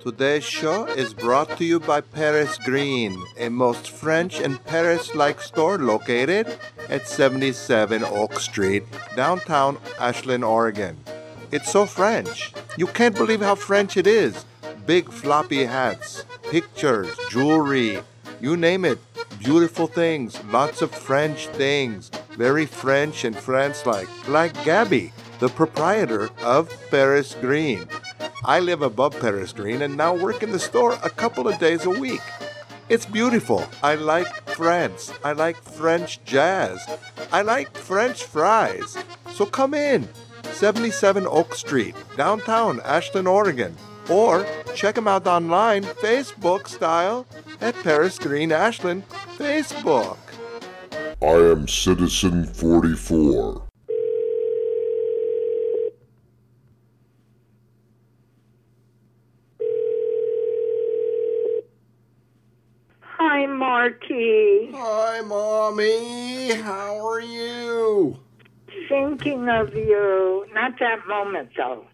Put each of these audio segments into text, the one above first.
Today's show is brought to you by Paris Green, a most French and Paris like store located at 77 Oak Street, downtown Ashland, Oregon. It's so French. You can't believe how French it is. Big floppy hats, pictures, jewelry, you name it. Beautiful things, lots of French things, very French and France like, like Gabby, the proprietor of Paris Green. I live above Paris Green and now work in the store a couple of days a week. It's beautiful. I like France. I like French jazz. I like French fries. So come in. 77 Oak Street, downtown Ashland, Oregon. Or check them out online, Facebook style, at Paris Green Ashland Facebook. I am Citizen 44. Hi, Hi, Mommy. How are you? Thinking of you. Not that moment, though.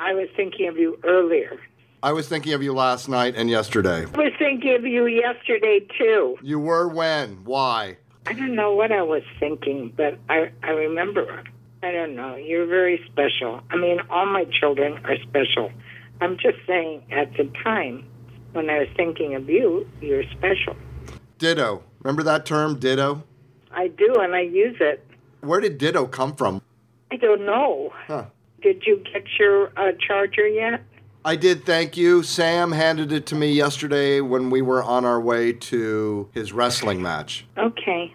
I was thinking of you earlier. I was thinking of you last night and yesterday. I was thinking of you yesterday, too. You were when? Why? I don't know what I was thinking, but I, I remember. I don't know. You're very special. I mean, all my children are special. I'm just saying, at the time when I was thinking of you, you're special. Ditto. Remember that term, ditto? I do, and I use it. Where did ditto come from? I don't know. Huh. Did you get your uh, charger yet? I did, thank you. Sam handed it to me yesterday when we were on our way to his wrestling match. Okay.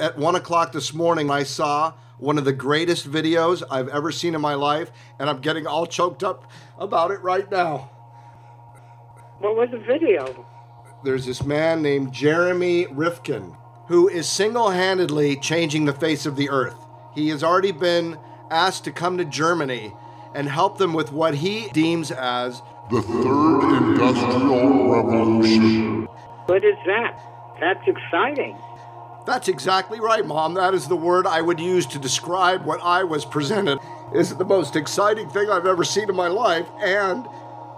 At one o'clock this morning, I saw one of the greatest videos I've ever seen in my life, and I'm getting all choked up about it right now. What was the video? There's this man named Jeremy Rifkin who is single handedly changing the face of the earth. He has already been asked to come to Germany and help them with what he deems as The Third Industrial Revolution. What is that? That's exciting. That's exactly right, Mom. That is the word I would use to describe what I was presented. Is it the most exciting thing I've ever seen in my life, and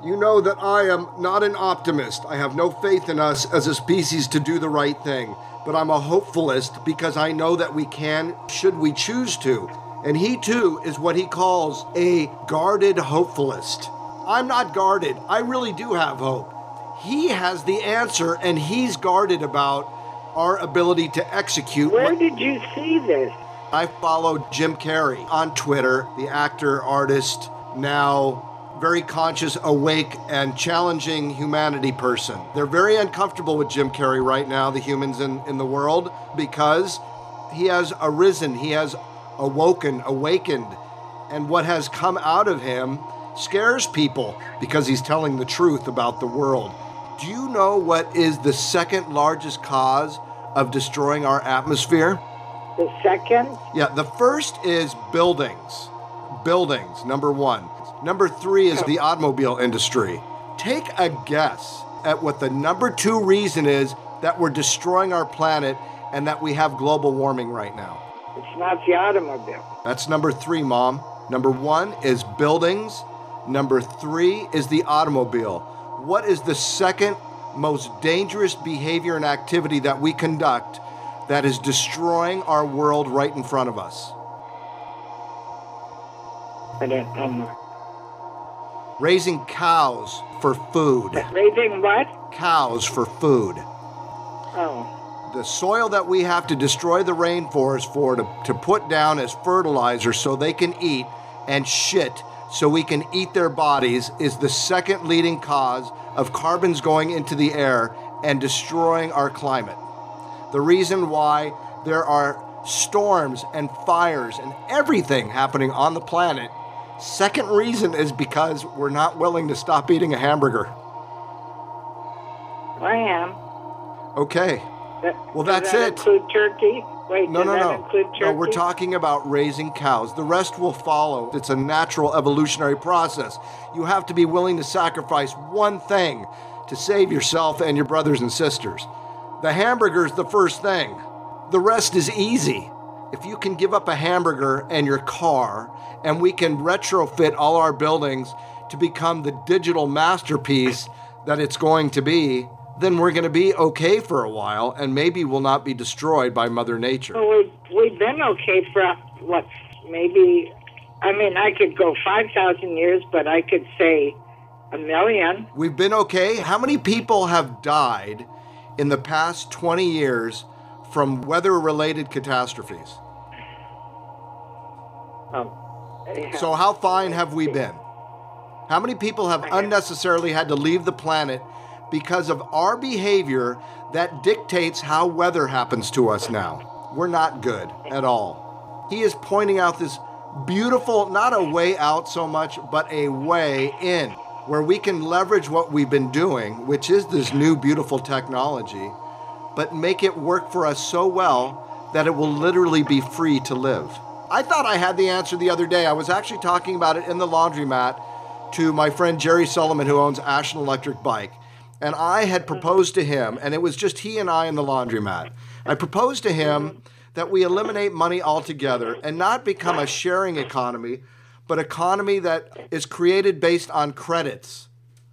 you know that I am not an optimist. I have no faith in us as a species to do the right thing, but I'm a hopefulist because I know that we can, should we choose to. And he too is what he calls a guarded hopefulist. I'm not guarded. I really do have hope. He has the answer, and he's guarded about our ability to execute. Where did you see this? I followed Jim Carrey on Twitter, the actor, artist, now very conscious, awake, and challenging humanity person. They're very uncomfortable with Jim Carrey right now, the humans in, in the world, because he has arisen, he has awoken, awakened, and what has come out of him scares people because he's telling the truth about the world. Do you know what is the second largest cause of destroying our atmosphere? The second? Yeah, the first is buildings. Buildings, number one. Number three is the automobile industry. Take a guess at what the number two reason is that we're destroying our planet and that we have global warming right now. It's not the automobile. That's number three, Mom. Number one is buildings. Number three is the automobile. What is the second most dangerous behavior and activity that we conduct that is destroying our world right in front of us? I don't know. Raising cows for food. Raising what? Cows for food. Oh. The soil that we have to destroy the rainforest for to, to put down as fertilizer so they can eat and shit so we can eat their bodies is the second leading cause of carbons going into the air and destroying our climate. The reason why there are storms and fires and everything happening on the planet, second reason is because we're not willing to stop eating a hamburger. I am. Okay. That- Well, that's that it. include turkey? Wait, No, does no, that no. include turkey? No, we're talking about raising cows. The rest will follow. It's a natural evolutionary process. You have to be willing to sacrifice one thing to save yourself and your brothers and sisters. The hamburger's the first thing. The rest is easy. If you can give up a hamburger and your car, and we can retrofit all our buildings to become the digital masterpiece that it's going to be, then we're going to be okay for a while and maybe we'll not be destroyed by Mother Nature. Well, we've, we've been okay for, what, maybe, I mean, I could go 5,000 years, but I could say a million. We've been okay. How many people have died in the past 20 years from weather related catastrophes? Oh, So, how fine have we been? How many people have unnecessarily had to leave the planet because of our behavior that dictates how weather happens to us now? We're not good at all. He is pointing out this beautiful, not a way out so much, but a way in where we can leverage what we've been doing, which is this new beautiful technology, but make it work for us so well that it will literally be free to live. I thought I had the answer the other day. I was actually talking about it in the laundromat to my friend Jerry Solomon, who owns Ashland Electric Bike. And I had proposed to him, and it was just he and I in the laundromat. I proposed to him that we eliminate money altogether and not become a sharing economy, but economy that is created based on credits.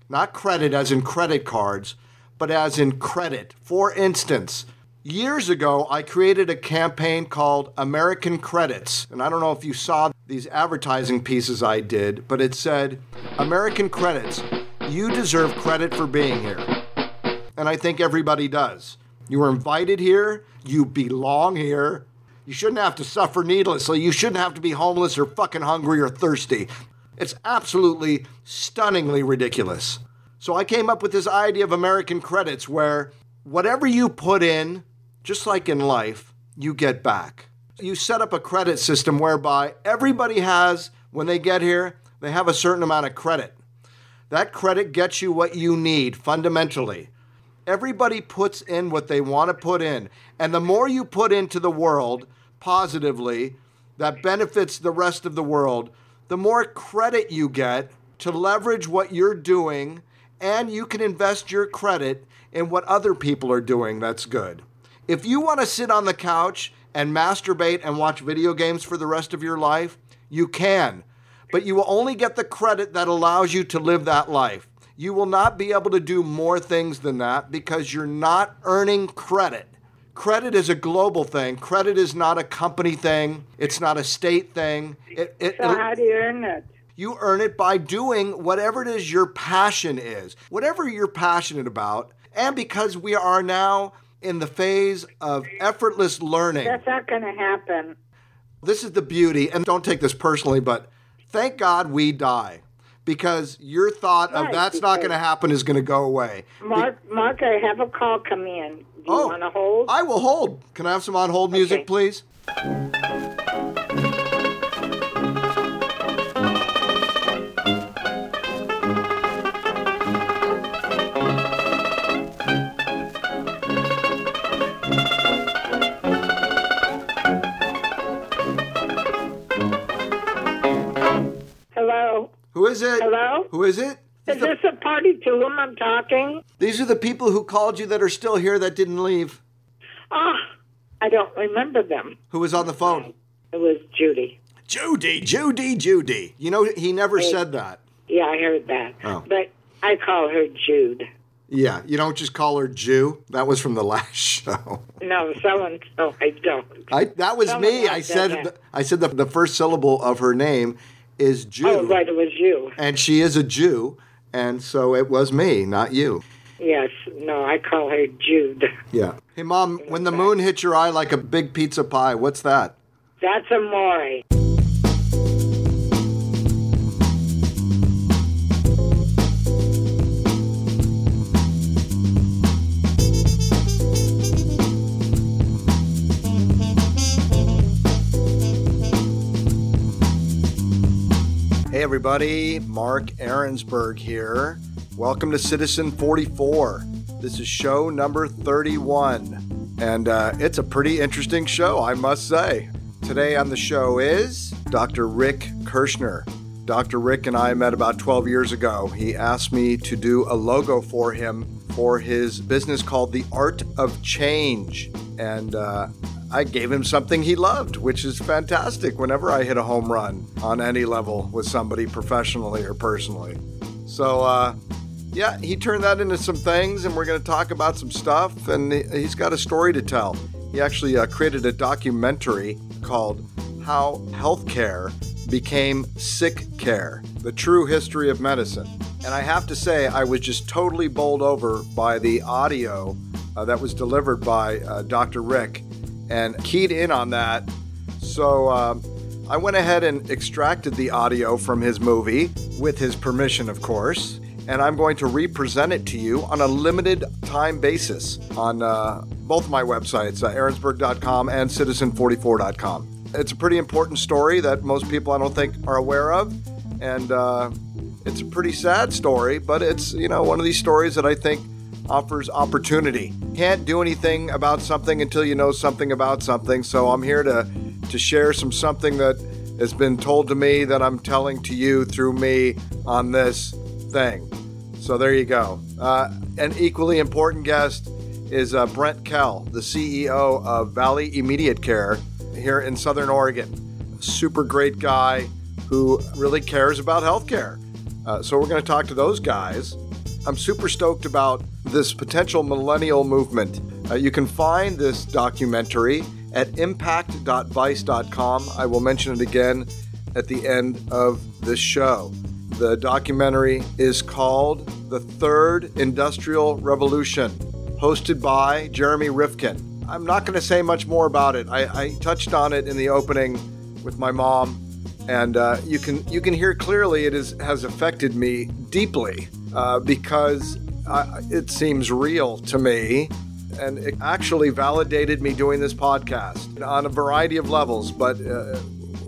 Not credit as in credit cards, but as in credit. For instance, years ago, I created a campaign called American Credits. And I don't know if you saw these advertising pieces I did, but it said, American Credits, you deserve credit for being here. And I think everybody does. You were invited here, you belong here. You shouldn't have to suffer needlessly. You shouldn't have to be homeless or fucking hungry or thirsty. It's absolutely stunningly ridiculous. So I came up with this idea of American credits where whatever you put in, just like in life, you get back. You set up a credit system whereby everybody has, when they get here, they have a certain amount of credit. That credit gets you what you need fundamentally. Everybody puts in what they want to put in. And the more you put into the world positively that benefits the rest of the world, the more credit you get to leverage what you're doing, and you can invest your credit in what other people are doing that's good. If you want to sit on the couch and masturbate and watch video games for the rest of your life, you can. But you will only get the credit that allows you to live that life. You will not be able to do more things than that because you're not earning credit. Credit is a global thing. Credit is not a company thing. It's not a state thing. It, it, So how do you earn it? You earn it by doing whatever it is your passion is, whatever you're passionate about. And because we are now in the phase of effortless learning, That's not going to happen. this is the beauty, and don't take this personally, but thank God we die. Because your thought of that's not going to happen is going to go away. Mark, Mark, I have a call coming in. Do you Oh. want to hold? I will hold. Can I have some on hold music, Okay. please? Party to whom I'm talking? These are the people who called you that are still here that didn't leave. Ah, I don't remember them. Who was on the phone? It was Judy. Judy, Judy, Judy. You know, he never said that. Yeah, I heard that. Oh. But I call her Jude. Yeah, you don't just call her Jew. That was from the last show. No, so and so I don't. I that was Someone me. I said said the, I said the, the first syllable of her name is Jew, Oh, right, it was you. and she is a Jew, and so it was me, not you. Yes, no, I call her Jude. Yeah. Hey, mom, when the moon hits your eye like a big pizza pie, what's that? That's a Amore. Hey, everybody, Mark Aaronsberg here. Welcome to Citizen 44. This is show number 31, and uh, it's a pretty interesting show, I must say. Today on the show is Dr. Rick Kirschner. Dr. Rick and I met about 12 years ago. He asked me to do a logo for him for his business called The Art of Change. And uh, I gave him something he loved, which is fantastic whenever I hit a home run on any level with somebody professionally or personally. So, uh, yeah, he turned that into some things, and we're going to talk about some stuff. And he's got a story to tell. He actually uh, created a documentary called How Healthcare Became Sick Care The True History of Medicine. And I have to say, I was just totally bowled over by the audio uh, that was delivered by uh, Dr. Rick and keyed in on that. So uh, I went ahead and extracted the audio from his movie, with his permission, of course, and I'm going to represent it to you on a limited time basis on uh, both my websites, uh, aaronsburg.com and citizen44.com. It's a pretty important story that most people I don't think are aware of, and uh, it's a pretty sad story, but it's you know one of these stories that I think offers opportunity. Can't do anything about something until you know something about something. So I'm here to to share some something that has been told to me that I'm telling to you through me on this thing. So there you go. Uh, an equally important guest is uh, Brent Kell, the CEO of Valley Immediate Care here in Southern Oregon. Super great guy who really cares about healthcare. Uh, so we're going to talk to those guys. I'm super stoked about this potential millennial movement. Uh, you can find this documentary at impact.vice.com. I will mention it again at the end of this show. The documentary is called The Third Industrial Revolution, hosted by Jeremy Rifkin. I'm not going to say much more about it. I, I, touched on it in the opening with my mom, and uh, you can you can hear clearly it is, has affected me deeply uh, because it seems real to me and it actually validated me doing this podcast on a variety of levels. But uh,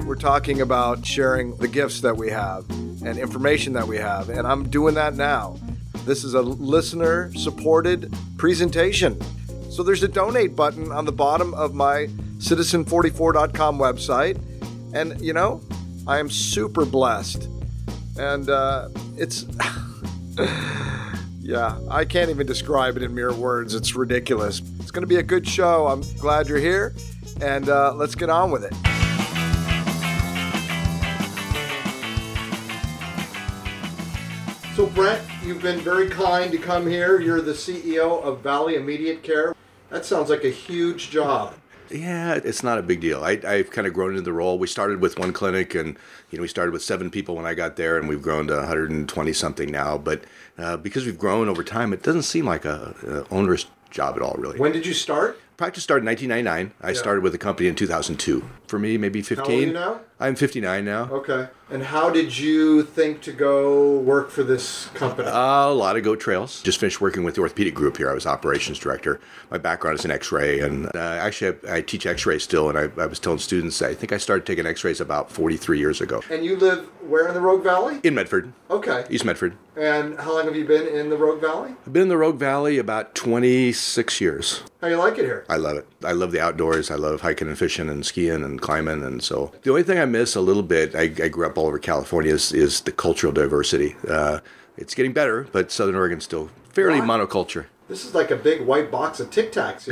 we're talking about sharing the gifts that we have and information that we have, and I'm doing that now. This is a listener supported presentation. So there's a donate button on the bottom of my citizen44.com website. And, you know, I am super blessed. And uh, it's. Yeah, I can't even describe it in mere words. It's ridiculous. It's going to be a good show. I'm glad you're here, and uh, let's get on with it. So, Brent, you've been very kind to come here. You're the CEO of Valley Immediate Care. That sounds like a huge job. Yeah, it's not a big deal. I, have kind of grown into the role. We started with one clinic, and you know we started with seven people when I got there, and we've grown to 120 something now. But uh, because we've grown over time, it doesn't seem like a, a onerous job at all, really. When did you start? Practice started in 1999. I yeah. started with the company in 2002. For me, maybe 15. How old are you now? I'm 59 now. Okay. And how did you think to go work for this company? Uh, a lot of goat trails. Just finished working with the orthopedic group here. I was operations director. My background is in X-ray, and uh, actually I, I, teach X-ray still. And I, I, was telling students I think I started taking X-rays about 43 years ago. And you live where in the Rogue Valley? In Medford. Okay. East Medford. And how long have you been in the Rogue Valley? I've been in the Rogue Valley about 26 years. How do you like it here? I love it. I love the outdoors. I love hiking and fishing and skiing and climbing. And so the only thing I miss a little bit, I, I grew up all over California, is, is the cultural diversity. Uh, it's getting better, but Southern Oregon's still fairly monoculture. This is like a big white box of Tic Tacs.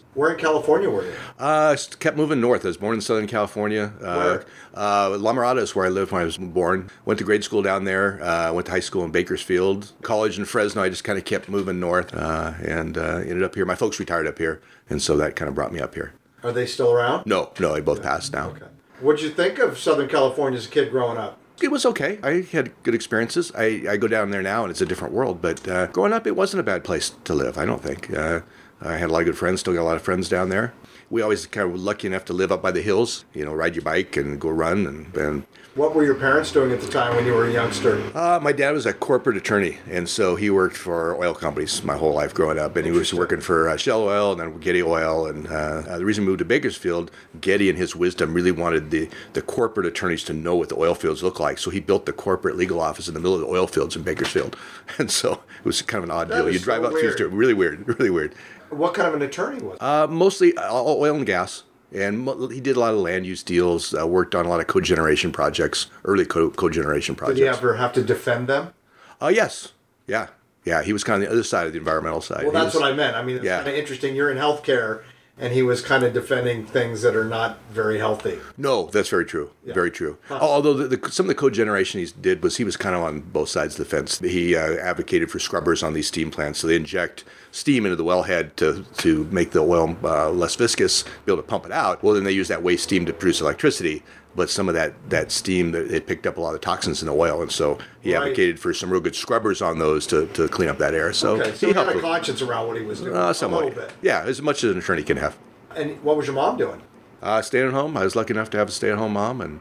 Where in California were you? Uh, kept moving north. I was born in Southern California. Uh, where? Uh, La Mirada is where I lived when I was born. Went to grade school down there. Uh, went to high school in Bakersfield. College in Fresno. I just kind of kept moving north uh, and uh, ended up here. My folks retired up here, and so that kind of brought me up here. Are they still around? No, no, they both yeah. passed now. Okay. What'd you think of Southern California as a kid growing up? It was okay. I had good experiences. I, I go down there now and it's a different world, but uh, growing up, it wasn't a bad place to live, I don't think. Uh, I had a lot of good friends, still got a lot of friends down there. We always kind of lucky enough to live up by the hills, you know, ride your bike and go run and, and what were your parents doing at the time when you were a youngster? Uh, my dad was a corporate attorney, and so he worked for oil companies my whole life growing up. And he was working for uh, Shell Oil and then Getty Oil. And uh, uh, the reason we moved to Bakersfield, Getty, in his wisdom, really wanted the, the corporate attorneys to know what the oil fields look like. So he built the corporate legal office in the middle of the oil fields in Bakersfield. And so it was kind of an odd that deal. You drive so out through really weird, really weird. What kind of an attorney was? Uh, mostly oil and gas and he did a lot of land use deals. Uh, worked on a lot of cogeneration projects, early co- cogeneration projects. Did he ever have to defend them? Uh, yes, yeah, yeah. He was kind of the other side of the environmental side. Well, that's was, what I meant. I mean, it's yeah. kind of interesting. You're in healthcare, and he was kind of defending things that are not very healthy. No, that's very true. Very true. Although the, the, some of the cogeneration he did was he was kind of on both sides of the fence. He uh, advocated for scrubbers on these steam plants, so they inject steam into the wellhead to to make the oil uh, less viscous, be able to pump it out. Well, then they use that waste steam to produce electricity. But some of that, that steam, that- it picked up a lot of toxins in the oil, and so he Right. advocated for some real good scrubbers on those to, to clean up that air. So, Okay, so he he had a conscience around what he was doing. uh, a somewhat. little bit. Yeah, as much as an attorney can have. And what was your mom doing? Uh, staying at home. I was lucky enough to have a stay-at-home mom and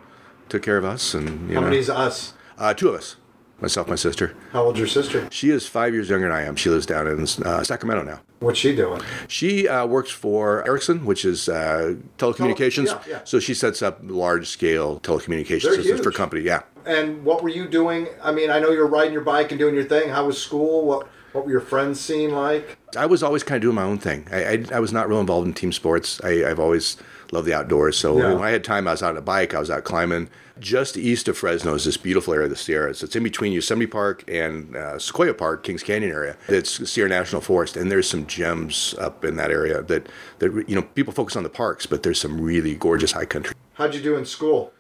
took care of us. And you How know, many's us? uh, two of us, myself, my sister. How old's your sister? She is five years younger than I am. She lives down in uh, Sacramento now. What's she doing? She uh, works for Ericsson, which is uh, telecommunications. yeah, yeah. So she sets up large-scale telecommunications They're systems for company. Yeah. And what were you doing? I mean, I know you're riding your bike and doing your thing. How was school? What What were your friends seeing like? I was always kind of doing my own thing. I, I, I was not real involved in team sports. I, I've always loved the outdoors. So Yeah. when I had time, I was out on a bike. I was out climbing. Just east of Fresno is this beautiful area of the Sierras. It's in between Yosemite Park and uh, Sequoia Park, Kings Canyon area. It's Sierra National Forest, and there's some gems up in that area that that you know people focus on the parks, but there's some really gorgeous high country. How'd you do in school?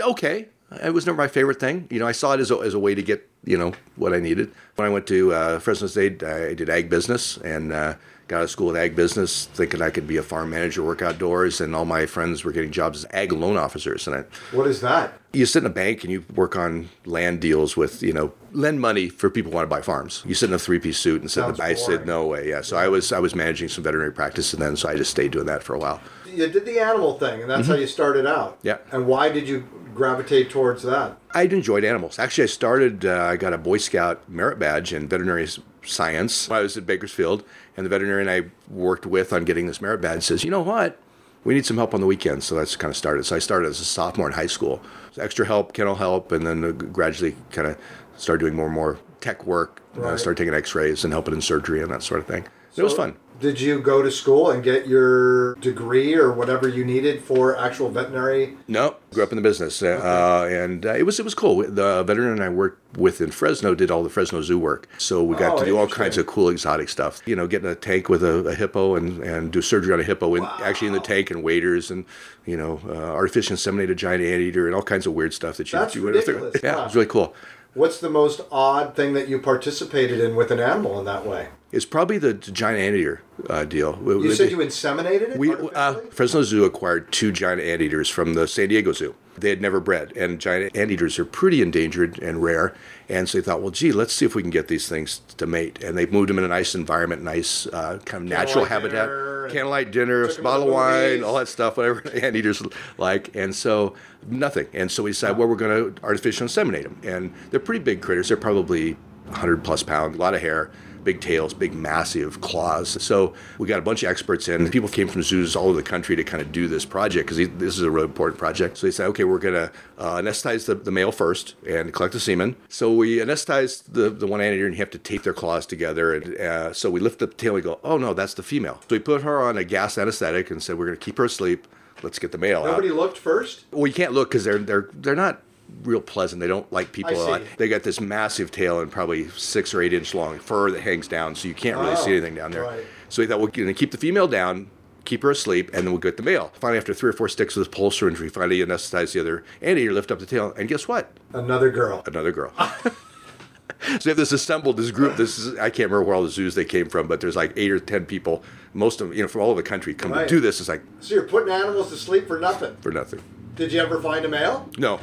okay. It was never my favorite thing. You know, I saw it as a, as a way to get, you know, what I needed. When I went to uh, Fresno State, I did ag business and uh, got out of school with ag business, thinking I could be a farm manager, work outdoors, and all my friends were getting jobs as ag loan officers. And I, What is that? you sit in a bank and you work on land deals with, you know, lend money for people who want to buy farms. You sit in a three piece suit and sit in I said, no way. Yeah. So I was I was managing some veterinary practice and then so I just stayed doing that for a while. You did the animal thing, and that's how you started out. Mm-hmm. Yeah. And why did you gravitate towards that? I'd enjoyed animals. Actually, I started, uh, I got a Boy Scout merit badge in veterinary science when I was at Bakersfield. And the veterinarian I worked with on getting this merit badge says, you know what? We need some help on the weekends. So that's kind of started. So I started as a sophomore in high school. So extra help, kennel help, and then gradually kind of started doing more and more tech work. Uh, started taking x rays and helping in surgery and that sort of thing. it was fun. Did you go to school and get your degree or whatever you needed for actual veterinary? No, grew up in the business, uh, and uh, it was it was cool. The veterinarian I worked with in Fresno did all the Fresno Zoo work, so we got Oh, to do all kinds of cool exotic stuff. You know, get in a tank with a, a hippo and, and do surgery on a hippo, in, actually in the tank and waders, and you know, uh, artificially inseminate a giant anteater and all kinds of weird stuff that you That's you ridiculous. Yeah, Wow. it was really cool. What's the most odd thing that you participated in with an animal in that way? It's probably the giant anteater uh, deal. You said you inseminated it? We uh. Fresno Zoo acquired two giant anteaters from the San Diego Zoo. They had never bred, and giant anteaters are pretty endangered and rare. And so they thought, well, gee, let's see if we can get these things to mate. And they moved them in a nice environment, nice uh, kind of natural habitat, dinner candlelight dinner, took 'em to bottle of wine, all that stuff, whatever anteaters like. And so nothing. And so we decided, well, we're going to artificially inseminate them. And they're pretty big critters. They're probably 100 plus pounds, a lot of hair, big tails, big massive claws. So we got a bunch of experts in. People came from zoos all over the country to kind of do this project because this is a really important project. So they said, okay, we're going to uh, anesthetize the, the male first and collect the semen. So we anesthetized the, the one anteater and you have to tape their claws together. And uh, so we lift up the tail and we go, oh no, that's the female. So we put her on a gas anesthetic and said, we're going to keep her asleep. Let's get the male out. Nobody looked first? Well, you can't look because they're they're they're not real pleasant. They don't like people a lot. They got this massive tail and probably six or eight inch long fur that hangs down, so you can't really Oh, see anything down there. right. So we thought we're going to keep the female down, keep her asleep, and then we'll get the male. Finally, after three or four sticks of this pole syringe, we finally anesthetize the other anteater, lift up the tail, and guess what? Another girl. Another girl. so they have this assembled this group. This is I can't remember where all the zoos they came from, but there's like eight or ten people, most of you know from all over the country, come Right. to do this. It's like So you're putting animals to sleep for nothing. for nothing. Did you ever find a male? No,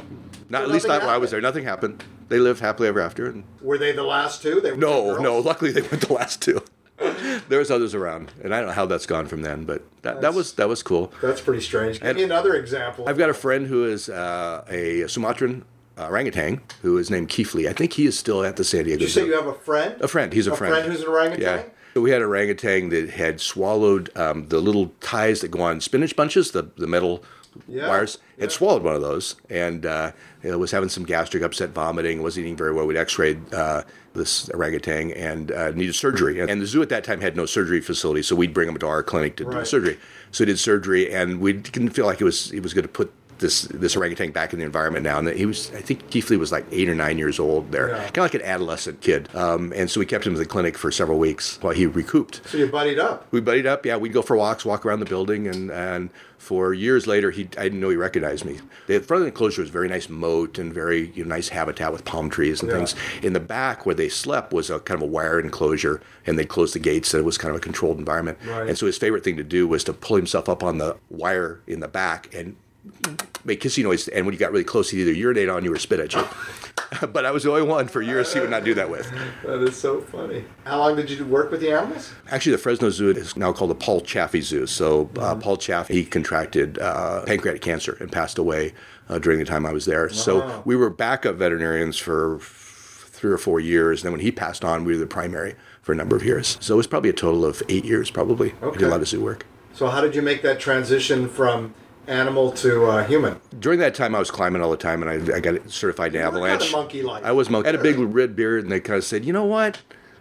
not at least not while I was there. Nothing happened. They lived happily ever after. And Were they the last two? They were no, no. Luckily, they went the last two. there was others around, and I don't know how that's gone from then. But that, that was that was cool. That's pretty strange. Give And- me another example. I've got a friend who is uh, a Sumatran orangutan who is named Keefly. I think he is still at the San Diego Did you say Zoo. you have a friend? A friend. He's a, friend. A friend who's an orangutan? Yeah. So we had an orangutan that had swallowed um, the little ties that go on spinach bunches, the, the metal Yeah, wires. Had yeah. swallowed one of those and uh, you know, was having some gastric upset, vomiting, wasn't eating very well. We'd x-rayed uh, this orangutan and uh, needed surgery. And, and the zoo at that time had no surgery facility, so we'd bring him to our clinic to do Right. surgery. So he did surgery, and we didn't feel like it was it was going to put this this orangutan back in the environment now, and he was I think Keith Lee was like eight or nine years old there, Yeah. kind of like an adolescent kid. Um, and so we kept him in the clinic for several weeks while he recouped. So you buddied up. We buddied up. Yeah, we'd go for walks, walk around the building, and and for years later, he I didn't know he recognized me. The front of the enclosure was very nice moat and very you know, nice habitat with palm trees and Yeah. things. In the back where they slept was a kind of a wire enclosure, and they closed the gates. So it was kind of a controlled environment. Right. And so his favorite thing to do was to pull himself up on the wire in the back and make hissy noise. And when you got really close, he'd either urinate on you or spit at you. but I was the only one for years he would not do that with. That is so funny. How long did you work with the animals? Actually, the Fresno Zoo is now called the Paul Chaffee Zoo. So uh, Paul Chaffee he contracted uh, pancreatic cancer and passed away uh, during the time I was there. So we were backup veterinarians for f- three or four years. And then when he passed on, we were the primary for a number of years. So it was probably a total of eight years, probably. I did a lot of zoo work. So how did you make that transition from animal to uh, human? During that time, I was climbing all the time, and I, I got certified in were kinda avalanche. monkey-like. I was monkey. I had a big red beard, and they kind of said, "You know what?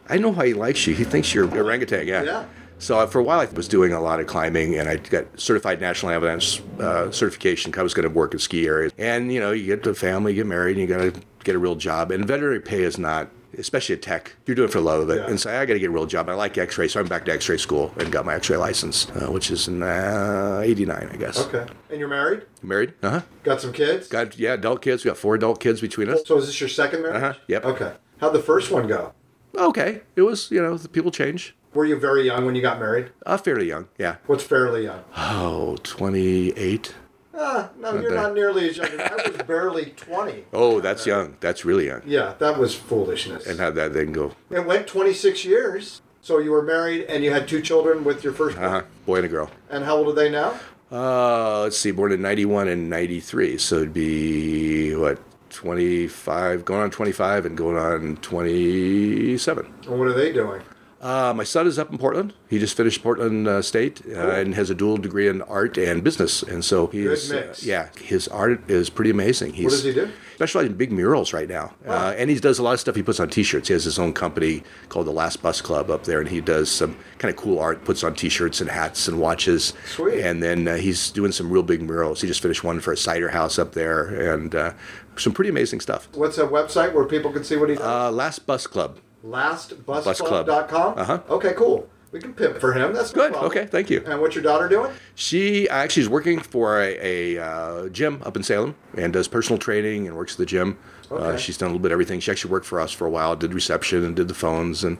I know why he likes you. He thinks you're orangutan." Yeah. Yeah. So uh, for a while, I was doing a lot of climbing, and I got certified national avalanche uh, certification. I was going to work in ski areas, and you know, you get the family, you get married, and you got to get a real job. And veterinary pay is not. Especially at tech, you're doing it for the love of it, Yeah. and so I got to get a real job. I like X-ray, so I'm back to X-ray school and got my X-ray license, uh, which is in uh, '89, I guess. Okay. And you're married? Married? Uh huh. Got some kids? Got yeah, adult kids. We got four adult kids between us. So is this your second marriage? Uh-huh, yep. Okay. How'd the first one go? Okay, it was you know the people change. Were you very young when you got married? Uh, fairly young, yeah. What's fairly young? Oh, 28. Ah, no, you're bad. not nearly as young. I was barely 20. Oh, that's young. That's really young. Yeah, that was foolishness. And how'd that then go? it went 26 years. So you were married and you had two children with your first Uh huh. Boy and a girl. And how old are they now? Uh, let's see, born in 91 and 93. So it'd be, what, 25, going on 25 and going on 27. And what are they doing? Uh, my son is up in Portland. He just finished Portland uh, State uh, and has a dual degree in art and business. And so he's mix. Uh, yeah, his art is pretty amazing. He's What does he do? Specializing in big murals right now, uh, and he does a lot of stuff. He puts on T-shirts. He has his own company called the Last Bus Club up there, and he does some kind of cool art. Puts on T-shirts and hats and watches. Sweet. And then uh, he's doing some real big murals. He just finished one for a cider house up there, and uh, some pretty amazing stuff. What's a website where people can see what he does? Uh, Last Bus Club. LastBusClub.com? Uh-huh. Okay, cool. We can pimp for him. That's Good. Okay. Thank you. And what's your daughter doing? She actually is working for a, a uh, gym up in Salem and does personal training and works at the gym. Uh, Okay. she's done a little bit of everything. She actually worked for us for a while, did reception and did the phones and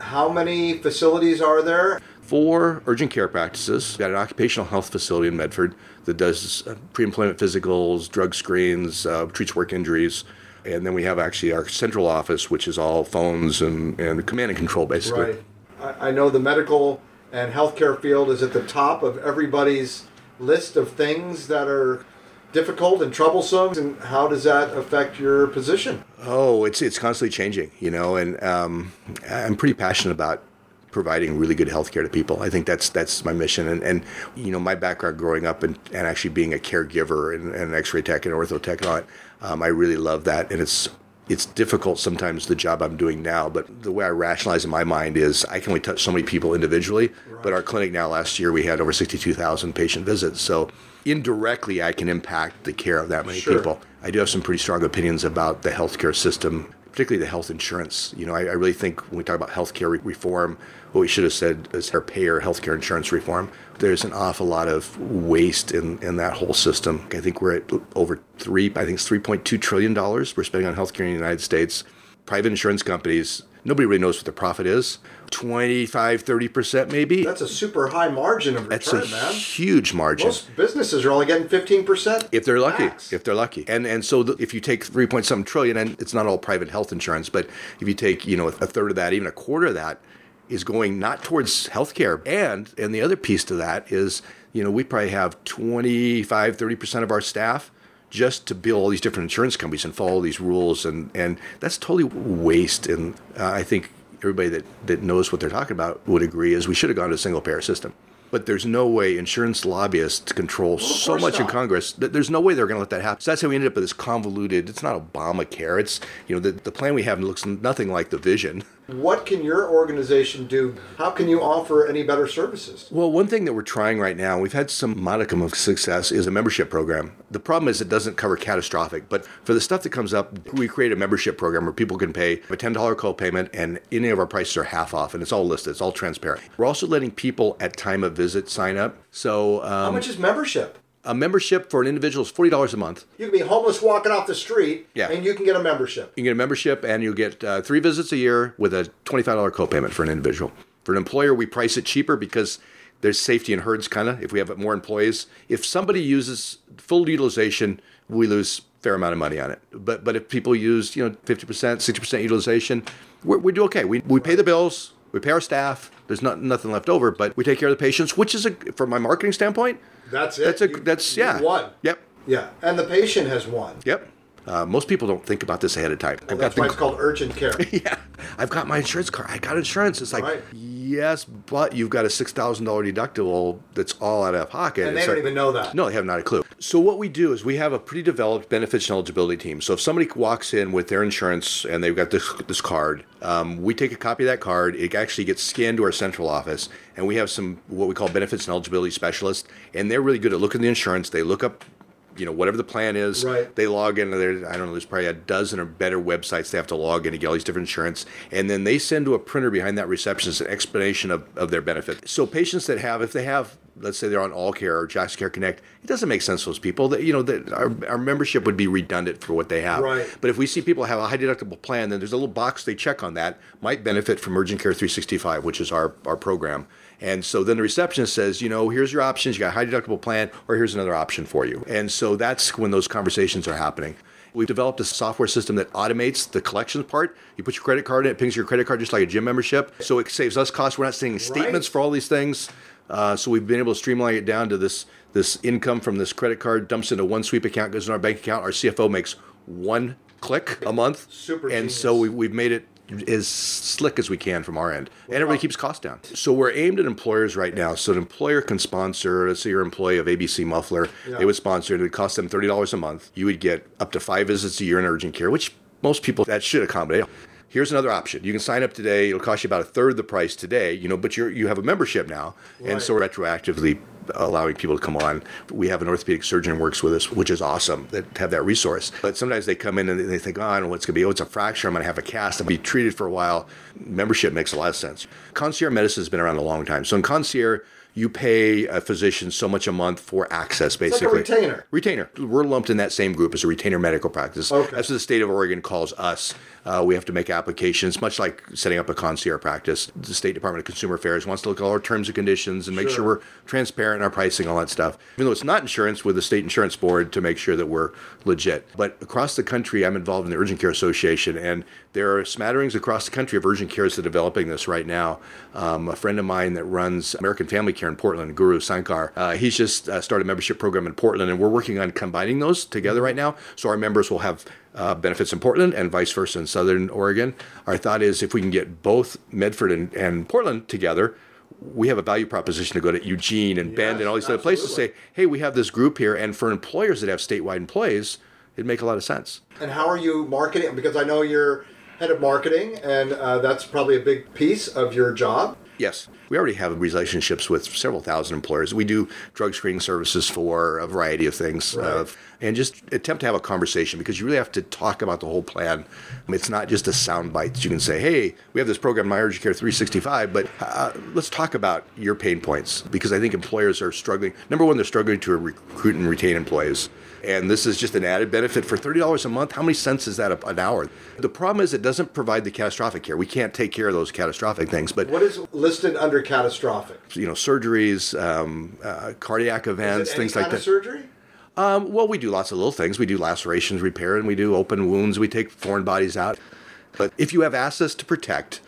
How many facilities are there? four urgent care practices. We've got an occupational health facility in Medford that does uh, pre-employment physicals, drug screens, uh, treats work injuries. And then we have actually our central office, which is all phones and, and command and control, basically. Right. I, I know the medical and healthcare field is at the top of everybody's list of things that are difficult and troublesome. And how does that affect your position? Oh, it's it's constantly changing, you know, and um, I'm pretty passionate about providing really good health care to people. I think that's that's my mission, and, and you know, my background growing up and, and actually being a caregiver and, and an X-ray tech and ortho tech and all that, um, I really love that, and it's it's difficult sometimes the job I'm doing now, but the way I rationalize in my mind is I can only touch so many people individually. Right. But our clinic now last year we had over 62,000 patient visits, so indirectly I can impact the care of that many Sure. people. I do have some pretty strong opinions about the healthcare system, particularly the health insurance. You know, I, I really think when we talk about healthcare re- reform, what we should have said is our payer healthcare insurance reform. There's an awful lot of waste in, in that whole system. I think we're at over three, I think it's $3.2 trillion we're spending on healthcare in the United States. Private insurance companies, nobody really knows what the profit is. 25, 30% maybe. That's a super high margin of return, That's a man. huge margin. Most businesses are only getting 15%. if they're lucky max. if they're lucky and and so the, if you take 3 point something trillion and it's not all private health insurance but if you take you know a third of that even a quarter of that is going not towards healthcare and and the other piece to that is you know we probably have 25 30% of our staff just to bill all these different insurance companies and follow these rules and and that's totally waste and uh, i think everybody that that knows what they're talking about would agree is we should have gone to a single payer system but there's no way insurance lobbyists control so course much in. Congress that there's no way they're going to let that happen. So that's how we ended up with this convoluted. It's not Obamacare. It's you know the the plan we have looks nothing like the vision. What can your organization do? How can you offer any better services? Well, one thing that we're trying right now, we've had some modicum of success, is a membership program. The problem is it doesn't cover catastrophic, but for the stuff that comes up, we create a membership program where people can pay a $10 co-payment and any of our prices are half off and it's all listed, it's all transparent. We're also letting people at time of visit sign up. So um, How much is membership? A membership for an individual is $40 a month. You can be homeless walking off the street, Yeah. and you can get a membership. You can get a membership and you'll get uh, three visits a year with a $25 copayment for an individual. For an employer, we price it cheaper because there's safety in herds, kind of, if we have more employees. If somebody uses full utilization, we lose a fair amount of money on it. But but if people use, you know, 50%, 60% utilization, we're, we do okay. We, we pay the bills, we pay our staff, there's not, nothing left over, but we take care of the patients, which is, a, from my marketing standpoint, That's it. that's a, You- that's, yeah. One. Yep, Yeah, and the patient has won. yep. Uh, most people don't think about this ahead of time. I've That's the- why it's called urgent care. yeah, I've got my insurance card. I got insurance. It's like, Right. Yes, but you've got a six thousand dollar deductible that's all out of pocket. And they It's don't like- even know that. No, they have not a clue. So what we do is we have a pretty developed benefits and eligibility team. So if somebody walks in with their insurance and they've got this this card, um, we take a copy of that card. It actually gets scanned to our central office, and we have some what we call benefits and eligibility specialists, and they're really good at looking at the insurance. They look up. You know, whatever the plan is, Right. they log in. There, I don't know. There's probably a dozen or better websites they have to log in to get all these different insurance, and then they send to a printer behind that receptionist an explanation of, of their benefit. So patients that have, if they have, let's say they're on All Care or Jackson Care Connect, it doesn't make sense to those people. That you know, that our, our membership would be redundant for what they have. Right. But if we see people have a high deductible plan, then there's a little box they check on that might benefit from Urgent Care 365, which is our our program. And so then the receptionist says, you know, here's your options. You got a high deductible plan, or here's another option for you. And so that's when those conversations are happening. We've developed a software system that automates the collections part. You put your credit card in, it pings your credit card just like a gym membership. So it saves us costs. We're not sending statements for all these things. Uh, so we've been able to streamline it down to this this income from this credit card dumps into one sweep account, goes in our bank account. Our CFO makes one click a month. Super And genius. so we, we've made it as slick as we can from our end. And everybody keeps costs down. So we're aimed at employers right now. So an employer can sponsor, let's say you're an employee of ABC Muffler, they would sponsor it. It would cost them $30 a month. You would get up to five visits a year in urgent care, which most people that should accommodate. Here's another option. You can sign up today. It'll cost you about a third the price today, you know, but you're you have a membership now. And so retroactively allowing people to come on. We have an orthopedic surgeon works with us, which is awesome that have that resource. But sometimes they come in and they think, oh, I know what's going to be. Oh, it's a fracture. I'm going to have a cast. I'll be treated for a while. Membership makes a lot of sense. Concierge medicine has been around a long time. So in concierge, you pay a physician so much a month for access, like basically. retainer. Retainer. We're lumped in that same group as a retainer medical practice. Okay. That's what the state of Oregon calls us. Uh, we have to make applications, much like setting up a concierge practice. The State Department of Consumer Affairs wants to look at all our terms and conditions and make sure Sure. we're transparent in our pricing, all that stuff. Even though it's not insurance, with the state insurance board to make sure that we're legit. But across the country, I'm involved in the Urgent Care Association, and there are smatterings across the country of urgent cares that are developing this right now. Um, a friend of mine that runs American Family Care in Portland, Guru Sankar, uh, he's just uh, started a membership program in Portland, and we're working on combining those together right now. So our members will have uh, benefits in Portland and vice versa in Southern Oregon. Our thought is if we can get both Medford and, and Portland together, we have a value proposition to go to Eugene and Bend and all these other places to say, hey, we have this group here. And for employers that have statewide employees, it'd make a lot of sense. And how are you marketing? Because I know you're head of marketing, and uh, that's probably a big piece of your job. Yes, we already have relationships with several thousand employers. We do drug screening services for a variety of things, uh, and just attempt to have a conversation because you really have to talk about the whole plan. It's not just a sound bite you can say, "Hey, we have this program, My Urgent Care 365," but uh, let's talk about your pain points because I think employers are struggling. Number one, they're struggling to recruit and retain employees. And this is just an added benefit for $30 a month. How many cents is that an hour? The problem is it doesn't provide the catastrophic care. We can't take care of those catastrophic things, but What is listed under catastrophic? you know, surgeries, um, uh, cardiac events, Is it any things like kind that. of surgery? Um, well, we do lots of little things. We do lacerations repair, and we do open wounds. We take foreign bodies out. But if you have assets to protect,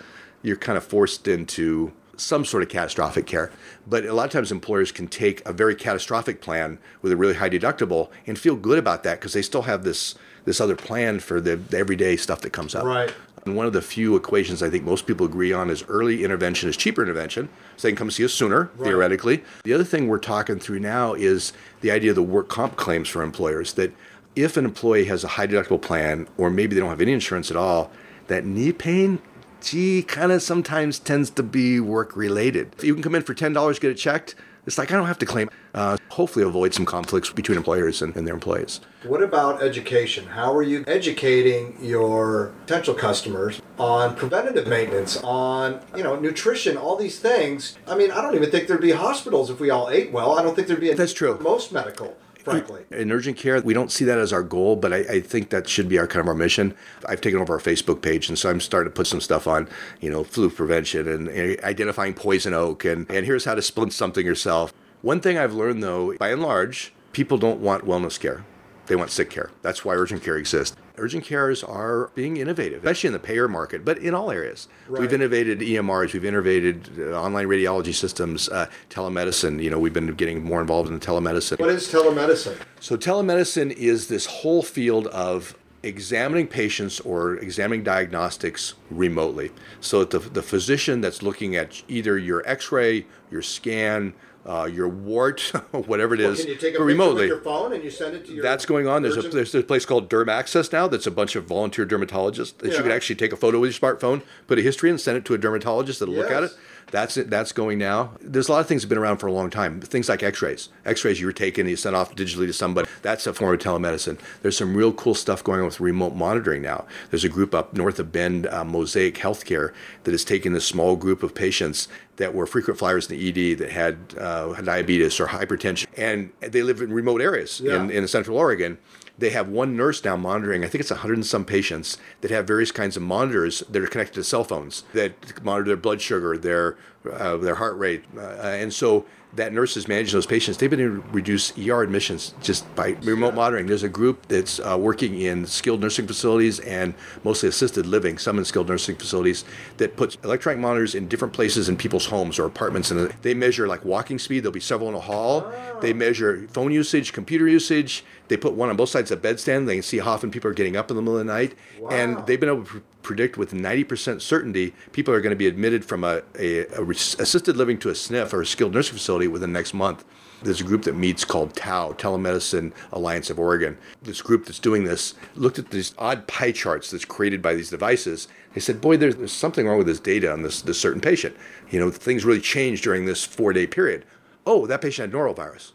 you're kind of forced into some sort of catastrophic care. But a lot of times, employers can take a very catastrophic plan with a really high deductible and feel good about that because they still have this this other plan for the, the everyday stuff that comes up. Right. And one of the few equations I think most people agree on is early intervention is cheaper intervention. So they can come see us sooner, right. theoretically. The other thing we're talking through now is the idea of the work comp claims for employers that if an employee has a high deductible plan or maybe they don't have any insurance at all, that knee pain gee, kind of sometimes tends to be work related. You can come in for $10, get it checked. It's like I don't have to claim. Uh, hopefully, avoid some conflicts between employers and, and their employees. What about education? How are you educating your potential customers on preventative maintenance, on you know nutrition, all these things? I mean, I don't even think there'd be hospitals if we all ate well. I don't think there'd be a That's true. most medical. Frankly, In urgent care, we don't see that as our goal, but I, I think that should be our kind of our mission. I've taken over our Facebook page, and so I'm starting to put some stuff on, you know, flu prevention and, and identifying poison oak, and, and here's how to splint something yourself. One thing I've learned, though, by and large, people don't want wellness care. They want sick care. That's why urgent care exists. Urgent cares are being innovative, especially in the payer market, but in all areas. Right. We've innovated EMRs, we've innovated uh, online radiology systems, uh, telemedicine. You know, we've been getting more involved in telemedicine. what is telemedicine? So, telemedicine is this whole field of examining patients or examining diagnostics remotely. So, the, the physician that's looking at either your x ray, your scan, uh, your wart, whatever it is, Well, can you take a remotely. with your phone and you send it to your? That's going on. There's a there's a place called Derm Access now. That's a bunch of volunteer dermatologists that you can actually take a photo with your smartphone, put a history, and send it to a dermatologist that'll look at it. That's it. That's going now. There's a lot of things that have been around for a long time. Things like X-rays. X-rays you were taken and you sent off digitally to somebody. That's a form of telemedicine. There's some real cool stuff going on with remote monitoring now. There's a group up north of Bend, uh, Mosaic Healthcare, that is taking this small group of patients that were frequent flyers in the ED that had uh, diabetes or hypertension, and they live in remote areas Yeah. in, in Central Oregon they have one nurse now monitoring, I think it's 100 and some patients that have various kinds of monitors that are connected to cell phones that monitor their blood sugar, their, uh, their heart rate. Uh, and so that nurses manage those patients. They've been able to reduce ER admissions just by remote monitoring. There's a group that's uh, working in skilled nursing facilities and mostly assisted living, some in skilled nursing facilities, that puts electronic monitors in different places in people's homes or apartments. And they measure like walking speed. There'll be several in a hall. They measure phone usage, computer usage. They put one on both sides of the bedstand. They can see how often people are getting up in the middle of the night. And they've been able to predict with 90% certainty people are going to be admitted from a, a, a res- assisted living to a SNF or a skilled nursing facility within the next month. There's a group that meets called TAO, Telemedicine Alliance of Oregon. This group that's doing this looked at these odd pie charts that's created by these devices. They said, boy, there's, there's something wrong with this data on this, this certain patient. You know, things really changed during this four day period. Oh, that patient had norovirus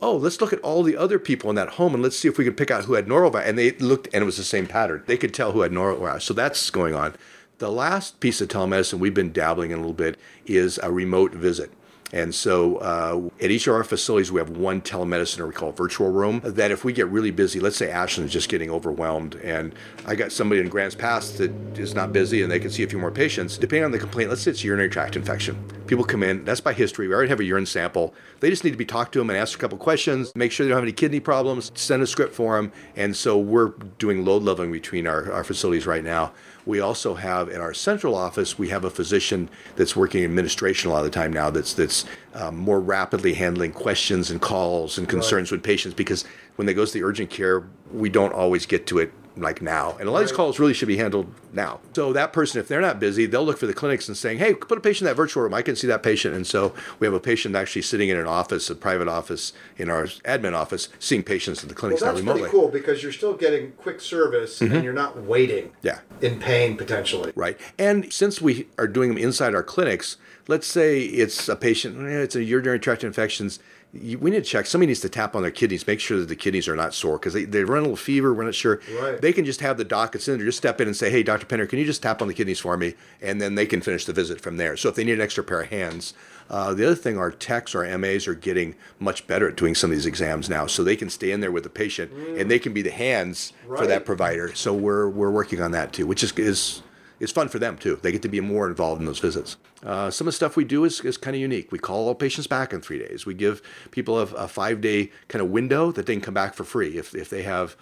oh, let's look at all the other people in that home and let's see if we can pick out who had norovirus. And they looked, and it was the same pattern. They could tell who had norovirus. So that's going on. The last piece of telemedicine we've been dabbling in a little bit is a remote visit. And so uh, at each of our facilities, we have one telemedicine or we call virtual room that if we get really busy, let's say Ashland's just getting overwhelmed and I got somebody in Grants Pass that is not busy and they can see a few more patients, depending on the complaint, let's say it's urinary tract infection. People come in, that's by history. We already have a urine sample. They just need to be talked to them and asked a couple questions, make sure they don't have any kidney problems, send a script for them. And so we're doing load leveling between our, our facilities right now. We also have in our central office, we have a physician that's working administration a lot of the time now that's that's um, more rapidly handling questions and calls and concerns with patients because when they go to the urgent care, we don't always get to it like now. And a lot of these calls really should be handled now. So that person, if they're not busy, they'll look for the clinics and saying, hey, put a patient in that virtual room. I can see that patient. And so we have a patient actually sitting in an office, a private office in our admin office, seeing patients in the Well, clinics that's now remotely. pretty cool because you're still getting quick service and you're not waiting. Yeah. In pain potentially. Right. And since we are doing them inside our clinics, let's say it's a patient, eh, it's a urinary tract infections. You- We need to check. Somebody needs to tap on their kidneys, make sure that the kidneys are not sore because they, they run a little fever. We're not sure. Right. They can just have the doc that's in there just step in and say, "Hey, Dr. Penner, can you just tap on the kidneys for me?" And then they can finish the visit from there. So if they need an extra pair of hands, uh, the other thing, our techs, our MAs are getting much better at doing some of these exams now, so they can stay in there with the patient and they can be the hands for that provider. So we're we're working on that too, which is is is fun for them too. They get to be more involved in those visits. Uh, some of the stuff we do is, is kind of unique. We call all patients back in three days. We give people a, a five day kind of window that they can come back for free if, if they have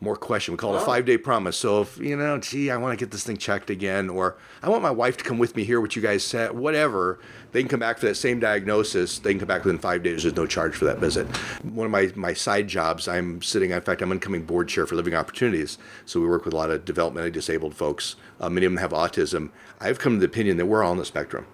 more question. We call it a five day promise. So if, you know, gee, I want to get this thing checked again, or I want my wife to come with me here, what you guys said, whatever, they can come back for that same diagnosis. They can come back within five days. There's no charge for that visit. One of my, my side jobs, I'm sitting, in fact, I'm incoming board chair for Living Opportunities. So we work with a lot of developmentally disabled folks. Uh, many of them have autism. I've come to the opinion that we're all on the spectrum.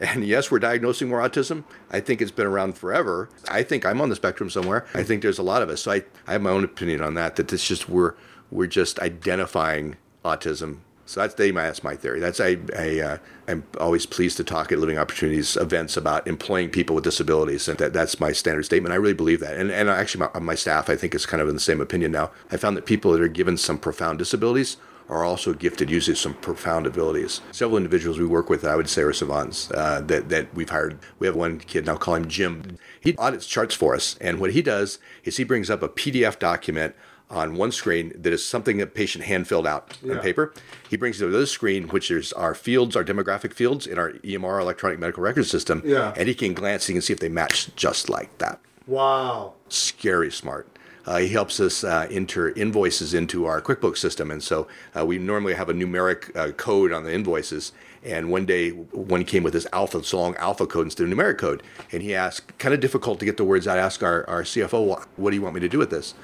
And yes, we're diagnosing more autism. I think it's been around forever. I think I'm on the spectrum somewhere. I think there's a lot of us. So I, I have my own opinion on that. That it's just we're we're just identifying autism So that's that's my theory. That's I, I uh, I'm always pleased to talk at Living Opportunities events about employing people with disabilities, and that, that's my standard statement. I really believe that, and and actually my, my staff I think is kind of in the same opinion now. I found that people that are given some profound disabilities are also gifted using some profound abilities. Several individuals we work with, I would say, are savants uh, that, that we've hired. We have one kid now, call him Jim. He audits charts for us. And what he does is he brings up a PDF document on one screen that is something that patient hand filled out Yeah. on paper. He brings it to the other screen, which is our fields, our demographic fields in our EMR electronic medical record system. Yeah. And he can glance, he can see if they match just like that Wow. scary smart. Uh, he helps us uh, enter invoices into our QuickBooks system, and so uh, we normally have a numeric uh, code on the invoices. And one day, one came with this alpha, so long alpha code instead of numeric code, and he asked, kind of difficult to get the words out. Ask our, our CFO, what, what do you want me to do with this?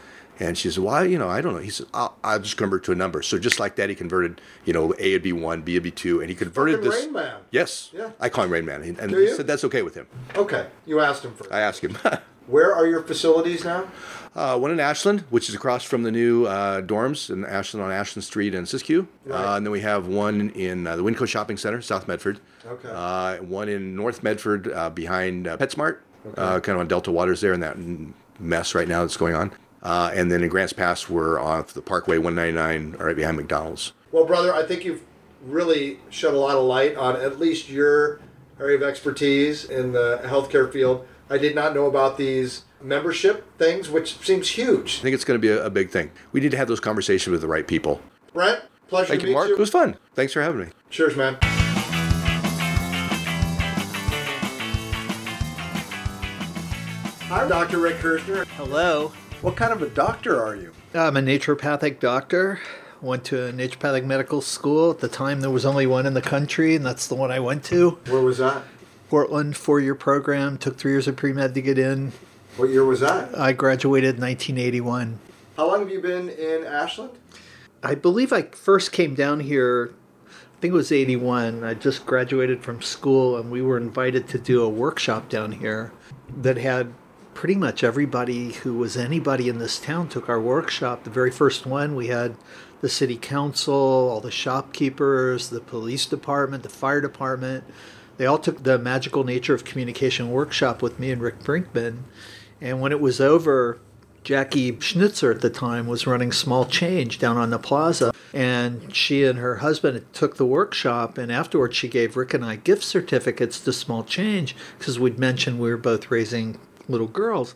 And she said, "Well, you know, I don't know." He said, "I'll, I'll just convert to a number." So just like that, he converted, you know, A would be one, B would be two, and he converted this. Rain Man. Yes, Yeah. I call him Rain Man, and Do he said that's okay with him. Okay, you asked him first. I asked him. Where are your facilities now? Uh, one in Ashland, which is across from the new uh, dorms in Ashland on Ashland Street and Siskiyou. Right. Uh, and then we have one in uh, the Winco Shopping Center, South Medford. Okay. Uh, one in North Medford uh, behind uh, PetSmart, uh, kind of on Delta Waters there in that mess right now that's going on. Uh, and then in Grants Pass, we're off the Parkway 199, right behind McDonald's. Well, brother, I think you've really shed a lot of light on at least your area of expertise in the healthcare field. I did not know about these membership things, which seems huge. I think it's going to be a, a big thing. We need to have those conversations with the right people. Brent, pleasure Thank to you, meet Mark. you. It was fun. Thanks for having me. Cheers, man. Hi, Dr. Rick Kirschner. Hello. What kind of a doctor are you? I'm a naturopathic doctor. Went to a naturopathic medical school. At the time, there was only one in the country, and that's the one I went to. Where was that? Portland, four year program. Took three years of pre med to get in. What year was that? I graduated in 1981. How long have you been in Ashland? I believe I first came down here, I think it was 81. I just graduated from school, and we were invited to do a workshop down here that had pretty much everybody who was anybody in this town took our workshop. The very first one, we had the city council, all the shopkeepers, the police department, the fire department. They all took the magical nature of communication workshop with me and Rick Brinkman. And when it was over, Jackie Schnitzer at the time was running small change down on the plaza. And she and her husband took the workshop, and afterwards she gave Rick and I gift certificates to small change because we'd mentioned we were both raising little girls.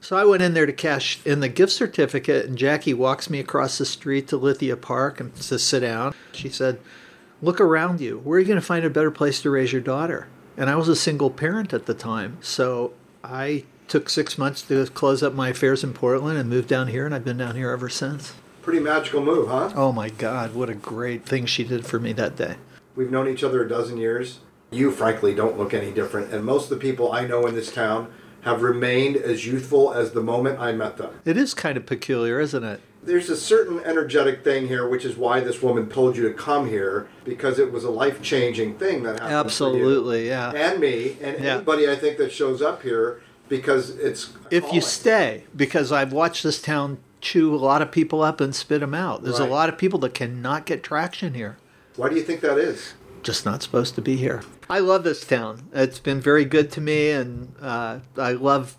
So I went in there to cash in the gift certificate, and Jackie walks me across the street to Lithia Park and to sit down. She said, Look around you. Where are you going to find a better place to raise your daughter? And I was a single parent at the time. So I took six months to close up my affairs in Portland and moved down here, and I've been down here ever since. Pretty magical move, huh? Oh my God, what a great thing she did for me that day. We've known each other a dozen years. You, frankly, don't look any different. And most of the people I know in this town have remained as youthful as the moment I met them. It is kind of peculiar, isn't it? There's a certain energetic thing here, which is why this woman told you to come here, because it was a life changing thing that happened. Absolutely, yeah. And me, and Yeah. anybody I think that shows up here because it's. if you stay, because I've watched this town chew a lot of people up and spit them out. There's Right. a lot of people that cannot get traction here. Why do you think that is? Just not supposed to be here. I love this town. It's been very good to me, and uh, I love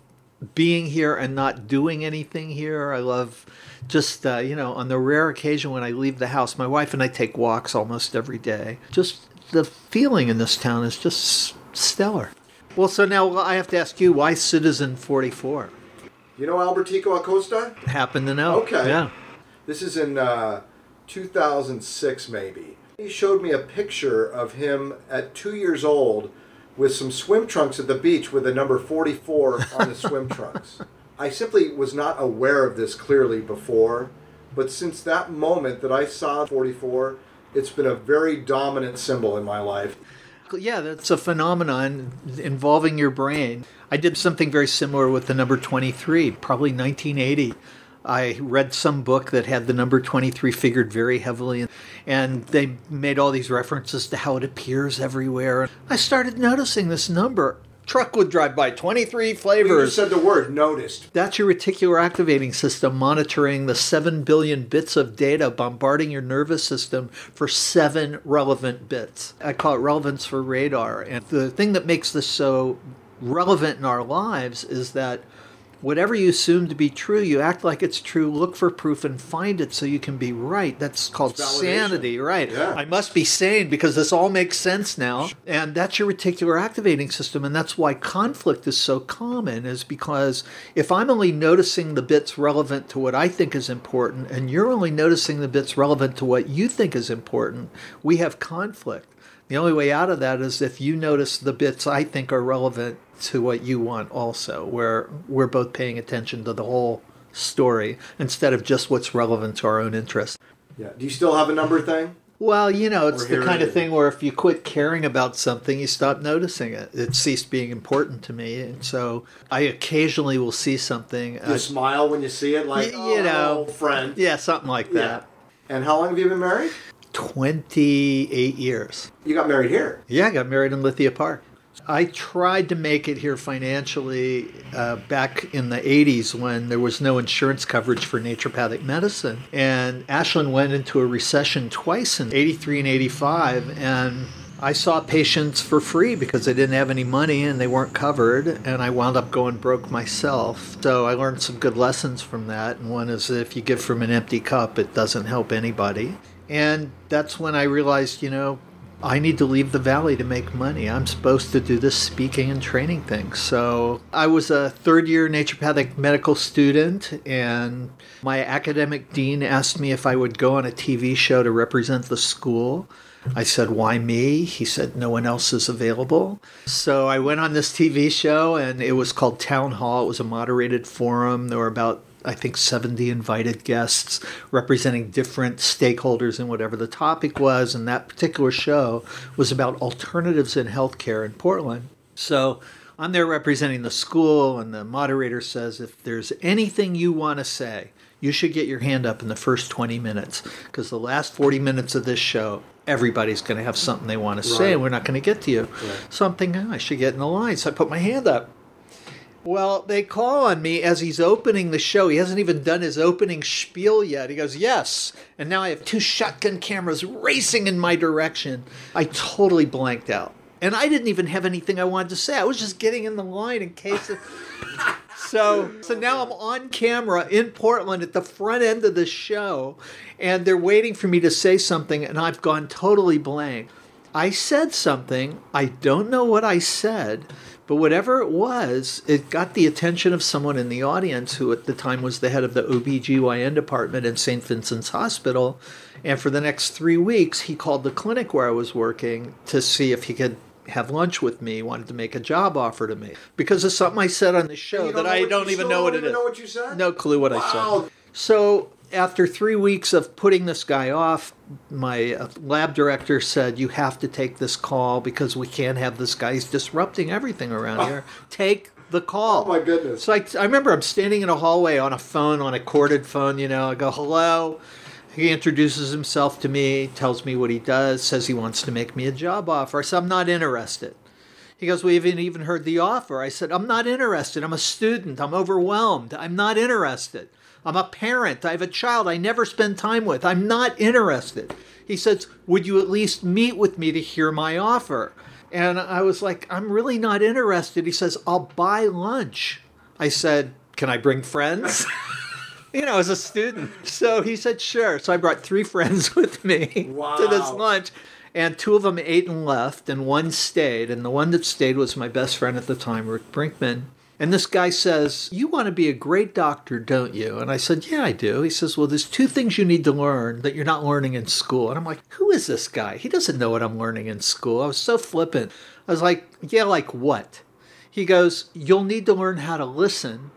being here and not doing anything here. I love just, uh, you know, on the rare occasion when I leave the house, my wife and I take walks almost every day. Just the feeling in this town is just stellar. Well, so now I have to ask you, why Citizen 44? You know Albertico Acosta? Happen to know. Okay. Yeah. This is in uh, 2006, maybe. He showed me a picture of him at two years old with some swim trunks at the beach with the number 44 on the swim trunks. I simply was not aware of this clearly before, but since that moment that I saw 44, it's been a very dominant symbol in my life. Yeah, that's a phenomenon involving your brain. I did something very similar with the number 23, probably 1980. I read some book that had the number 23 figured very heavily, and they made all these references to how it appears everywhere. I started noticing this number truck would drive by, 23 You flavors. said the word noticed. That's your reticular activating system monitoring the 7 billion bits of data bombarding your nervous system for 7 relevant bits. I call it relevance for radar. And the thing that makes this so relevant in our lives is that whatever you assume to be true, you act like it's true, look for proof and find it so you can be right. That's called sanity, right? Yeah. I must be sane because this all makes sense now. And that's your reticular activating system. And that's why conflict is so common, is because if I'm only noticing the bits relevant to what I think is important, and you're only noticing the bits relevant to what you think is important, we have conflict. The only way out of that is if you notice the bits I think are relevant to what you want also, where we're both paying attention to the whole story instead of just what's relevant to our own interests. Yeah. Do you still have a number thing? Well, you know, it's the kind of thing where if you quit caring about something, you stop noticing it. It ceased being important to me. And so I occasionally will see something. You uh, smile when you see it, like Y- you know. "Oh, friend. yeah, something like Yeah. that. And how long have you been married? 28 years. You got married here. Yeah, I got married in Lithia Park. I tried to make it here financially uh, back in the 80s when there was no insurance coverage for naturopathic medicine. And Ashland went into a recession twice in 83 and 85. And I saw patients for free because they didn't have any money and they weren't covered. And I wound up going broke myself. So I learned some good lessons from that. And one is that if you give from an empty cup, it doesn't help anybody. And that's when I realized, you know, I need to leave the valley to make money. I'm supposed to do this speaking and training thing. So I was a third year naturopathic medical student, and my academic dean asked me if I would go on a TV show to represent the school. I said, Why me? He said, No one else is available. So I went on this TV show, and it was called Town Hall. It was a moderated forum. There were about I think 70 invited guests representing different stakeholders in whatever the topic was. And that particular show was about alternatives in healthcare in Portland. So I'm there representing the school, and the moderator says, if there's anything you want to say, you should get your hand up in the first 20 minutes because the last 40 minutes of this show, everybody's going to have something they want to say, Right. and we're not going to get to you. So I'm thinking, "Oh, I should get in the line. So I put my hand up. Well, they call on me as he's opening the show. He hasn't even done his opening spiel yet. He goes, Yes. And now I have two shotgun cameras racing in my direction. I totally blanked out. And I didn't even have anything I wanted to say. I was just getting in the line in case of. So, so now I'm on camera in Portland at the front end of the show, and they're waiting for me to say something, and I've gone totally blank. I said something. I don't know what I said, but whatever it was, it got the attention of someone in the audience who at the time was the head of the OBGYN department in St. Vincent's Hospital. And for the next three weeks, he called the clinic where I was working to see if he could have lunch with me, wanted to make a job offer to me because of something I said on the show that I don't even know what don't even know what you said? No clue what I said. So after three weeks of putting this guy off, my uh, lab director said, "You have to take this call because we can't have this guy. He's disrupting everything around here. Take the call." Oh, my goodness. So I, I remember I'm standing in a hallway on a phone, on a corded phone. You know, I go, "Hello." He introduces himself to me, tells me what he does, says he wants to make me a job offer. I said, "I'm not interested." He goes, We haven't even heard the offer. I said, I'm not interested. I'm a student. I'm overwhelmed. I'm not interested. I'm a parent. I have a child I never spend time with. I'm not interested. He says, Would you at least meet with me to hear my offer? And I was like, I'm really not interested. He says, I'll buy lunch. I said, Can I bring friends? you know, as a student. So he said, sure. So I brought three friends with me to this lunch. And two of them ate and left, and one stayed. And the one that stayed was my best friend at the time, Rick Brinkman. And this guy says, You want to be a great doctor, don't you? And I said, Yeah, I do. He says, Well, there's two things you need to learn that you're not learning in school. And I'm like, Who is this guy? He doesn't know what I'm learning in school. I was so flippant. I was like, Yeah, like what? He goes, You'll need to learn how to listen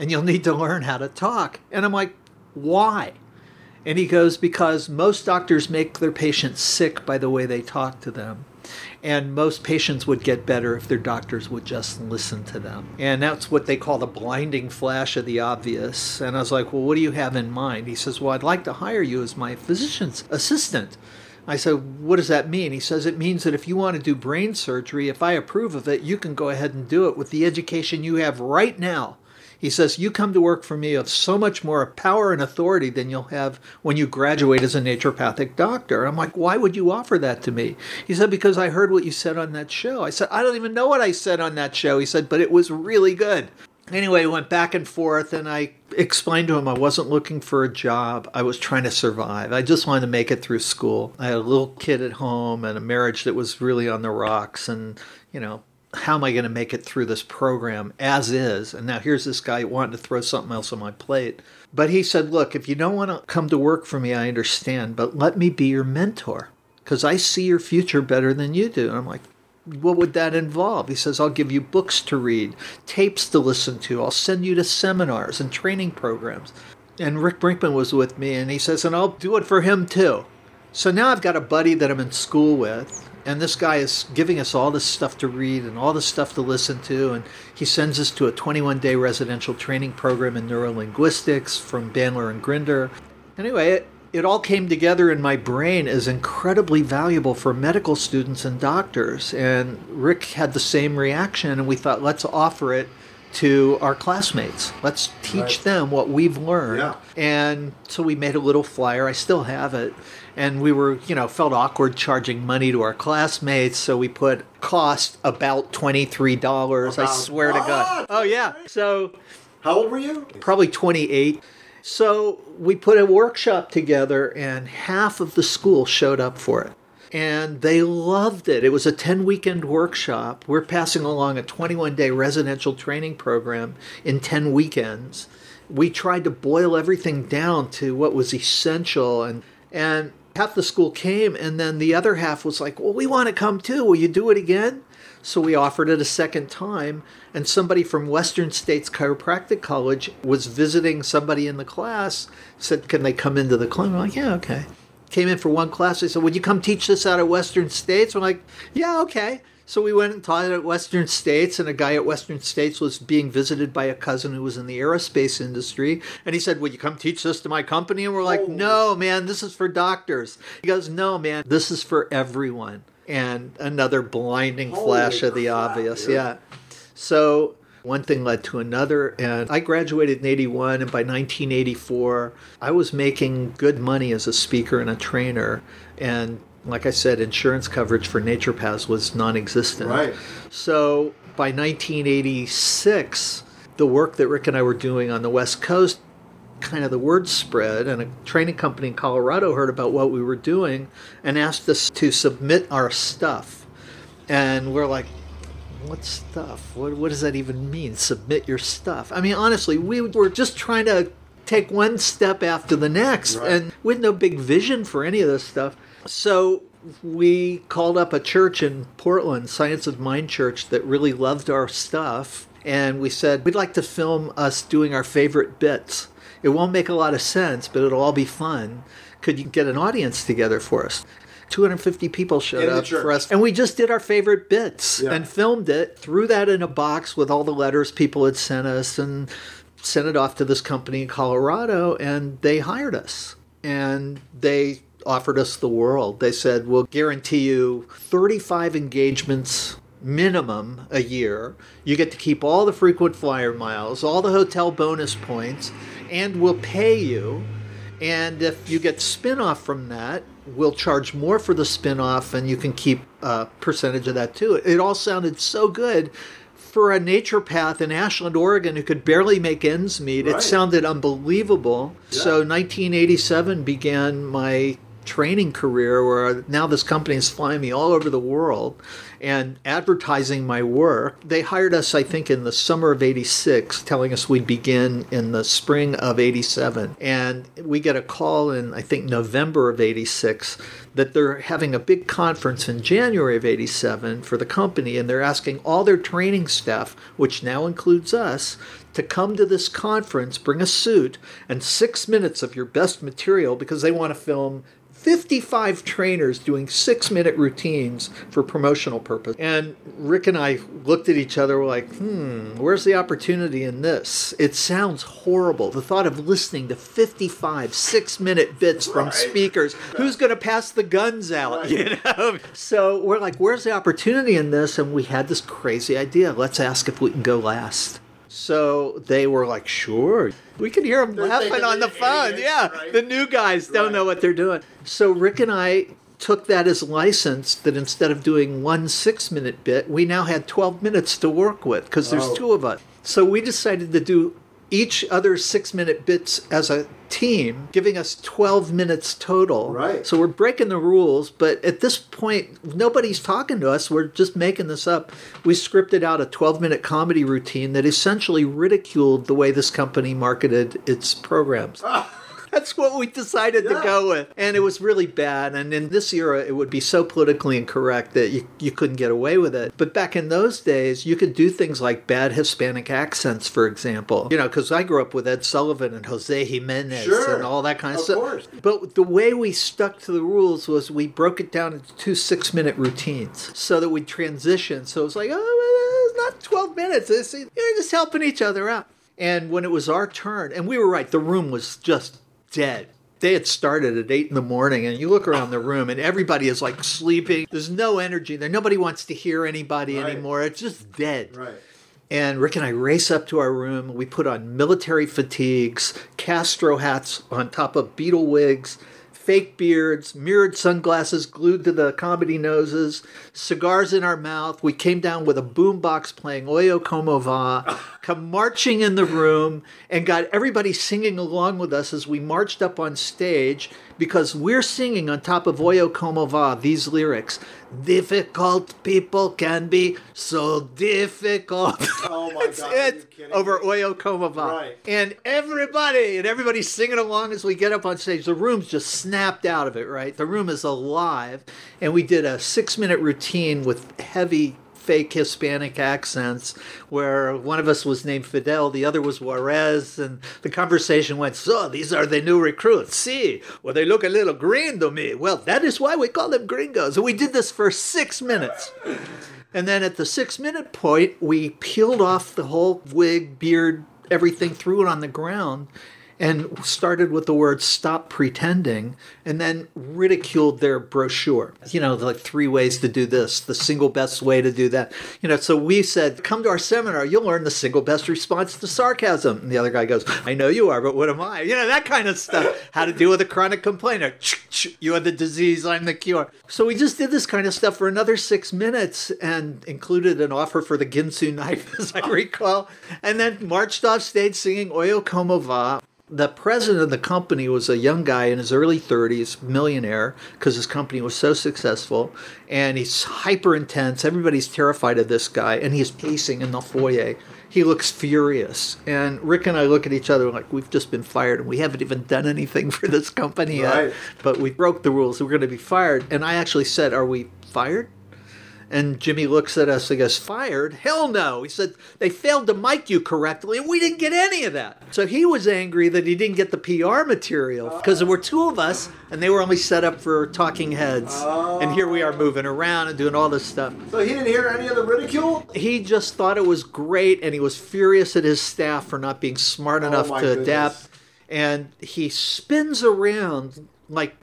and you'll need to learn how to talk. And I'm like, why? And he goes, because most doctors make their patients sick by the way they talk to them. And most patients would get better if their doctors would just listen to them. And that's what they call the blinding flash of the obvious. And I was like, well, what do you have in mind? He says, well, I'd like to hire you as my physician's assistant. I said, What does that mean? He says, It means that if you want to do brain surgery, if I approve of it, you can go ahead and do it with the education you have right now. He says, You come to work for me of so much more power and authority than you'll have when you graduate as a naturopathic doctor. I'm like, Why would you offer that to me? He said, Because I heard what you said on that show. I said, I don't even know what I said on that show. He said, But it was really good. Anyway, went back and forth, and I explained to him I wasn't looking for a job. I was trying to survive. I just wanted to make it through school. I had a little kid at home and a marriage that was really on the rocks, and, you know, how am I going to make it through this program as is? And now here's this guy wanting to throw something else on my plate. But he said, Look, if you don't want to come to work for me, I understand, but let me be your mentor because I see your future better than you do. And I'm like, what would that involve? He says, I'll give you books to read, tapes to listen to, I'll send you to seminars and training programs. And Rick Brinkman was with me, and he says, and I'll do it for him too. So now I've got a buddy that I'm in school with, and this guy is giving us all this stuff to read and all this stuff to listen to, and he sends us to a 21 day residential training program in neurolinguistics from Bandler and Grinder. Anyway, it, it all came together in my brain as incredibly valuable for medical students and doctors. And Rick had the same reaction, and we thought, let's offer it to our classmates. Let's teach Right. them what we've learned. Yeah. And so we made a little flyer. I still have it. And we were, you know, felt awkward charging money to our classmates. So we put cost about $23. I About- swear to God. Oh, yeah. So How old were you? probably 28. So we put a workshop together, and half of the school showed up for it. And they loved it. It was a 10 weekend workshop. We're passing along a 21 day residential training program in 10 weekends. We tried to boil everything down to what was essential, and, and half the school came, and then the other half was like, Well, we want to come too. Will you do it again? So we offered it a second time, and somebody from Western States Chiropractic College was visiting somebody in the class. Said, "Can they come into the clinic? I'm like, "Yeah, okay." Came in for one class. They said, "Would you come teach this out at Western States?" I'm like, "Yeah, okay." So we went and taught it at Western States, and a guy at Western States was being visited by a cousin who was in the aerospace industry, and he said, "Will you come teach this to my company?" And we're like, oh. "No, man, this is for doctors." He goes, "No, man, this is for everyone." And another blinding flash of the crap, obvious, dude. yeah. So one thing led to another, and I graduated in 81, and by 1984, I was making good money as a speaker and a trainer. And like I said, insurance coverage for naturopaths was non existent. Right. So by 1986, the work that Rick and I were doing on the West Coast kind of the word spread, and a training company in Colorado heard about what we were doing and asked us to submit our stuff. And we're like, what stuff? What, what does that even mean? Submit your stuff. I mean, honestly, we were just trying to take one step after the next, Right. and with no big vision for any of this stuff. So we called up a church in Portland, Science of Mind Church, that really loved our stuff. And we said, we'd like to film us doing our favorite bits. It won't make a lot of sense, but it'll all be fun. Could you get an audience together for us? 250 people showed up church. for us. And we just did our favorite bits Yeah. and filmed it, threw that in a box with all the letters people had sent us, and sent it off to this company in Colorado, and they hired us. And they offered us the world. They said, We'll guarantee you 35 engagements minimum a year. You get to keep all the frequent flyer miles, all the hotel bonus points, and we'll pay you. And if you get spin-off from that, we'll charge more for the spin-off and you can keep a percentage of that too. It all sounded so good for a naturopath in Ashland, Oregon who could barely make ends meet. It sounded unbelievable. So 1987 began my training career where now this company is flying me all over the world and advertising my work. They hired us, I think, in the summer of 86, telling us we'd begin in the spring of 87. And we get a call in, I think, November of 86 that they're having a big conference in January of 87 for the company, and they're asking all their training staff, which now includes us, to come to this conference, bring a suit, and six minutes of your best material because they want to film 55 trainers doing six minute routines for promotional purpose. And Rick and I looked at each other, we're like, hmm, where's the opportunity in this? It sounds horrible. The thought of listening to 55 six minute bits from Right. speakers. Who's going to pass the guns out? You know? So we're like, where's the opportunity in this? And we had this crazy idea. Let's ask if we can go last. So they were like, sure. We could hear them laughing on the phone. idiots, Yeah. right? The new guys don't Right. know what they're doing. So Rick and I took that as license that instead of doing one six minute bit, we now had 12 minutes to work with because there's Oh. two of us. So we decided to do each other six minute bits as a team, giving us 12 minutes total. Right. So we're breaking the rules, but at this point, nobody's talking to us. We're just making this up. We scripted out a 12 minute comedy routine that essentially ridiculed the way this company marketed its programs. That's what we decided to go with. And it was really bad. And in this era, it would be so politically incorrect that you, you couldn't get away with it. But back in those days, you could do things like bad Hispanic accents, for example. You know, because I grew up with Ed Sullivan and Jose Jimenez Sure. and all that kind of, Of stuff. course. But the way we stuck to the rules was we broke it down into two six minute routines so that we'd transition. So it was like, oh, it's not 12 minutes. It's, you're just helping each other out. And when it was our turn, and we were right, the room was just dead. They had started at eight in the morning, and you look around the room, and everybody is like sleeping. There's no energy there. Nobody wants to hear anybody Right. anymore. It's just dead. Right. And Rick and I race up to our room. We put on military fatigues, Castro hats on top of Beatle wigs, fake beards, mirrored sunglasses glued to the comedy noses, cigars in our mouth. We came down with a boombox playing Oye Como Va, come marching in the room, and got everybody singing along with us as we marched up on stage because we're singing on top of Oye Como Va these lyrics. Difficult people can be so difficult. Oh my God, over? Oye Como Right. And everybody, and everybody's singing along as we get up on stage. The room's just snapped out of it, right? The room is alive. And we did a six minute routine with heavy fake Hispanic accents where one of us was named Fidel, the other was Juarez, and the conversation went, So, these are the new recruits. See, well, they look a little green to me. Well, that is why we call them gringos. And we did this for six minutes. And then at the six minute point, we peeled off the whole wig, beard, everything, threw it on the ground, and started with the word stop pretending, and then ridiculed their brochure. You know, like three ways to do this, the single best way to do that. You know, so we said, come to our seminar, you'll learn the single best response to sarcasm. And the other guy goes, I know you are, but what am I? You know, that kind of stuff. How to deal with a chronic complainer. You are the disease, I'm the cure. So we just did this kind of stuff for another six minutes and included an offer for the Ginsu knife, as I recall, and then marched off stage singing Oye Como Va. The president of the company was a young guy in his early 30s, millionaire, because his company was so successful. And he's hyper intense. Everybody's terrified of this guy. And he's pacing in the foyer. He looks furious. And Rick and I look at each other like, we've just been fired and we haven't even done anything for this company yet. Right. But we broke the rules. We're going to be fired. And I actually said, Are we fired? And Jimmy looks at us and goes, Fired? Hell no. He said, They failed to mic you correctly, and we didn't get any of that. So he was angry that he didn't get the PR material because there were two of us, and they were only set up for talking heads. And here we are moving around and doing all this stuff. So he didn't hear any of the ridicule? He just thought it was great, and he was furious at his staff for not being smart oh enough to goodness. adapt. And he spins around like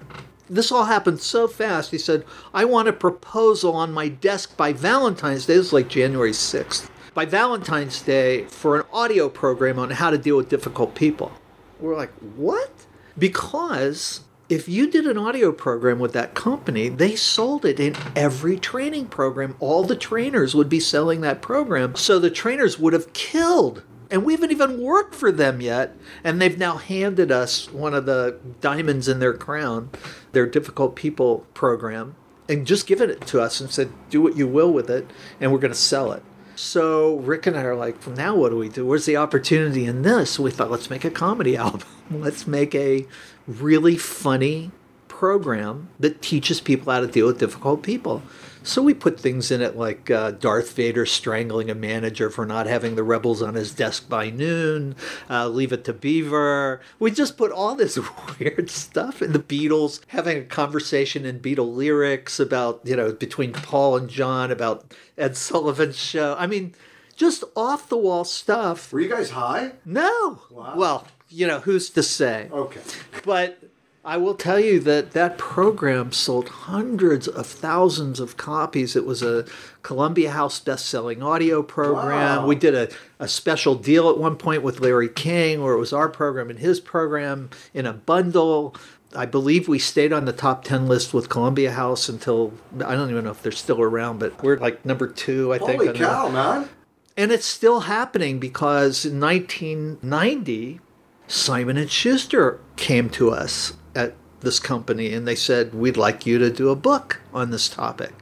this all happened so fast. He said, I want a proposal on my desk by Valentine's Day. This is like January 6th. By Valentine's Day for an audio program on how to deal with difficult people. We're like, what? Because if you did an audio program with that company, they sold it in every training program. All the trainers would be selling that program. So the trainers would have killed. And we haven't even worked for them yet. And they've now handed us one of the diamonds in their crown, their difficult people program, and just given it to us and said, do what you will with it, and we're going to sell it. So Rick and I are like, well, now what do we do? Where's the opportunity in this? We thought, let's make a comedy album. let's make a really funny program that teaches people how to deal with difficult people. So we put things in it like uh, Darth Vader strangling a manager for not having the rebels on his desk by noon, uh, Leave It to Beaver. We just put all this weird stuff in the Beatles, having a conversation in Beatle lyrics about, you know, between Paul and John about Ed Sullivan's show. I mean, just off the wall stuff. Were you guys high? No. Wow. Well, you know, who's to say? Okay. But I will tell you that that program sold hundreds of thousands of copies. It was a Columbia House best-selling audio program. Wow. We did a, a special deal at one point with Larry King, where it was our program and his program in a bundle. I believe we stayed on the top 10 list with Columbia House until I don't even know if they're still around, but we're like number two, I think. Holy cow, man. and it's still happening because in 1990, Simon and Schuster came to us at this company and they said, "We'd like you to do a book on this topic."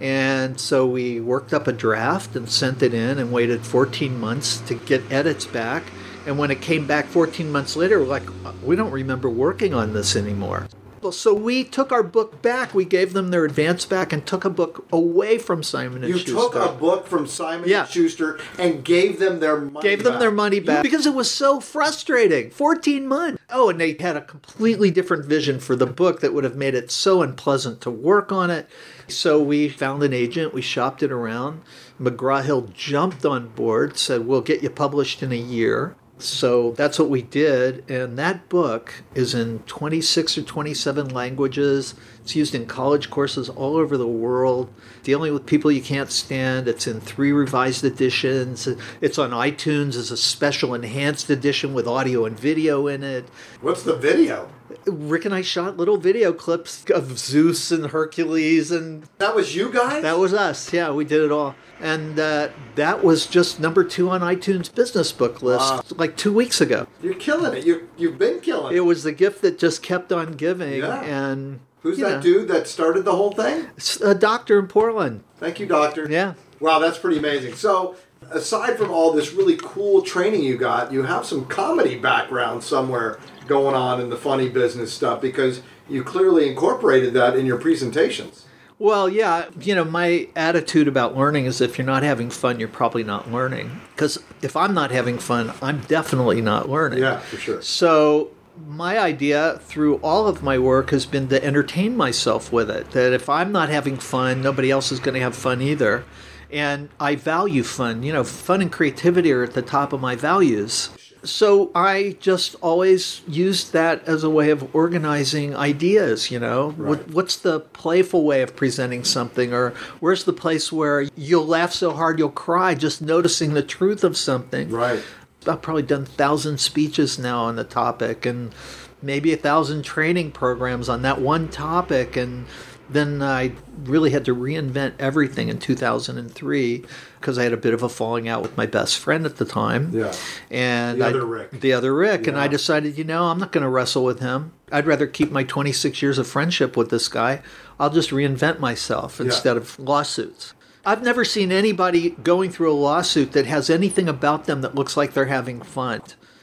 And so we worked up a draft and sent it in and waited 14 months to get edits back. And when it came back 14 months later, we're like, we don't remember working on this anymore. Well, so we took our book back. We gave them their advance back and took a book away from Simon and You Schuster. You took a book from Simon Yeah. and Schuster and gave them their money gave them back. their money back. Because it was so frustrating. 14 months. Oh and they had a completely different vision for the book that would have made it so unpleasant to work on it. So we found an agent. We shopped it around. Mcgraw-hill jumped on board said we'll get you published in a year so that's what we did and that book is in 26 or 27 languages it's used in college courses all over the world dealing with people you can't stand it's in three revised editions it's on itunes as a special enhanced edition with audio and video in it What's the video? rick and i shot little video clips of zeus and hercules and That was you guys? that was us yeah we did it all and uh, that was just number two on itunes business book list Wow. like two weeks ago You're killing it. You you've been killing it. it was the gift that just kept on giving Yeah. and Who's you that know, dude that started the whole thing? a uh, doctor in portland Thank you, doctor. yeah Wow, that's pretty amazing. So, aside from all this really cool training you got, you have some comedy background somewhere going on in the funny business stuff because you clearly incorporated that in your presentations. Well, yeah, you know, my attitude about learning is if you're not having fun, you're probably not learning. Because if I'm not having fun, I'm definitely not learning. Yeah, for sure. So, my idea through all of my work has been to entertain myself with it. That if I'm not having fun, nobody else is going to have fun either. And I value fun. You know, fun and creativity are at the top of my values. So I just always used that as a way of organizing ideas, you know. What, what's the playful way of presenting something or where's the place where you'll laugh so hard you'll cry just noticing the truth of something. Right. I've probably done thousand speeches now on the topic and maybe a thousand training programs on that one topic and then I really had to reinvent everything in 2003 because I had a bit of a falling out with my best friend at the time. Yeah. And The I- other Rick. The other Rick. And I decided, you know, I'm not going to wrestle with him. I'd rather keep my 26 years of friendship with this guy. I'll just reinvent myself instead of lawsuits. I've never seen anybody going through a lawsuit that has anything about them that looks like they're having fun.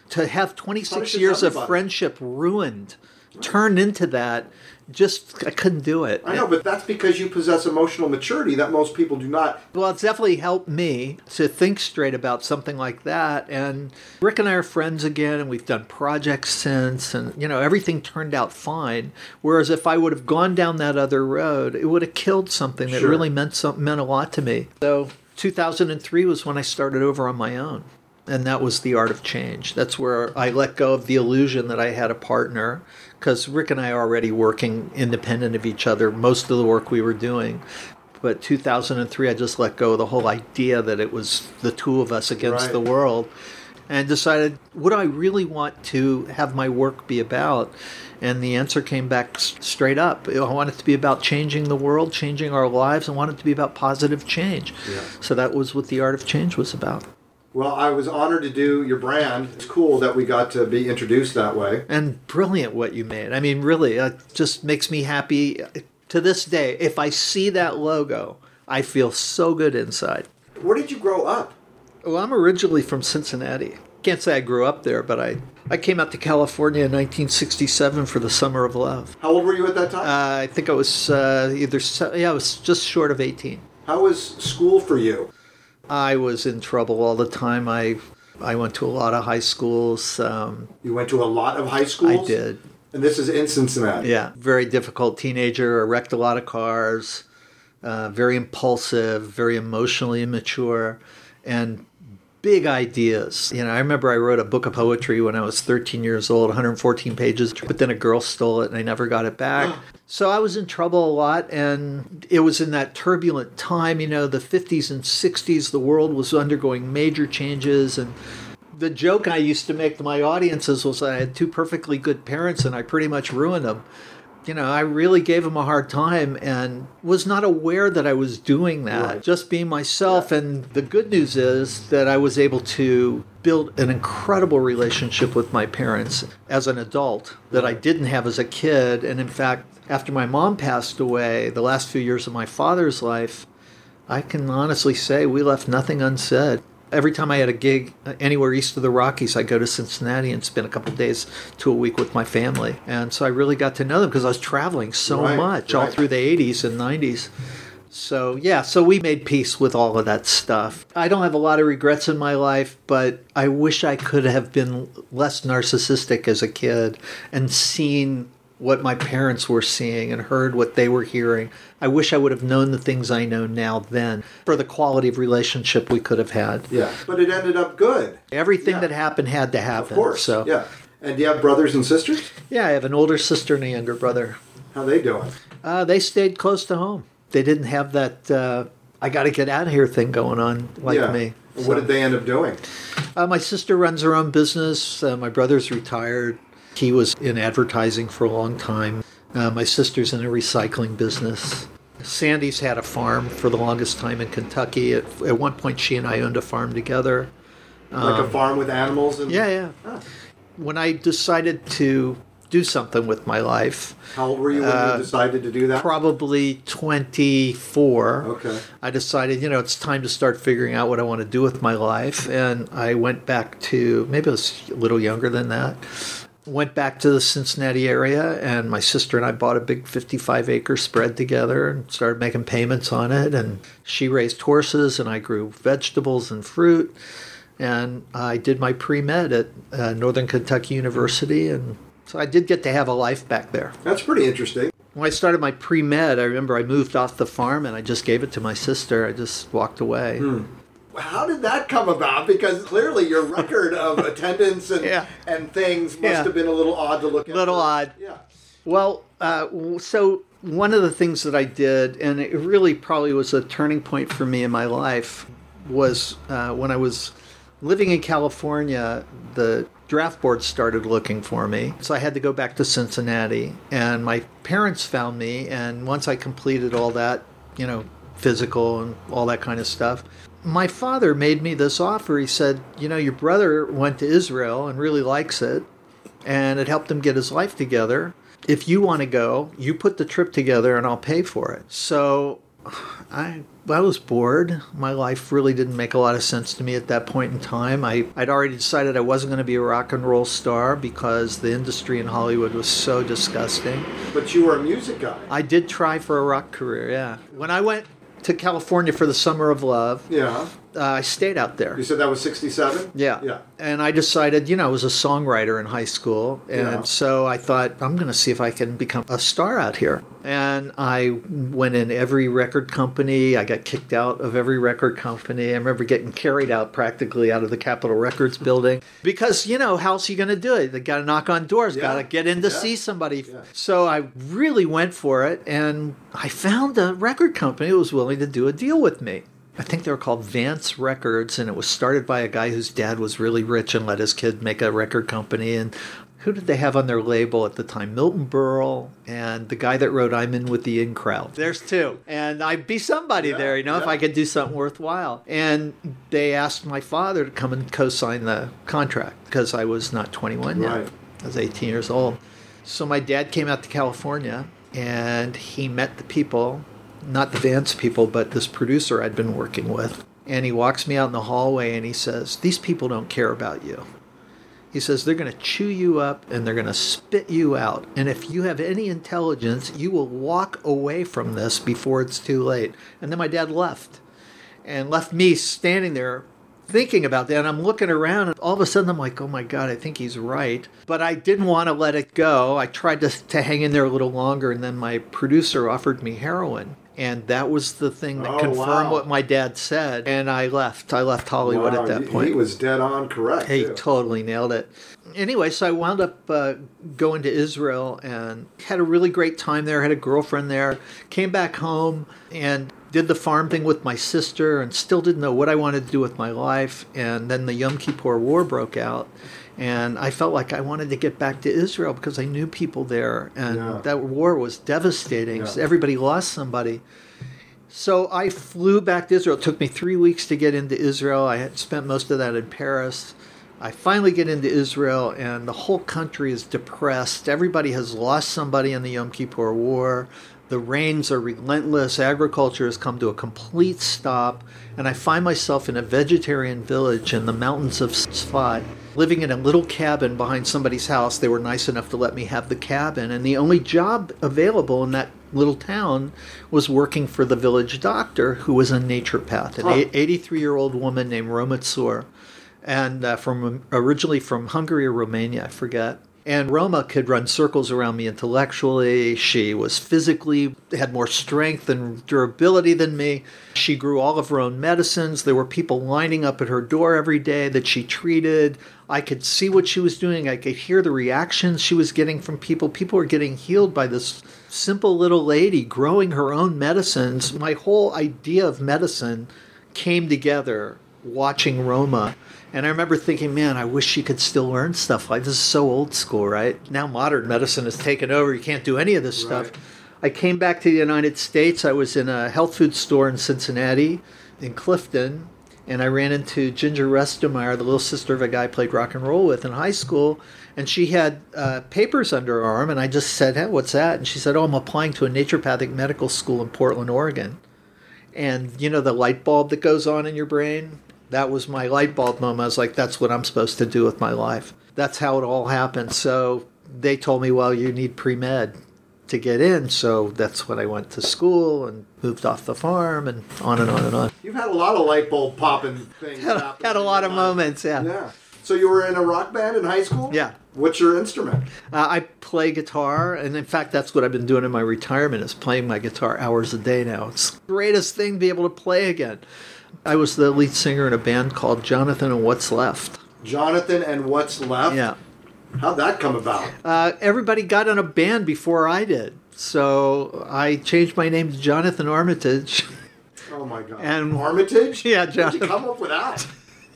To have 26 Punishes years of friendship ruined, turned into that, just I couldn't do it. I know, but that's because you possess emotional maturity that most people do not. Well, it's definitely helped me to think straight about something like that. And Rick and I are friends again, and we've done projects since, and you know everything turned out fine. Whereas if I would have gone down that other road, it would have killed something that Sure. really meant something meant a lot to me. So 2003 was when I started over on my own. And that was the art of change. That's where I let go of the illusion that I had a partner, because Rick and I are already working independent of each other, most of the work we were doing. But 2003, I just let go of the whole idea that it was the two of us against Right. the world and decided, what do I really want to have my work be about? And the answer came back straight up. I want it to be about changing the world, changing our lives. I want it to be about positive change. Yeah. So that was what the art of change was about. Well, I was honored to do your brand. It's cool that we got to be introduced that way. And brilliant what you made. I mean, really, it just makes me happy to this day. If I see that logo, I feel so good inside. Where did you grow up? Well, I'm originally from Cincinnati. Can't say I grew up there, but I I came out to California in 1967 for the Summer of Love. How old were you at that time? Uh, I think I was uh, either yeah, I was just short of 18. How was school for you? I was in trouble all the time. I I went to a lot of high schools. Um, You went to a lot of high schools? I did. And this is in Cincinnati. Yeah, very difficult teenager. I wrecked a lot of cars. Uh, very impulsive, very emotionally immature, and big ideas. You know, I remember I wrote a book of poetry when I was 13 years old, 114 pages, but then a girl stole it and I never got it back. So I was in trouble a lot, and it was in that turbulent time, you know, the 50s and 60s, the world was undergoing major changes, and the joke I used to make to my audiences was I had two perfectly good parents and I pretty much ruined them. You know, I really gave them a hard time and was not aware that I was doing that, Right. just being myself. And the good news is that I was able to build an incredible relationship with my parents as an adult that I didn't have as a kid. And in fact, after my mom passed away, the last few years of my father's life, I can honestly say we left nothing unsaid. Every time I had a gig anywhere east of the Rockies, I'd go to Cincinnati and spend a couple days to a week with my family. And so I really got to know them because I was traveling so Right, much all through the 80s and 90s. So, yeah, so we made peace with all of that stuff. I don't have a lot of regrets in my life, but I wish I could have been less narcissistic as a kid and seen what my parents were seeing and heard what they were hearing. I wish I would have known the things I know now then for the quality of relationship we could have had. Yeah. But it ended up good. Everything Yeah. that happened had to happen. Of course. So, Yeah. And do you have brothers and sisters? yeah, I have an older sister and a younger brother. How they doing? Uh, they stayed close to home. They didn't have that uh, I got to get out of here thing going on like yeah. me. What did they end up doing? Uh, my sister runs her own business. Uh, my brother's retired. He was in advertising for a long time. Uh, my sister's in a recycling business. Sandy's had a farm for the longest time in Kentucky. At, at one point, she and I owned a farm together. Like a farm with animals and Um, Yeah, yeah. Ah. When I decided to do something with my life, How old were you when Uh, you decided to do that? probably 24. Okay. I decided, you know, it's time to start figuring out what I want to do with my life. And I went back to, maybe I was a little younger than that. Went back to the Cincinnati area, and my sister and I bought a big 55 acre spread together and started making payments on it. And she raised horses, and I grew vegetables and fruit. And I did my pre med at uh, Northern Kentucky University. And so I did get to have a life back there. That's pretty interesting. When I started my pre med, I remember I moved off the farm and I just gave it to my sister. I just walked away. How did that come about? Because clearly your record of attendance and Yeah. and things must Yeah. have been a little odd to look at. A little odd. Yeah. Well, uh, so one of the things that I did, and it really probably was a turning point for me in my life, was uh, when I was living in California, the draft board started looking for me. So I had to go back to Cincinnati, and my parents found me. And once I completed all that, you know, physical and all that kind of stuff, my father made me this offer. He said, You know, your brother went to Israel and really likes it and it helped him get his life together. If you want to go, you put the trip together and I'll pay for it. So I I was bored. My life really didn't make a lot of sense to me at that point in time. I, I'd already decided I wasn't going to be a rock and roll star because the industry in Hollywood was so disgusting. But you were a music guy. I did try for a rock career, yeah. When I went to California for the Summer of Love, Yeah. Uh, I stayed out there. You said that was 67? Yeah. Yeah. And I decided, you know, I was a songwriter in high school. And Yeah. so I thought, I'm going to see if I can become a star out here. And I went in every record company. I got kicked out of every record company. I remember getting carried out practically out of the Capitol Records building because, you know, how else are you going to do it? They got to knock on doors, Yeah. got to get in to Yeah. see somebody. Yeah. So I really went for it. And I found a record company that was willing to do a deal with me. I think they were called Vance Records, and it was started by a guy whose dad was really rich and let his kid make a record company. And who did they have on their label at the time? Milton Berle and the guy that wrote "I'm in with the In Crowd." There's two, and I'd be somebody Yeah, there, you know, if. I could do something worthwhile. And they asked my father to come and co-sign the contract because I was not 21 yet. Right. I was 18 years old. So my dad came out to California and he met the people, not the Vance people, but this producer I'd been working with. And he walks me out in the hallway and he says, These people don't care about you. He says, they're going to chew you up and they're going to spit you out. And if you have any intelligence, you will walk away from this before it's too late. And then my dad left and left me standing there thinking about that. And I'm looking around, and all of a sudden I'm like, oh my God, I think he's right. But I didn't want to let it go. I tried to, to hang in there a little longer, and then my producer offered me heroin. And that was the thing that Oh, confirmed wow. what my dad said. And I left. I left Hollywood Wow, at that point. He was dead on correct. He too. totally nailed it. Anyway, so I wound up uh, going to Israel and had a really great time there. Had a girlfriend there. Came back home and did the farm thing with my sister and still didn't know what I wanted to do with my life. And then the Yom Kippur War broke out. And I felt like I wanted to get back to Israel because I knew people there. And Yeah. that war was devastating. Yeah. Everybody lost somebody. So I flew back to Israel. It took me three weeks to get into Israel. I had spent most of that in Paris. I finally get into Israel, and the whole country is depressed. Everybody has lost somebody in the Yom Kippur War. The rains are relentless. Agriculture has come to a complete stop. And I find myself in a vegetarian village in the mountains of Sfat, living in a little cabin behind somebody's house. They were nice enough to let me have the cabin. And the only job available in that little town was working for the village doctor, who was a naturopath, an 83 year old woman named Roma Tsur and uh, from originally from Hungary or Romania, I forget. And Roma could run circles around me intellectually. She was physically had more strength and durability than me. She grew all of her own medicines. There were people lining up at her door every day that she treated. I could see what she was doing. I could hear the reactions she was getting from people. People were getting healed by this simple little lady growing her own medicines. My whole idea of medicine came together watching Roma. And I remember thinking, man, I wish she could still learn stuff like this is so old school, right? Now modern medicine has taken over. You can't do any of this stuff. I came back to the United States. I was in a health food store in Cincinnati, in Clifton, and I ran into Ginger Restomeyer, the little sister of a guy I played rock and roll with in high school. And she had uh, papers under her arm, and I just said, hey, what's that? And she said, oh, I'm applying to a naturopathic medical school in Portland, Oregon and you know the light bulb that goes on in your brain that was my light bulb moment i was like that's what i'm supposed to do with my life that's how it all happened so they told me well you need pre-med to get in so that's when i went to school and moved off the farm and on and on and on You've had a lot of light bulb popping things. had, happen had a lot of moments yeah, Yeah. So you were in a rock band in high school? Yeah. What's your instrument? Uh, i play guitar and in fact that's what i've been doing in my retirement is playing my guitar hours a day now it's the greatest thing to be able to play again i was the lead singer in a band called jonathan and what's left Jonathan and What's Left? yeah How'd that come about? uh, everybody got in a band before I did. So I changed my name to Jonathan Armitage. Oh my God. And- Armitage? Yeah, Jonathan. How'd you come up with that?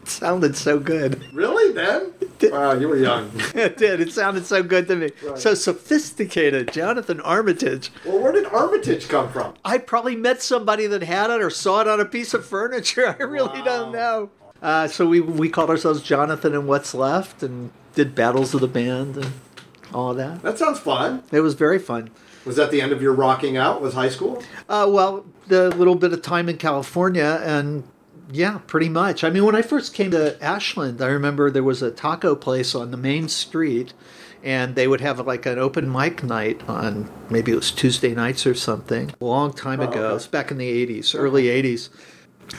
Sounded so good. Really, then? Wow, you were young. It did. It sounded so good to me. Right. So sophisticated. Jonathan Armitage. Well, where did Armitage come from? I probably met somebody that had it or saw it on a piece of furniture. I really don't know. Uh, so we, we called ourselves Jonathan and What's Left and did battles of the band and all of that. That sounds fun. It was very fun. Was that the end of your rocking out? Was high school? Uh, well, the little bit of time in California, and yeah, pretty much. I mean, when I first came to Ashland, I remember there was a taco place on the main street, and they would have like an open mic night on maybe it was Tuesday nights or something. A long time Oh, ago, okay. it was back in the '80s, early '80s.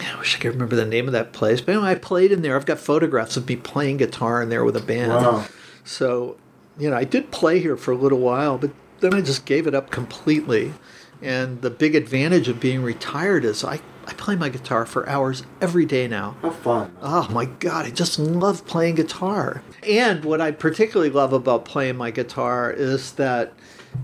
I wish I could remember the name of that place. But anyway, I played in there. I've got photographs of me playing guitar in there with a band. Wow. So, you know, I did play here for a little while, but then I just gave it up completely. And the big advantage of being retired is I, I play my guitar for hours every day now. How fun. Oh my God, I just love playing guitar. And what I particularly love about playing my guitar is that,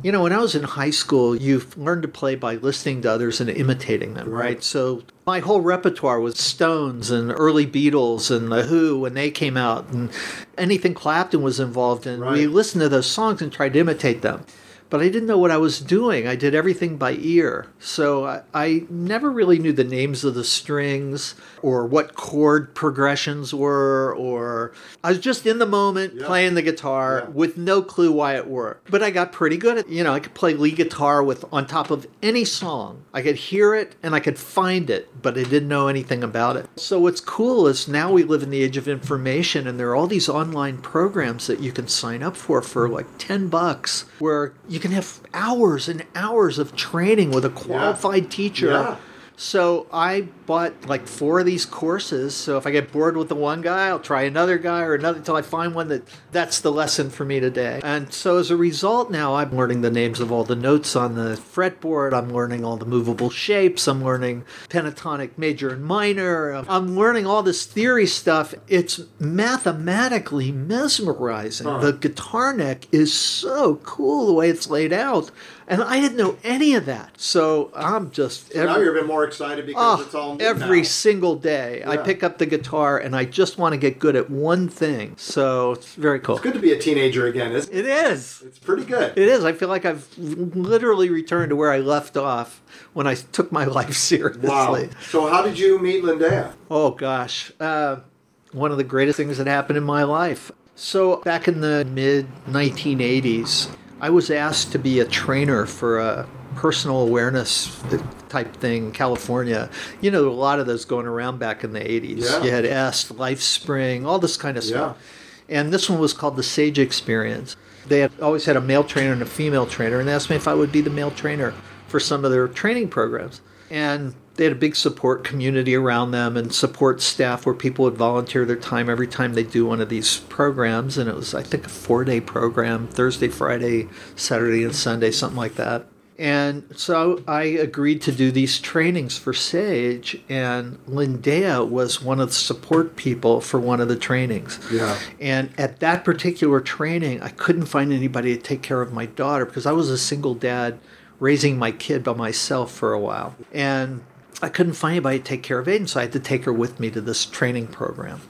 you know, when I was in high school, you learned to play by listening to others and imitating them, right? Right. So my whole repertoire was Stones and early Beatles and The Who when they came out and anything Clapton was involved in. We listened to those songs and tried to imitate them. But I didn't know what I was doing. I did everything by ear. So I, I never really knew the names of the strings or what chord progressions were, or I was just in the moment Yeah. playing the guitar Yeah. with no clue why it worked. But I got pretty good at, you know, I could play lead guitar with on top of any song. I could hear it and I could find it, but I didn't know anything about it. So what's cool is now we live in the age of information and there are all these online programs that you can sign up for for like 10 bucks where you can have hours and hours of training with a qualified teacher. Yeah. So I bought like four of these courses. So if I get bored with the one guy, I'll try another guy or another until I find one that that's the lesson for me today. And so as a result, now I'm learning the names of all the notes on the fretboard. I'm learning all the movable shapes. I'm learning pentatonic major and minor. I'm learning all this theory stuff. It's mathematically mesmerizing. The guitar neck is so cool the way it's laid out. And I didn't know any of that. So I'm just now you're a bit more excited because Oh, it's all new every now. single day. I pick up the guitar and I just want to get good at one thing. So it's very cool. It's good to be a teenager again, isn't it? It is. It's pretty good. It is. I feel like I've literally returned to where I left off when I took my life seriously. Wow. So how did you meet Lindea? Oh gosh, uh, one of the greatest things that happened in my life. So back in the mid 1980s, I was asked to be a trainer for a personal awareness type thing in California. You know, a lot of those going around back in the 80s. Yeah. You had EST, LifeSpring, all this kind of stuff. Yeah. And this one was called the Sage Experience. They had always had a male trainer and a female trainer, and they asked me if I would be the male trainer for some of their training programs. And they had a big support community around them and support staff where people would volunteer their time every time they do one of these programs. And it was, I think, a four day program Thursday, Friday, Saturday, and Sunday, something like that. And so I agreed to do these trainings for Sage, and Lindea was one of the support people for one of the trainings. Yeah. And at that particular training, I couldn't find anybody to take care of my daughter because I was a single dad raising my kid by myself for a while. And I couldn't find anybody to take care of Aiden, so I had to take her with me to this training program.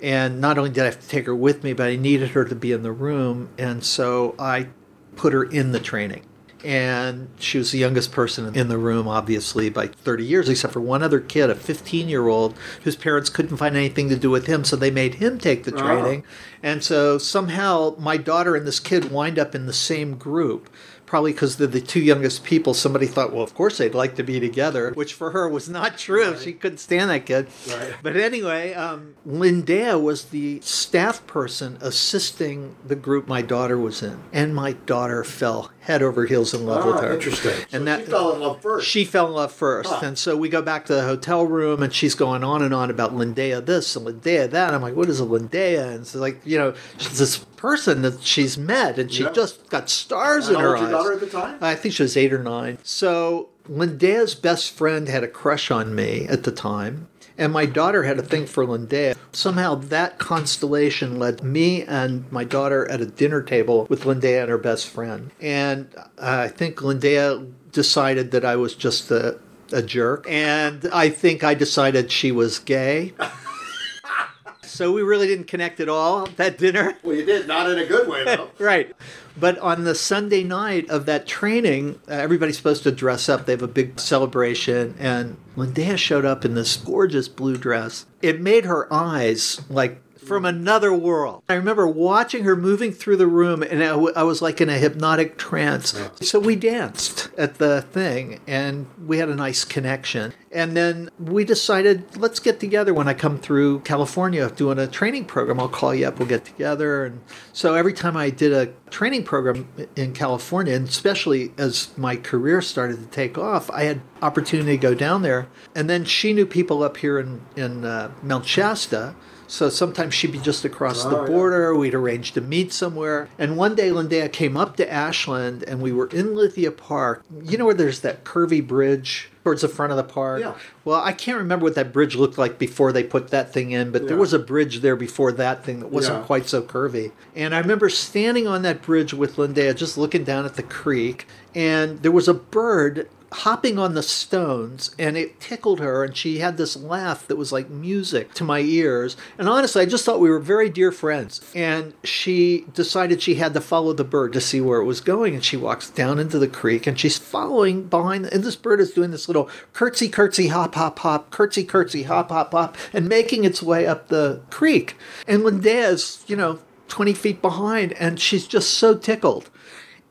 And not only did I have to take her with me, but I needed her to be in the room. And so I put her in the training. And she was the youngest person in the room, obviously, by 30 years, except for one other kid, a 15 year old, whose parents couldn't find anything to do with him, so they made him take the training. And so somehow my daughter and this kid wind up in the same group. Probably because they're the two youngest people, somebody thought, well, of course they'd like to be together, which for her was not true. She couldn't stand that kid. Right. But anyway, um, Lindea was the staff person assisting the group my daughter was in. And my daughter fell head over heels in love with Ah, her. interesting. So And that, she fell in love first. she fell in love first. Huh. And so we go back to the hotel room and she's going on and on about Lindea this and Lindea that. And I'm like, what is a Lindea? And it's like, you know, she's this person that she's met and she Yeah. just got stars How in her eyes. daughter at the time? I think she was eight or nine. So Lindea's best friend had a crush on me at the time. And my daughter had a thing for Lindea. Somehow that constellation led me and my daughter at a dinner table with Lindea and her best friend. And I think Lindea decided that I was just a, a jerk. And I think I decided she was gay. so we really didn't connect at all that dinner. Well, you did, not in a good way, though. Right. But on the Sunday night of that training, uh, everybody's supposed to dress up. They have a big celebration, and Lindea showed up in this gorgeous blue dress. It made her eyes like from another world. I remember watching her moving through the room, and I, w- I was like in a hypnotic trance. So we danced at the thing, and we had a nice connection. And then we decided, let's get together when I come through California doing a training program. I'll call you up, we'll get together. And so every time I did a training program in California, and especially as my career started to take off, I had opportunity to go down there. And then she knew people up here in, in uh, Mount Shasta. So sometimes she'd be just across the Oh, yeah. border. We'd arrange to meet somewhere. And one day, Lindea came up to Ashland, and we were in Lithia Park. You know where there's that curvy bridge towards the front of the park? Yeah. Well, I can't remember what that bridge looked like before they put that thing in, but there was a bridge there before that thing that wasn't Yeah. quite so curvy. And I remember standing on that bridge with Lindea, just looking down at the creek, and there was a bird hopping on the stones and it tickled her and she had this laugh that was like music to my ears. And honestly i just thought we were very dear friends. And she decided she had to follow the bird to see where it was going and she walks down into the creek and she's following behind and this bird is doing this little curtsy curtsy hop hop hop curtsy curtsy hop hop hop and making its way up the creek. And lindea's you know 20 feet behind and she's just so tickled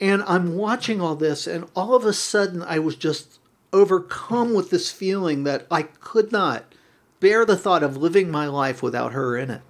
and I'm watching all this, and all of a sudden, I was just overcome with this feeling that I could not bear the thought of living my life without her in it.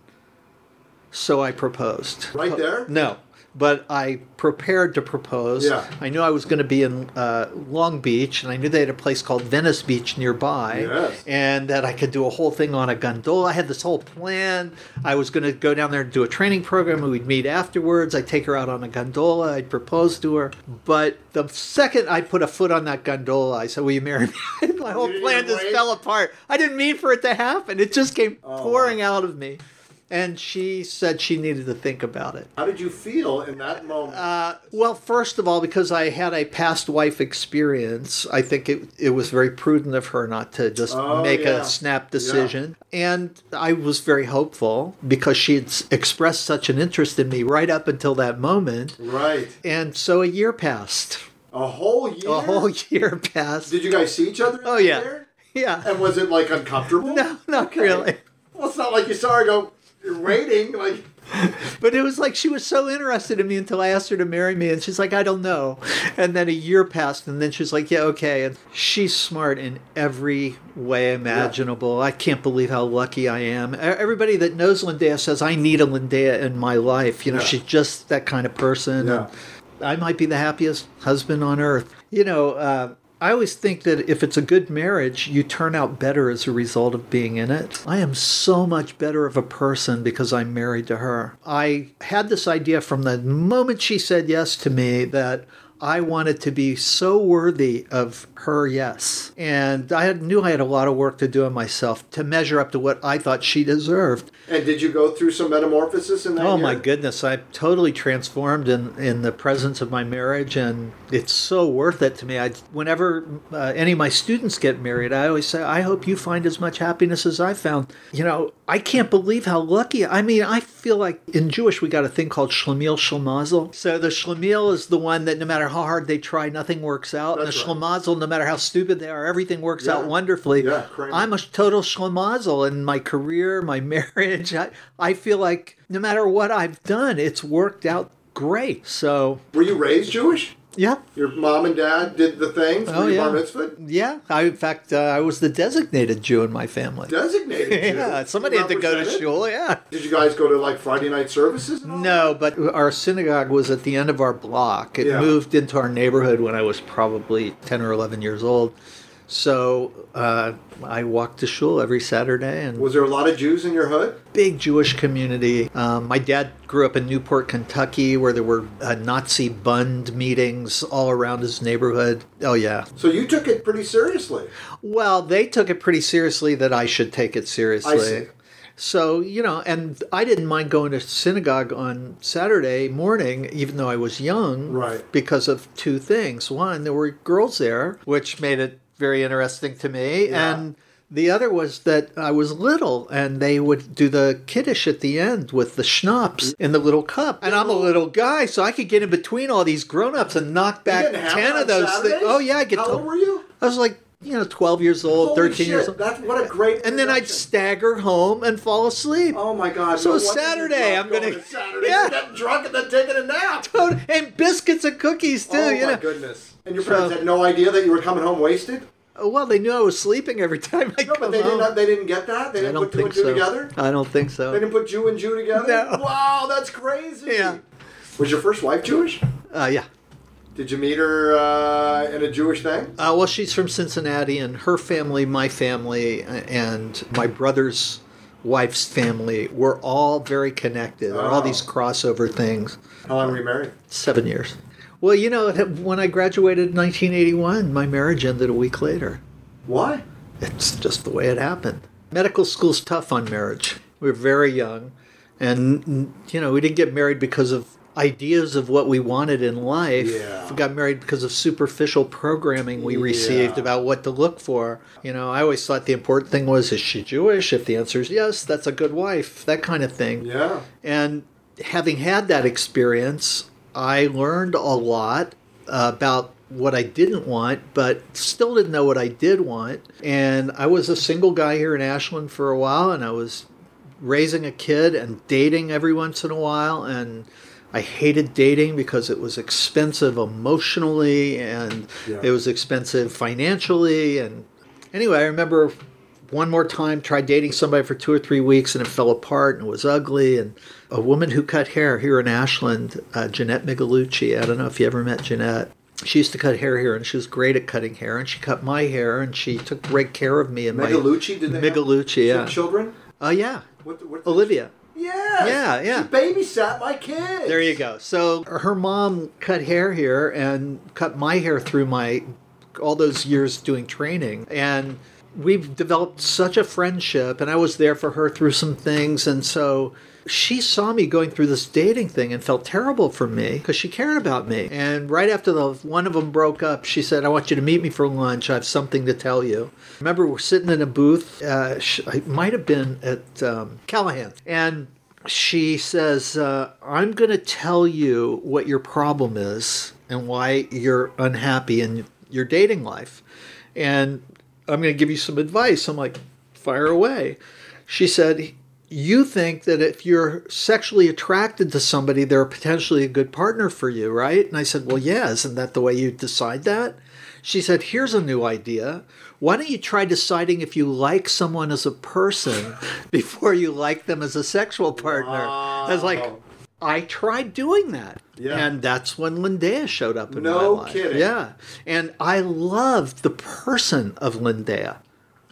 So I proposed. Right there? No, but I prepared to propose. Yeah. I knew I was going to be in uh, Long Beach, and I knew they had a place called Venice Beach nearby, Yes. and that I could do a whole thing on a gondola. I had this whole plan. I was going to go down there and do a training program, and we'd meet afterwards. I'd take her out on a gondola. I'd propose to her. But the second I put a foot on that gondola, I said, "Will you marry me?" My whole plan just wait? fell apart. I didn't mean for it to happen. It just came pouring out of me. And she said she needed to think about it. How did you feel in that moment? Uh, well, first of all, because I had a past wife experience, I think it, it was very prudent of her not to just Oh, make yeah. a snap decision. And I was very hopeful because she had expressed such an interest in me right up until that moment. right. And so a year passed. A whole year? A whole year passed. Did you guys see each other? Oh, yeah. year? Yeah. And was it like uncomfortable? No, not Okay. really. Well, it's not like you saw her go, you're waiting. Like, But it was like she was so interested in me until I asked her to marry me, and she's like, I don't know. And then a year passed, and then she's like, Yeah, okay. And she's smart in every way imaginable. I can't believe how lucky I am. Everybody that knows Lindea says I need a Lindea in my life. You know, Yeah. she's just that kind of person. Yeah. And I might be the happiest husband on earth. You know, uh, I always think that if it's a good marriage, you turn out better as a result of being in it. I am so much better of a person because I'm married to her. I had this idea from the moment she said yes to me that I wanted to be so worthy of her yes. And I had, knew I had a lot of work to do on myself to measure up to what I thought she deserved. and did you go through some metamorphosis in that Oh year? my goodness, I'm totally transformed in, in the presence of my marriage, and it's so worth it to me. I, whenever uh, any of my students get married, I always say, I hope you find as much happiness as I found. You know, I can't believe how lucky. I mean, I feel like in Jewish we got a thing called shlemiel shlemazel. So the shlemiel is the one that no matter how hard they try, nothing works out. That's and the right. shlemazel, no matter how stupid they are, everything works Yeah. out wonderfully. Yeah, Kramer. I'm a total schlemazel in my career, my marriage. I, I feel like no matter what I've done, it's worked out great. So, Were you raised Jewish? Yeah. Your mom and dad did the things? Oh, yeah. bar mitzvah? Yeah, I, in fact, uh, I was the designated Jew in my family. Designated Jew. Yeah, somebody had to go to shul. Yeah. Did you guys go to like Friday night services? No, but our synagogue was at the end of our block. It Yeah. moved into our neighborhood when I was probably 10 or 11 years old. So uh, I walked to shul every Saturday and Was there a lot of Jews in your hood? big Jewish community. Um, my dad grew up in Newport, Kentucky, where there were uh, Nazi Bund meetings all around his neighborhood. Oh, yeah. So you took it pretty seriously. Well, they took it pretty seriously that I should take it seriously. I see. So, you know, and I didn't mind going to synagogue on Saturday morning, even though I was young, Right. because of two things. One, there were girls there, which made it very interesting to me. Yeah. And the other was that I was little and they would do the kiddush at the end with the schnapps mm. in the little cup. And I'm a little guy, so I could get in between all these grown ups and knock back you didn't have 10 of those things. Oh, yeah, I get How to- old were you? I was like, you know, 12 years old, Holy 13 years shit, old. That's what a great. And then I'd stagger home and fall asleep. Oh my God! So no Saturday, I'm gonna- going to Saturday. Yeah. Drunk and then taking a nap. And biscuits and cookies, too, oh you my know. goodness! And your So- had no idea that you were coming home wasted. Oh, Well, they knew I was sleeping every time I No, but they home. didn't. They didn't get that. They didn't don't put two and two so. together. I don't think so. They didn't put Jew and Jew together. No. Wow, that's crazy. Yeah. Was your first wife Jewish? Uh, yeah. Did you meet her uh, in a Jewish thing? Uh, well, she's from Cincinnati, and her family, my family, and my brother's wife's family were all very connected. Are all Oh. these crossover things. How long were you married? Seven years. Well, you know, when I graduated in 1981, my marriage ended a week later. Why? It's just the way it happened. Medical school's tough on marriage. We were very young, and you know, we didn't get married because of ideas of what we wanted in life. Yeah. We got married because of superficial programming we received Yeah. about what to look for. You know, I always thought the important thing was is she Jewish? If the answer is yes, that's a good wife, that kind of thing. Yeah. And having had that experience, I learned a lot about what I didn't want, but still didn't know what I did want. And I was a single guy here in Ashland for a while, and I was raising a kid and dating every once in a while. And I hated dating because it was expensive emotionally and Yeah. it was expensive financially. And anyway, I remember one more time tried dating somebody for two or three weeks and it fell apart and it was ugly and a woman who cut hair here in ashland uh, jeanette migalucci i don't know if you ever met jeanette she used to cut hair here and she was great at cutting hair and she cut my hair and she took great care of me and Megalucci, did they Migalucci, yeah. some children? my uh, yeah What, what, olivia Yes. Yeah, yeah. She babysat my kids. There you go. So her mom cut hair here and cut my hair through my all those years doing training and we've developed such a friendship and I was there for her through some things and so she saw me going through this dating thing and felt terrible for me because she cared about me. And right after the one of them broke up, she said, "I want you to meet me for lunch. I have something to tell you." Remember, we're sitting in a booth. Uh, might have been at um, Callahan, and she says, uh, I'm going to tell you what your problem is and why you're unhappy in your dating life. And I'm going to give you some advice. I'm like, fire away. She said, You think that if you're sexually attracted to somebody, they're potentially a good partner for you, right? And I said, Well, yeah, isn't that the way you decide that? She said, Here's a new idea. Why don't you try deciding if you like someone as a person before you like them as a sexual partner? I was like, I tried doing that. Yeah. And that's when Lindea showed up in No my life. kidding. Yeah. And I loved the person of Lindea.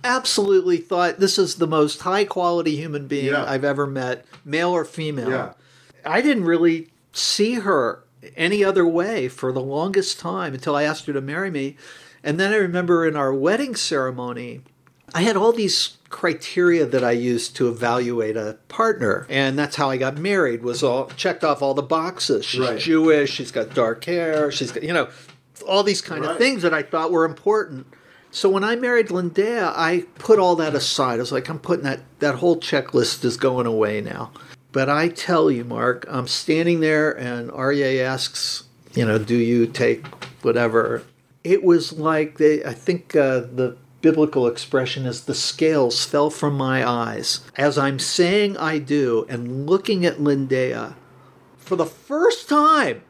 Absolutely thought this is the most high quality human being Yeah. I've ever met, male or female. Yeah. I didn't really see her any other way for the longest time until I asked her to marry me. And then I remember in our wedding ceremony, I had all these criteria that I used to evaluate a partner, and that's how I got married. Was all checked off all the boxes. She's Right. Jewish. She's got dark hair. She's got you know all these kind Right. of things that I thought were important. So when I married Lindea, I put all that aside. I was like, I'm putting that that whole checklist is going away now. But I tell you, Mark, I'm standing there, and Arye asks, you know, do you take whatever? It was like they. I think uh, the biblical expression is the scales fell from my eyes as I'm saying I do and looking at Lindea for the first time.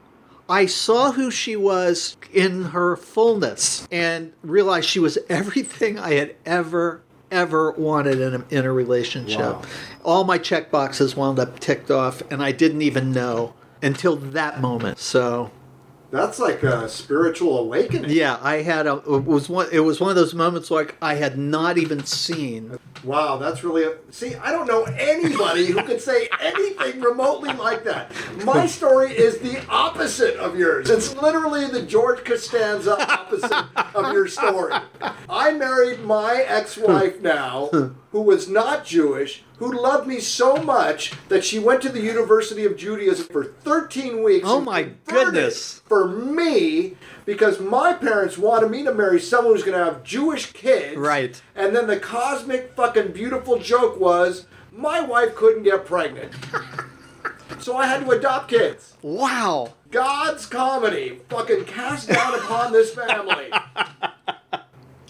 I saw who she was in her fullness and realized she was everything I had ever, ever wanted in a, in a relationship. Wow. All my check boxes wound up ticked off, and I didn't even know until that moment. So, That's like a spiritual awakening. yeah, I had a it was one it was one of those moments like I had not even seen. Wow, that's really. A, see, I don't know anybody who could say anything remotely like that. My story is the opposite of yours. It's literally the George Costanza opposite of your story. I married my ex wife now, who was not Jewish, who loved me so much that she went to the University of Judaism for 13 weeks. Oh my goodness. For me, because my parents wanted me to marry someone who's going to have Jewish kids. Right. And then the cosmic fucking beautiful joke was my wife couldn't get pregnant. so I had to adopt kids. Wow. God's comedy fucking cast down upon this family.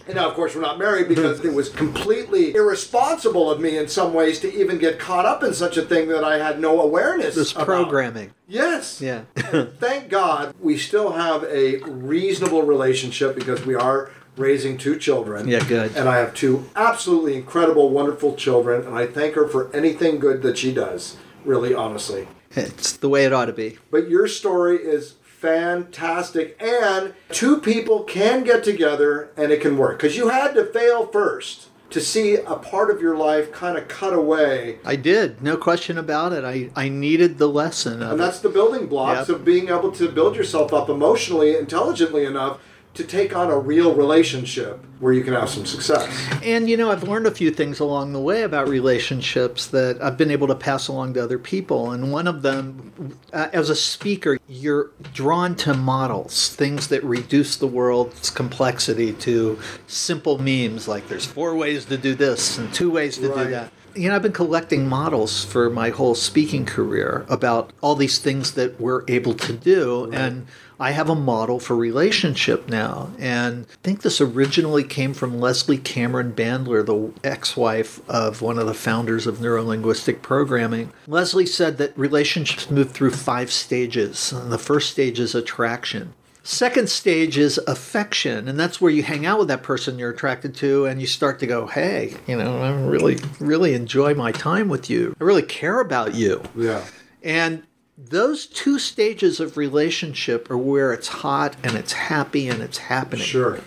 And now, of course, we're not married because it was completely irresponsible of me in some ways to even get caught up in such a thing that I had no awareness This about. programming. Yes. Yeah. Thank God we still have a reasonable relationship because we are raising two children. Yeah, good. And I have two absolutely incredible, wonderful children, and I thank her for anything good that she does, really, honestly. it's the way it ought to be. But your story is fantastic, and two people can get together and it can work. Because you had to fail first to see a part of your life kind of cut away. I did, no question about it. I, I needed the lesson And it. that's the building blocks Yep. of being able to build yourself up emotionally, intelligently enough to take on a real relationship where you can have some success. And you know, I've learned a few things along the way about relationships that I've been able to pass along to other people. And one of them, uh, as a speaker, you're drawn to models, things that reduce the world's complexity to simple memes like there's four ways to do this and two ways to Right. do that. You know, I've been collecting models for my whole speaking career about all these things that we're able to do. And I have a model for relationship now. And I think this originally came from Leslie Cameron Bandler, the ex wife of one of the founders of neurolinguistic programming. Leslie said that relationships move through five stages. And the first stage is attraction. Second stage is affection, and that's where you hang out with that person you're attracted to, and you start to go, "Hey, you know, I really, really enjoy my time with you. I really care about you." Yeah. And those two stages of relationship are where it's hot and it's happy and it's happening. Sure.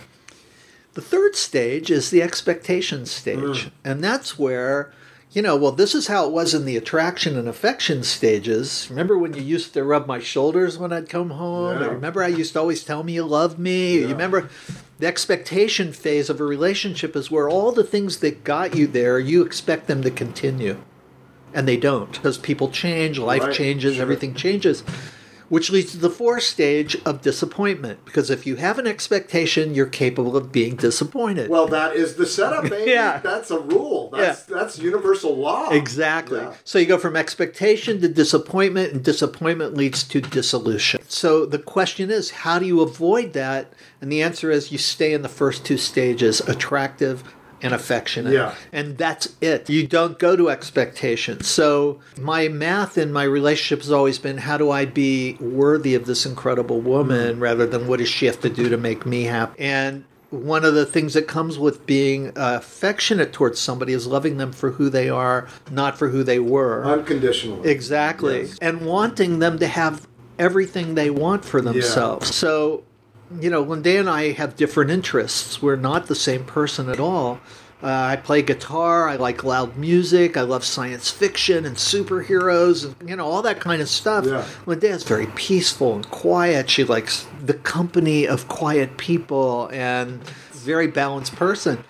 The third stage is the expectation stage. Mm. And that's where, you know, well, this is how it was in the attraction and affection stages. Remember when you used to rub my shoulders when I'd come home? Yeah. Remember I used to always tell me you love me? You remember the expectation phase of a relationship is where all the things that got you there, you expect them to continue. And they don't because people change, life Right, changes, sure. everything changes. Which leads to the fourth stage of disappointment. Because if you have an expectation, you're capable of being disappointed. Well, that is the setup, baby. Yeah. That's a rule. That's that's universal law. Exactly. Yeah. So you go from expectation to disappointment, and disappointment leads to dissolution. So the question is, how do you avoid that? And the answer is, you stay in the first two stages attractive and affectionate. Yeah. And that's it. You don't go to expectations. So my math in my relationship has always been how do I be worthy of this incredible woman mm. rather than what does she have to do to make me happy? And one of the things that comes with being affectionate towards somebody is loving them for who they are, not for who they were. Unconditionally. Exactly. Yes. And wanting them to have everything they want for themselves. So, you know, Lindea and I have different interests. We're not the same person at all. Uh, I play guitar. I like loud music. I love science fiction and superheroes and, you know, all that kind of stuff. Yeah. Lindea is very peaceful and quiet. She likes the company of quiet people and very balanced person.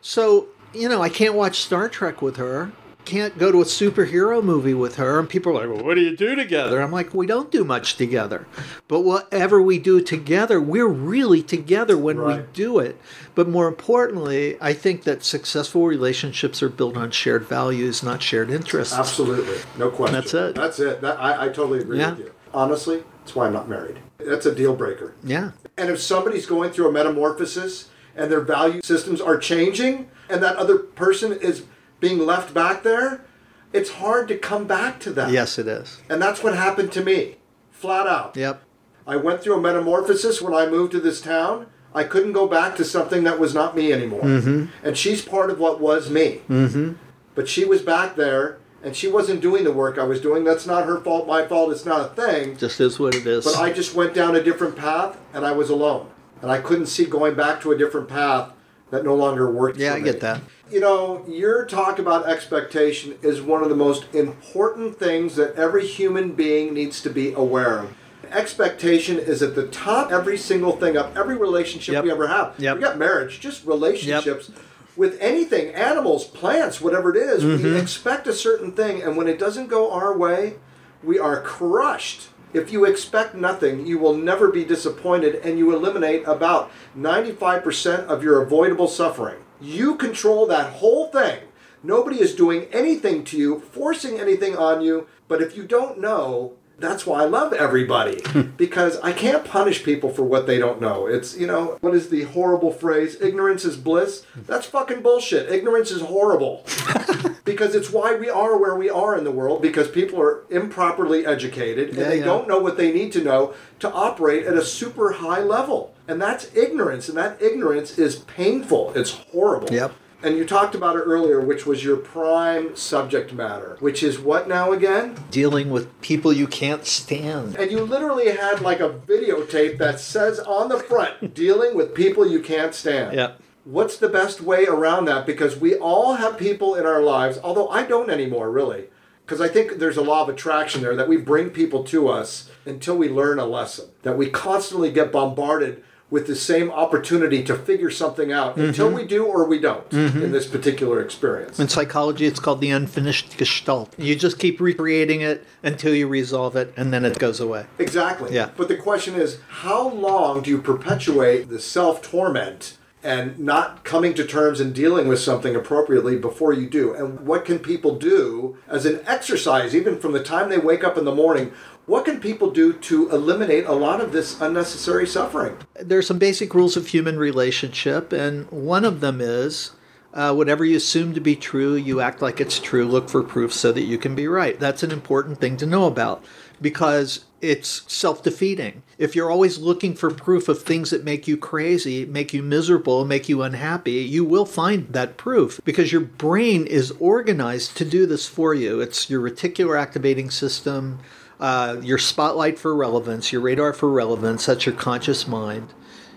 So, you know, I can't watch Star Trek with her. Can't go to a superhero movie with her. And people are like, well, what do you do together? I'm like, we don't do much together. But whatever we do together, we're really together when we do it. But more importantly, I think that successful relationships are built on shared values, not shared interests. Absolutely. No question. That's it. That's it. That, I, I totally agree Yeah. with you. Honestly, that's why I'm not married. That's a deal breaker. Yeah. And if somebody's going through a metamorphosis and their value systems are changing and that other person is being left back there, it's hard to come back to that. Yes, it is. And that's what happened to me, flat out. Yep. I went through a metamorphosis when I moved to this town. I couldn't go back to something that was not me anymore. Mm-hmm. And she's part of what was me. Mm-hmm. But she was back there and she wasn't doing the work I was doing. That's not her fault, my fault. It's not a thing. Just is what it is. But I just went down a different path and I was alone. And I couldn't see going back to a different path that no longer worked. yeah, I get that. You know, your talk about expectation is one of the most important things that every human being needs to be aware of. Expectation is at the top every single thing of every relationship Yep. we ever have. Yep. got marriage, just relationships with anything, animals, plants, whatever it is, Mm-hmm. We expect a certain thing, and when it doesn't go our way, we are crushed. If you expect nothing, you will never be disappointed, and you eliminate about 95% of your avoidable suffering. You control that whole thing. Nobody is doing anything to you, forcing anything on you, but if you don't know, that's why I love everybody because I can't punish people for what they don't know. It's, you know, what is the horrible phrase? Ignorance is bliss. That's fucking bullshit. Ignorance is horrible because it's why we are where we are in the world because people are improperly educated and Yeah, they yeah. don't know what they need to know to operate at a super high level. And that's ignorance, and that ignorance is painful. It's horrible. Yep. And you talked about it earlier, which was your prime subject matter, which is what now again? Dealing with people you can't stand. And you literally had like a videotape that says on the front, dealing with people you can't stand. Yep. What's the best way around that? Because we all have people in our lives, although I don't anymore, really. Because I think there's a law of attraction there that we bring people to us until we learn a lesson. That we constantly get bombarded with the same opportunity to figure something out mm-hmm. until we do or we don't in mm-hmm. this particular experience. In psychology, it's called the unfinished gestalt. You just keep recreating it until you resolve it, and then it goes away. Exactly. Yeah. But the question is, how long do you perpetuate the self torment and not coming to terms and dealing with something appropriately before you do? And what can people do as an exercise, even from the time they wake up in the morning? What can people do to eliminate a lot of this unnecessary suffering? There's some basic rules of human relationship, and one of them is uh, whatever you assume to be true, you act like it's true. Look for proof so that you can be right. That's an important thing to know about because it's self defeating. If you're always looking for proof of things that make you crazy, make you miserable, make you unhappy, you will find that proof because your brain is organized to do this for you. It's your reticular activating system, uh, your spotlight for relevance, your radar for relevance, that's your conscious mind.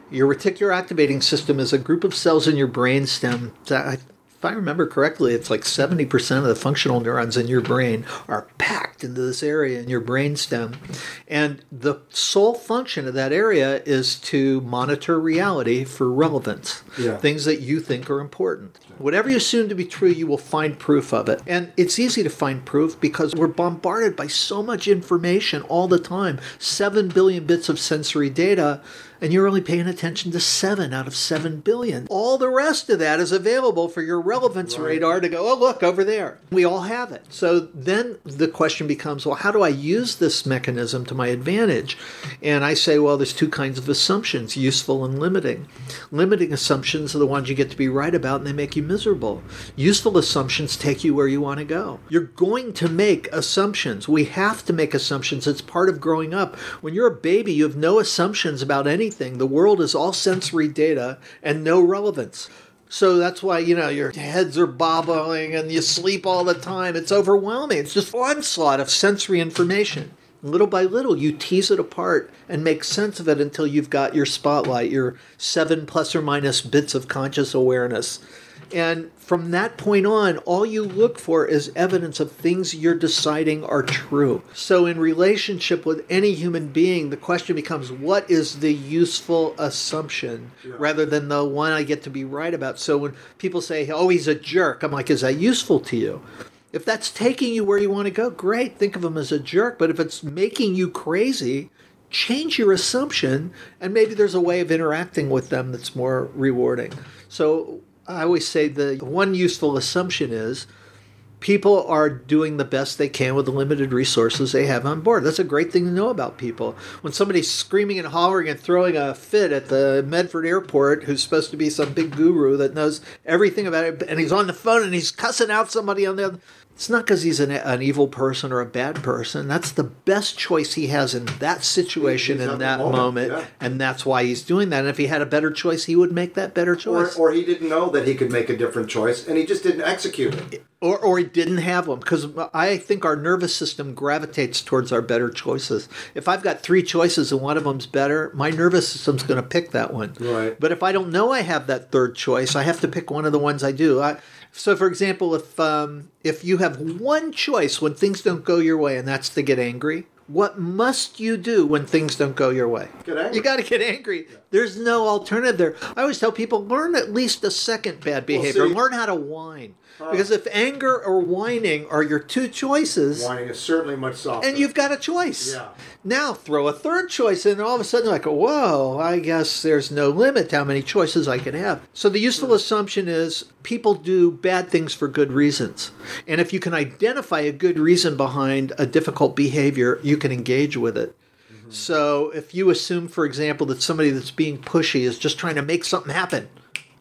Your reticular activating system is a group of cells in your brainstem that, if I remember correctly, it's like 70% of the functional neurons in your brain are packed into this area in your brainstem. And the sole function of that area is to monitor reality for relevance, Yeah. things that you think are important. Whatever you assume to be true, you will find proof of it. And it's easy to find proof because we're bombarded by so much information all the time 7 billion bits of sensory data and you're only paying attention to seven out of seven billion. All the rest of that is available for your relevance radar to go, oh, look, over there. We all have it. So then the question becomes, well, how do I use this mechanism to my advantage? And I say, well, there's two kinds of assumptions useful and limiting. Limiting assumptions are the ones you get to be right about and they make you miserable. Useful assumptions take you where you want to go. You're going to make assumptions. We have to make assumptions. It's part of growing up. When you're a baby, you have no assumptions about anything. The world is all sensory data and no relevance. So that's why, you know, your heads are bobbling and you sleep all the time. It's overwhelming. It's just onslaught of sensory information. Little by little, you tease it apart and make sense of it until you've got your spotlight, your seven plus or minus bits of conscious awareness. And from that point on, all you look for is evidence of things you're deciding are true. So, in relationship with any human being, the question becomes what is the useful assumption rather than the one I get to be right about? So, when people say, oh, he's a jerk, I'm like, is that useful to you? If that's taking you where you want to go, great, think of him as a jerk. But if it's making you crazy, change your assumption, and maybe there's a way of interacting with them that's more rewarding. So I always say the one useful assumption is people are doing the best they can with the limited resources they have on board. That's a great thing to know about people. When somebody's screaming and hollering and throwing a fit at the Medford airport, who's supposed to be some big guru that knows everything about it, and he's on the phone and he's cussing out somebody on the other. It's not because he's an, an evil person or a bad person. That's the best choice he has in that situation He's in that moment, moment, yeah. and that's why he's doing that. And if he had a better choice, he would make that better Or, choice. or he didn't know that he could make a different choice and he just didn't execute it. or, or he didn't have them because i think our nervous system gravitates towards our better choices if i've got three choices and one of them's better my nervous system's going to pick that one Right. but if i don't know i have that third choice i have to pick one of the ones i do I, so for example if um, if you have one choice when things don't go your way and that's to get angry what must you do when things don't go your way Get angry. you got to get angry there's no alternative there i always tell people learn at least a second bad behavior see- learn how to whine because if anger or whining are your two choices, Whining is certainly much softer. and you've got a choice. Yeah. Now throw a third choice in, and all of a sudden, like, whoa, I guess there's no limit to how many choices I can have. So the useful assumption is people do bad things for good reasons. And if you can identify a good reason behind a difficult behavior, you can engage with it. So if you assume, for example, that somebody that's being pushy is just trying to make something happen,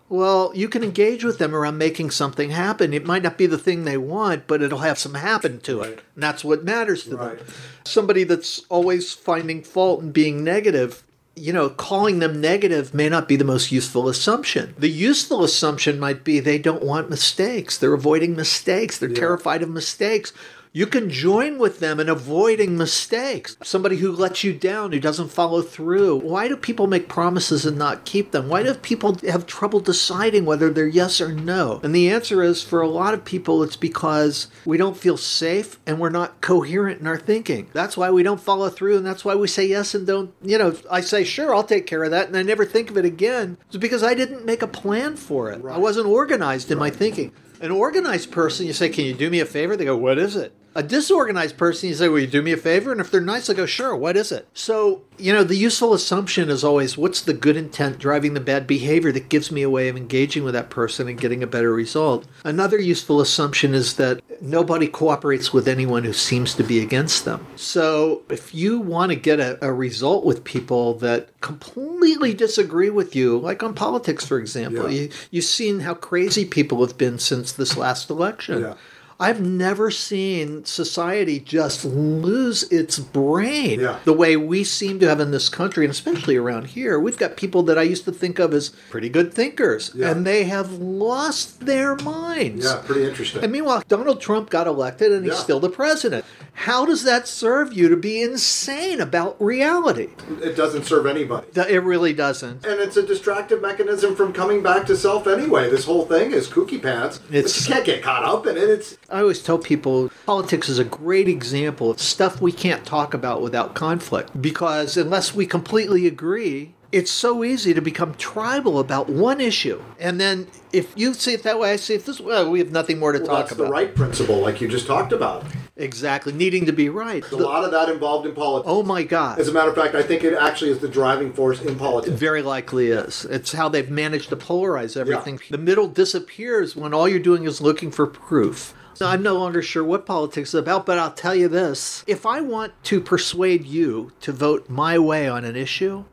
well, you can engage with them around making something happen. It might not be the thing they want, but it'll have some happen to it. And that's what matters to Right. them. Somebody that's always finding fault and being negative, you know, calling them negative may not be the most useful assumption. The useful assumption might be they don't want mistakes. They're avoiding mistakes. They're terrified of mistakes. You can join with them in avoiding mistakes. Somebody who lets you down, who doesn't follow through. Why do people make promises and not keep them? Why do people have trouble deciding whether they're yes or no? And the answer is for a lot of people, it's because we don't feel safe and we're not coherent in our thinking. That's why we don't follow through and that's why we say yes and don't, you know, I say, sure, I'll take care of that. And I never think of it again. It's because I didn't make a plan for it. I wasn't organized in my thinking. An organized person, you say, Can you do me a favor? They go, What is it? A disorganized person, you say, Will you do me a favor? And if they're nice, they go, Sure, what is it? So, you know, the useful assumption is always what's the good intent driving the bad behavior that gives me a way of engaging with that person and getting a better result? Another useful assumption is that nobody cooperates with anyone who seems to be against them. So, if you want to get a, a result with people that completely disagree with you, like on politics, for example, Yeah. you, you've seen how crazy people have been since this last election. Yeah. I've never seen society just lose its brain Yeah. the way we seem to have in this country, and especially around here. We've got people that I used to think of as pretty good thinkers, Yeah. and they have lost their minds. Yeah, pretty interesting. And meanwhile, Donald Trump got elected and he's Yeah. still the president. How does that serve you to be insane about reality? it doesn't serve anybody. It really doesn't. And it's a distractive mechanism from coming back to self anyway. This whole thing is kooky pants. It's- But you can't get caught up in it. It's I always tell people politics is a great example of stuff we can't talk about without conflict because unless we completely agree, it's so easy to become tribal about one issue. And then if you see it that way, I see it this way, well, we have nothing more to well, talk that's about. the right principle, like you just talked about. Exactly, needing to be right. There's a lot of that involved in politics. oh my God. As a matter of fact, I think it actually is the driving force in politics. Very likely is. It's how they've managed to polarize everything. Yeah. The middle disappears when all you're doing is looking for proof. Now, I'm no longer sure what politics is about, but I'll tell you this. If I want to persuade you to vote my way on an issue,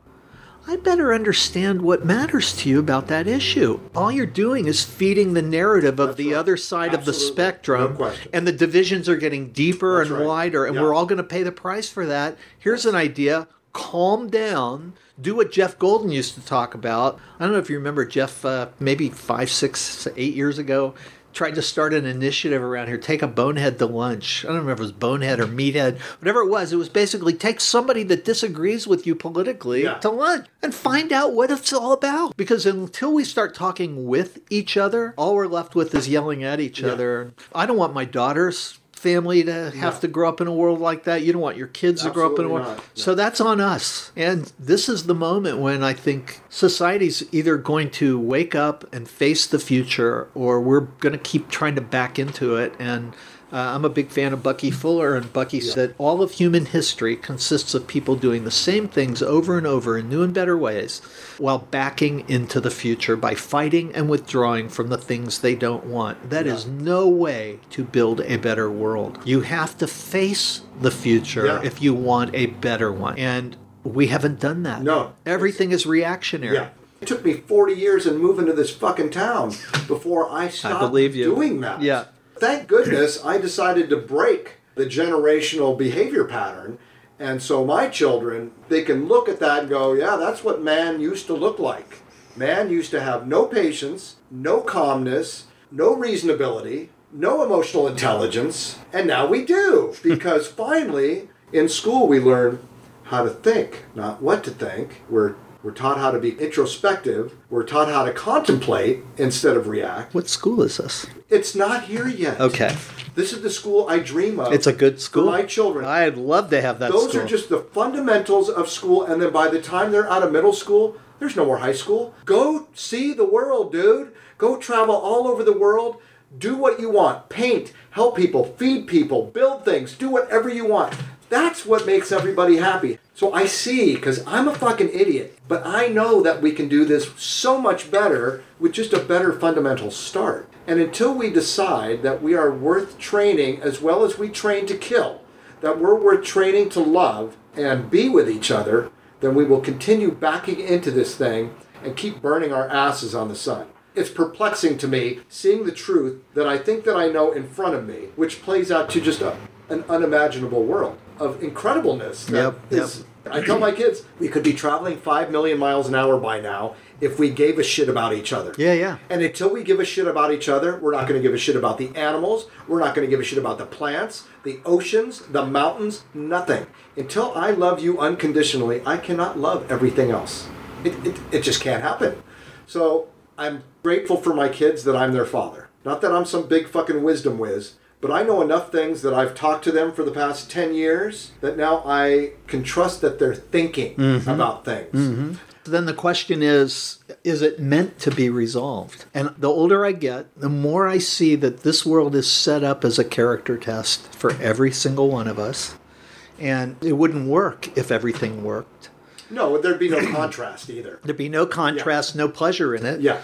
I better understand what matters to you about that issue. All you're doing is feeding the narrative of the right. other side of the spectrum, No and the divisions are getting deeper That's and right. wider, and Yeah. we're all going to pay the price for that. Here's an idea calm down. Do what Jeff Golden used to talk about. I don't know if you remember Jeff, uh, maybe five, six, eight years ago, tried to start an initiative around here. Take a bonehead to lunch. I don't remember if it was bonehead or meathead, whatever it was. It was basically take somebody that disagrees with you politically Yeah. to lunch and find out what it's all about. Because until we start talking with each other, all we're left with is yelling at each other. I don't want my daughters family to have to grow up in a world like that. You don't want your kids to grow up in a world. So that's on us. And this is the moment when I think society's either going to wake up and face the future or we're going to keep trying to back into it. And uh, I'm a big fan of Bucky Fuller, and Bucky said all of human history consists of people doing the same things over and over in new and better ways while backing into the future by fighting and withdrawing from the things they don't want. That is no way to build a better world. You have to face the future Yeah. if you want a better one. And we haven't done that. No. Everything is reactionary. Yeah. It took me 40 years and moving to this fucking town before I stopped believe you. doing that. Yeah. Thank goodness I decided to break the generational behavior pattern. And so my children, they can look at that and go, yeah, that's what man used to look like. Man used to have no patience, no calmness, no reasonability, no emotional intelligence, and now we do. Because finally, in school, we learn how to think, not what to think. We're we're taught how to be introspective. We're taught how to contemplate instead of react. What school is this? It's not here yet. Okay. This is the school I dream of. It's a good school. For my children. I'd love to have that Those school. are just the fundamentals of school, and then by the time they're out of middle school, there's no more high school. Go see the world, dude. Go travel all over the world. Do what you want. Paint, help people, feed people, build things, do whatever you want. That's what makes everybody happy. So I see, because I'm a fucking idiot, but I know that we can do this so much better with just a better fundamental start. And until we decide that we are worth training as well as we train to kill, that we're worth training to love and be with each other, then we will continue backing into this thing and keep burning our asses on the sun. It's perplexing to me seeing the truth that I think that I know in front of me, which plays out to just a, an unimaginable world of incredibleness. that Yep, yep. I tell my kids we could be traveling five million miles an hour by now if we gave a shit about each other. Yeah, yeah. And until we give a shit about each other, we're not going to give a shit about the animals. We're not going to give a shit about the plants, the oceans, the mountains, nothing. Until I love you unconditionally, I cannot love everything else. It, it, it just can't happen. So I'm grateful for my kids that I'm their father. Not that I'm some big fucking wisdom whiz, but I know enough things that I've talked to them for the past 10 years that now I can trust that they're thinking mm-hmm. about things. Mm-hmm. Then the question is is it meant to be resolved? And the older I get, the more I see that this world is set up as a character test for every single one of us. And it wouldn't work if everything worked. No, there'd be no contrast either. There'd be no contrast, no pleasure in it. Yeah.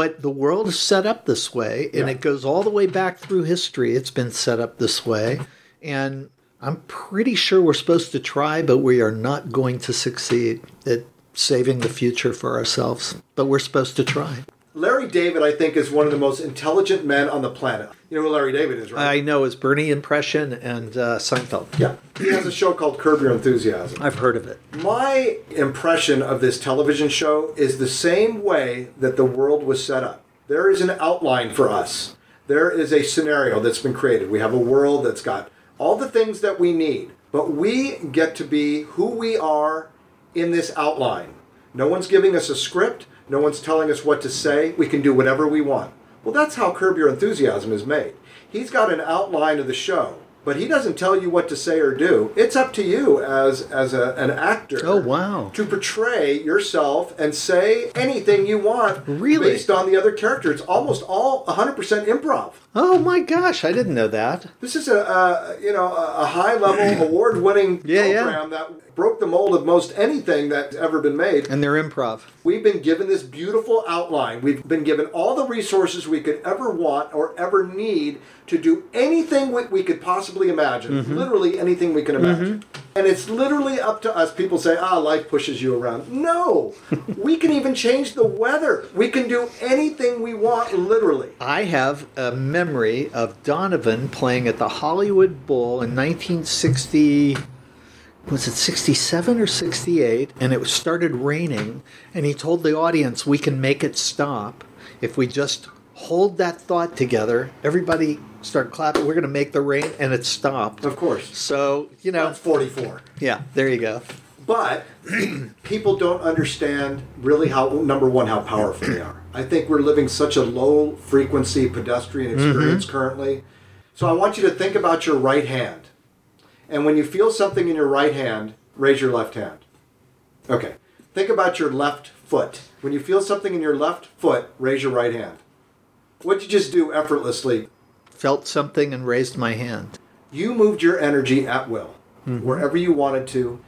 But the world is set up this way, and Yeah. it goes all the way back through history. It's been set up this way. And I'm pretty sure we're supposed to try, but we are not going to succeed at saving the future for ourselves. But we're supposed to try. Larry David, I think, is one of the most intelligent men on the planet. You know who Larry David is, right? I know it's Bernie Impression and uh, Seinfeld. yeah. He has a show called Curb Your Enthusiasm. I've heard of it. My impression of this television show is the same way that the world was set up. There is an outline for us. There is a scenario that's been created. We have a world that's got all the things that we need, but we get to be who we are in this outline. No one's giving us a script, no one's telling us what to say. We can do whatever we want. Well, that's how Curb Your Enthusiasm is made. He's got an outline of the show, but he doesn't tell you what to say or do. It's up to you as as a, an actor. Oh, wow. To portray yourself and say anything you want Really? based on the other character. It's almost all 100% improv. Oh my gosh, I didn't know that. This is a, a you know a high level award winning Yeah, yeah. program that broke the mold of most anything that's ever been made. And they're improv. We've been given this beautiful outline. We've been given all the resources we could ever want or ever need to do anything we, we could possibly imagine. Mm-hmm. Literally anything we can imagine. And it's literally up to us. People say, ah, life pushes you around. No! we can even change the weather. We can do anything we want, literally. I have a memory of Donovan playing at the Hollywood Bowl in 1960. Was it 67 or 68? And it started raining. And he told the audience, We can make it stop if we just hold that thought together. Everybody start clapping. We're going to make the rain. And it stopped. Of course. So, you know, That's 44. yeah, there you go. But people don't understand really how number one how powerful they are. I think we're living such a low frequency pedestrian mm-hmm. experience currently. So I want you to think about your right hand. And when you feel something in your right hand, raise your left hand. Okay. Think about your left foot. When you feel something in your left foot, raise your right hand. What'd you just do effortlessly? Felt something and raised my hand. you moved your energy at will mm-hmm. wherever you wanted to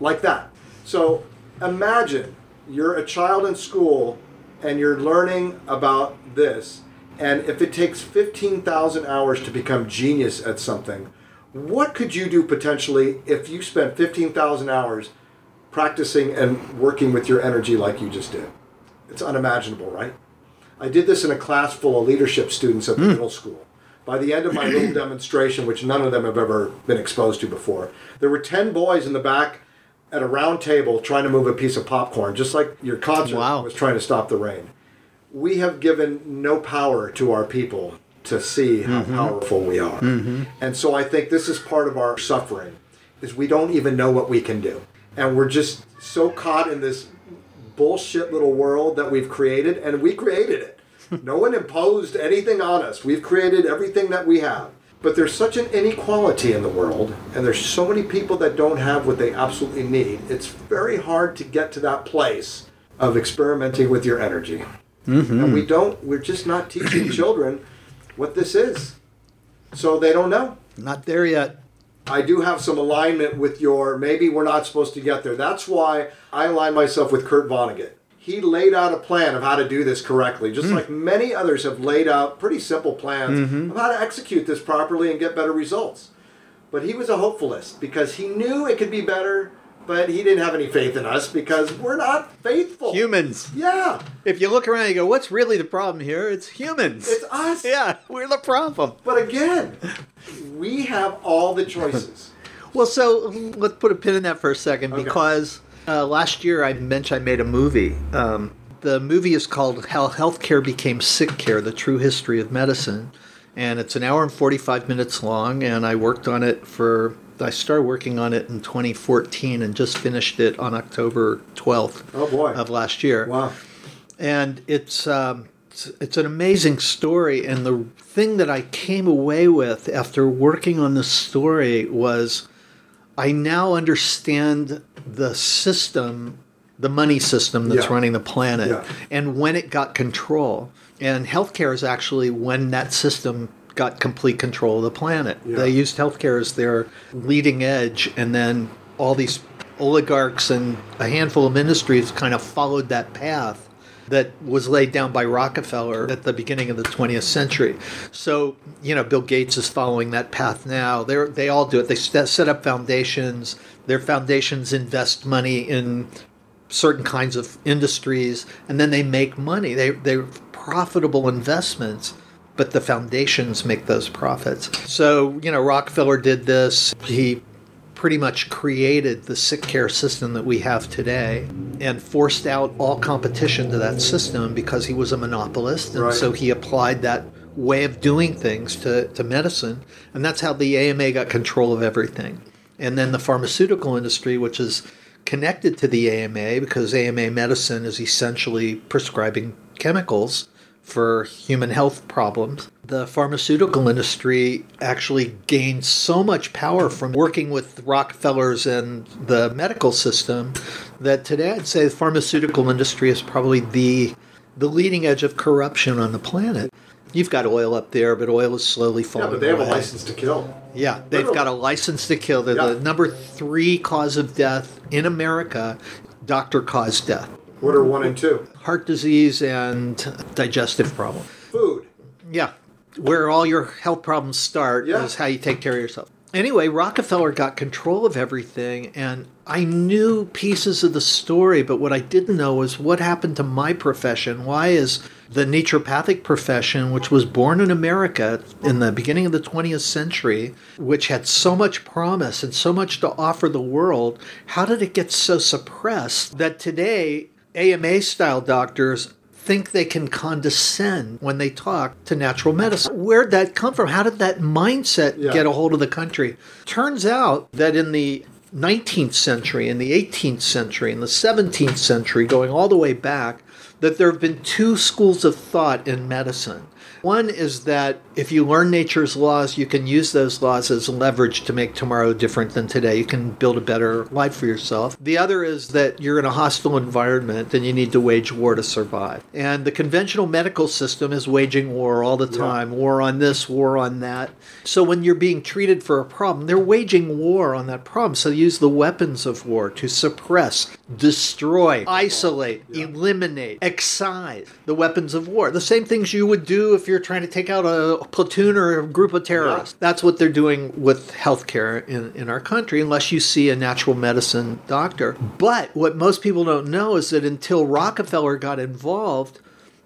like that. So imagine you're a child in school and you're learning about this and if it takes 15,000 hours to become genius at something what could you do potentially if you spent 15,000 hours practicing and working with your energy like you just did? It's unimaginable right? I did this in a class full of leadership students at the hmm. middle school. By the end of my little demonstration, which none of them have ever been exposed to before, there were 10 boys in the back at a round table trying to move a piece of popcorn, just like your concert Wow. was trying to stop the rain. We have given no power to our people to see how mm-hmm. powerful we are. Mm-hmm. And so I think this is part of our suffering is we don't even know what we can do. And we're just so caught in this bullshit little world that we've created, and we created it. No one imposed anything on us. We've created everything that we have. But there's such an inequality in the world, and there's so many people that don't have what they absolutely need. It's very hard to get to that place of experimenting with your energy. Mm-hmm. And we don't, we're just not teaching children what this is. So they don't know. Not there yet. I do have some alignment with your maybe we're not supposed to get there. That's why I align myself with Kurt Vonnegut. He laid out a plan of how to do this correctly, just hmm. like many others have laid out pretty simple plans mm-hmm. of how to execute this properly and get better results. But he was a hopefulist because he knew it could be better, but he didn't have any faith in us because we're not faithful. Humans. Yeah, If you look around, you go, "What's really the problem here? It's humans." it's us. yeah, we're the problem. But again, we have all the choices. Well, so let's put a pin in that for a second Okay. because uh, last year I mentioned I made a movie um, The movie is called How Healthcare Became Sick Care The True History of Medicine. And it's an hour and 45 minutes long. And I worked on it for, I started working on it in 2014 and just finished it on October 12th Oh, boy. of last year Wow. and it's um, it's, it's an amazing story. And the thing that I came away with after working on this story was I now understand the system, the money system that's Yeah. running the planet, Yeah. and when it got control. And healthcare is actually when that system got complete control of the planet. Yeah. They used healthcare as their leading edge, and then all these oligarchs and a handful of ministries kind of followed that path that was laid down by Rockefeller at the beginning of the 20th century. So, you know, Bill Gates is following that path now. They they all do it. They set up foundations. Their foundations invest money in certain kinds of industries and then they make money. They they're profitable investments. But the foundations make those profits. So, you know, Rockefeller did this. He pretty much created the sick care system that we have today and forced out all competition to that system because he was a monopolist. And Right. so he applied that way of doing things to, to medicine. And that's how the AMA got control of everything. And then the pharmaceutical industry, which is connected to the AMA because AMA medicine is essentially prescribing chemicals for human health problems. The pharmaceutical industry actually gained so much power from working with Rockefellers and the medical system that today I'd say the pharmaceutical industry is probably the the leading edge of corruption on the planet. You've got oil up there, but oil is slowly falling. Yeah, but they have a license to kill. Yeah, they've Literally. got a license to kill. They're Yeah. the number three cause of death in America, doctor caused death. What are one and two? Heart disease and digestive problem. Food. Yeah, where all your health problems start Yeah. is how you take care of yourself. Anyway, Rockefeller got control of everything, and I knew pieces of the story, but what I didn't know was what happened to my profession. Why is the naturopathic profession, which was born in America in the beginning of the 20th century, which had so much promise and so much to offer the world, how did it get so suppressed that today AMA style doctors think they can condescend when they talk to natural medicine. Where'd that come from? How did that mindset Yeah. get a hold of the country? Turns out that in the 19th century, in the 18th century, in the 17th century, going all the way back, that there have been two schools of thought in medicine. One is that if you learn nature's laws, you can use those laws as leverage to make tomorrow different than today. You can build a better life for yourself. The other is that you're in a hostile environment and you need to wage war to survive. And the conventional medical system is waging war all the time war on this, war on that. So when you're being treated for a problem, they're waging war on that problem. So they use the weapons of war to suppress, destroy, isolate, eliminate, excise the weapons of war. The same things you would do if you're trying to take out a platoon or a group of terrorists. That's what they're doing with healthcare in, in our country, unless you see a natural medicine doctor. But what most people don't know is that until Rockefeller got involved,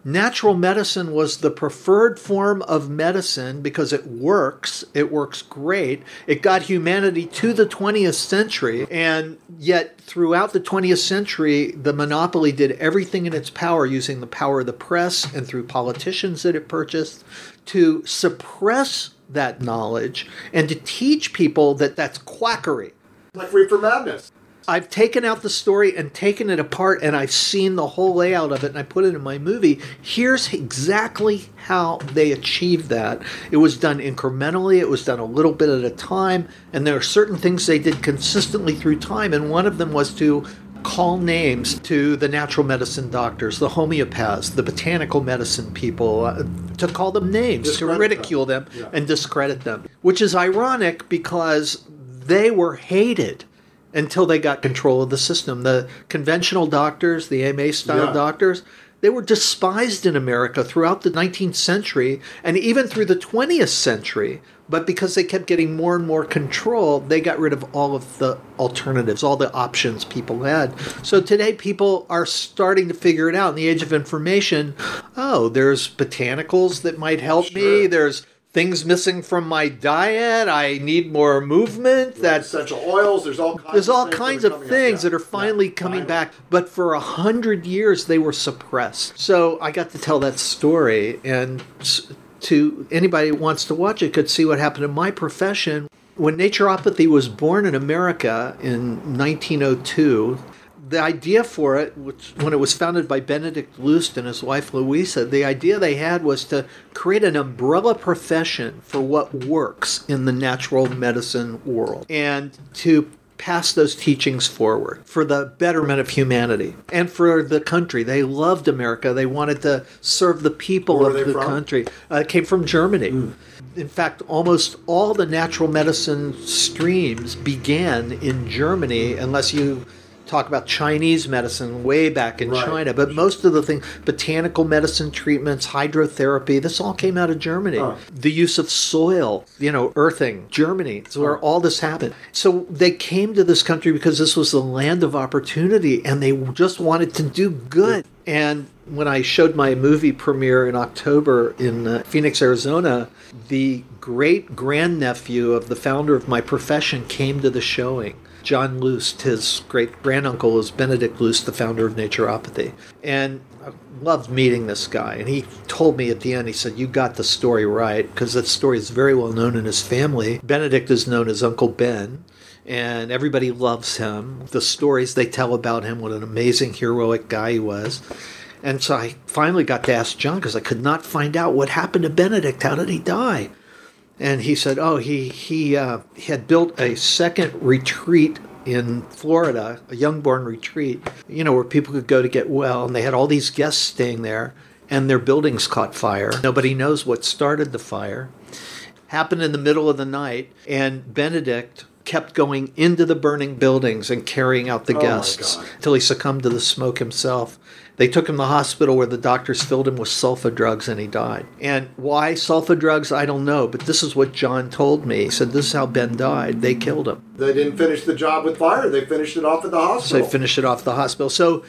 Natural medicine was the preferred form of medicine because it works. It works great. It got humanity to the 20th century. And yet, throughout the 20th century, the monopoly did everything in its power using the power of the press and through politicians that it purchased to suppress that knowledge and to teach people that that's quackery. Like Reefer Madness. I've taken out the story and taken it apart and I've seen the whole layout of it and I put it in my movie. Here's exactly how they achieved that. It was done incrementally, it was done a little bit at a time, and there are certain things they did consistently through time, and one of them was to call names to the natural medicine doctors, the homeopaths, the botanical medicine people, uh, to call them names, Discredit to them. ridicule them Yeah. and discredit them, which is ironic because they were hated until they got control of the system. The conventional doctors, the AMA style Yeah. doctors, they were despised in America throughout the 19th century and even through the 20th century. But because they kept getting more and more control, they got rid of all of the alternatives, all the options people had. So today, people are starting to figure it out in the age of information. Oh, there's botanicals that might help me. There's things missing from my diet. I need more movement. That's essential oils. There's all kinds. there's of all things kinds that are of things yeah. that are finally Yeah, coming finally. back but for a hundred years they were suppressed so i got to tell that story and to anybody who wants to watch it could see what happened in my profession when naturopathy was born in america in 1902 the idea for it, which when it was founded by Benedict Lust and his wife Louisa, the idea they had was to create an umbrella profession for what works in the natural medicine world and to pass those teachings forward for the betterment of humanity and for the country. They loved America. They wanted to serve the people Where of the from? Country. Uh, it came from Germany. In fact, almost all the natural medicine streams began in Germany, unless you talk about Chinese medicine way back in Right. China. But most of the things, botanical medicine treatments, hydrotherapy, this all came out of Germany. The use of soil, you know, earthing, Germany. It's where all this happened. So they came to this country because this was the land of opportunity and they just wanted to do good. And when I showed my movie premiere in October in uh, Phoenix, Arizona, the great grandnephew of the founder of my profession came to the showing. John Lust, his great granduncle, is Benedict Lust, the founder of naturopathy. And I loved meeting this guy. And he told me at the end, he said, You got the story right, because that story is very well known in his family. Benedict is known as Uncle Ben and everybody loves him. The stories they tell about him, what an amazing, heroic guy he was. And so I finally got to ask John because I could not find out what happened to Benedict. How did he die? And he said, "Oh, he he, uh, had built a second retreat in Florida, a Yungborn retreat, you know, where people could go to get well, and they had all these guests staying there, and their buildings caught fire. Nobody knows what started the fire. Happened in the middle of the night, and Benedict." Kept going into the burning buildings and carrying out the my guests until he succumbed to the smoke himself. They took him to the hospital where the doctors filled him with sulfa drugs and he died. And why sulfa drugs, I don't know, but this is what John told me. He said, This is how Ben died. They killed him. They didn't finish the job with fire. They finished it off at the So hospital. they finished it off at the hospital. So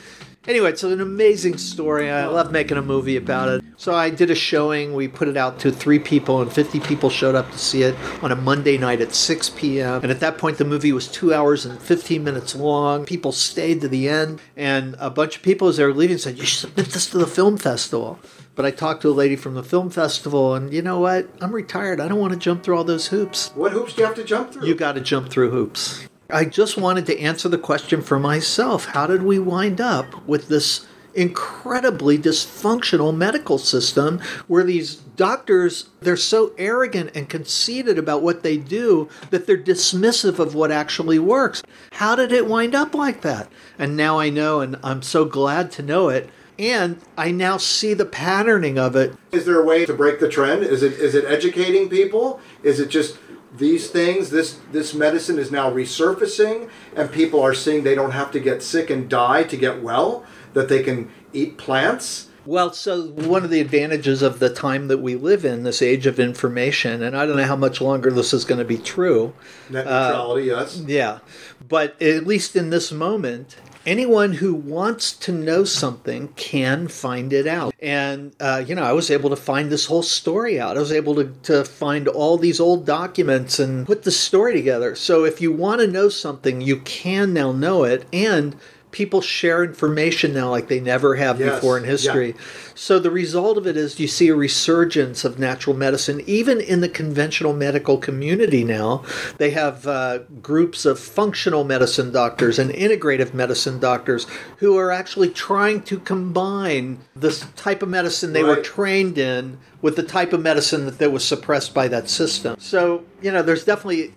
anyway, it's an amazing story. I love making a movie about it. So I did a showing. We put it out to three people, and 50 people showed up to see it on a Monday night at 6 p.m. And at that point, the movie was two hours and 15 minutes long. People stayed to the end, and a bunch of people, as they were leaving, said, You should submit this to the film festival. But I talked to a lady from the film festival, and you know what? I'm retired. I don't want to jump through all those hoops. what hoops do you have to jump through? You got to jump through hoops. I just wanted to answer the question for myself. How did we wind up with this incredibly dysfunctional medical system where these doctors they're so arrogant and conceited about what they do that they're dismissive of what actually works. How did it wind up like that? And now I know and I'm so glad to know it and I now see the patterning of it Is there a way to break the trend? Is it is it educating people? Is it just these things? This this medicine is now resurfacing, and people are seeing they don't have to get sick and die to get well. That they can eat plants. Well, so one of the advantages of the time that we live in, this age of information, and I don't know how much longer this is going to be true. Net uh, neutrality, yes. Yeah. But at least in this moment, anyone who wants to know something can find it out. And, uh, you know, I was able to find this whole story out. I was able to, to find all these old documents and put the story together. So if you want to know something, you can now know it. And people share information now like they never have Yes, before in yeah. history. So the result of it is you see a resurgence of natural medicine, even in the conventional medical community now. They have uh, groups of functional medicine doctors and integrative medicine doctors who are actually trying to combine this type of medicine they were trained in with the type of medicine that, that was suppressed by that system. So, you know, there's definitely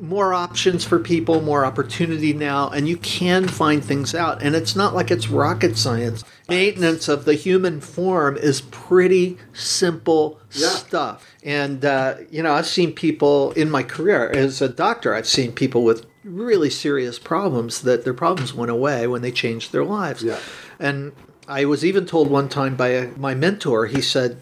more options for people, more opportunity now, and you can find things out. And it's not like it's rocket science. Maintenance of the human form is pretty simple Yeah. stuff. And, uh, you know, I've seen people in my career as a doctor, I've seen people with really serious problems that their problems went away when they changed their lives. Yeah. And I was even told one time by a, my mentor, he said,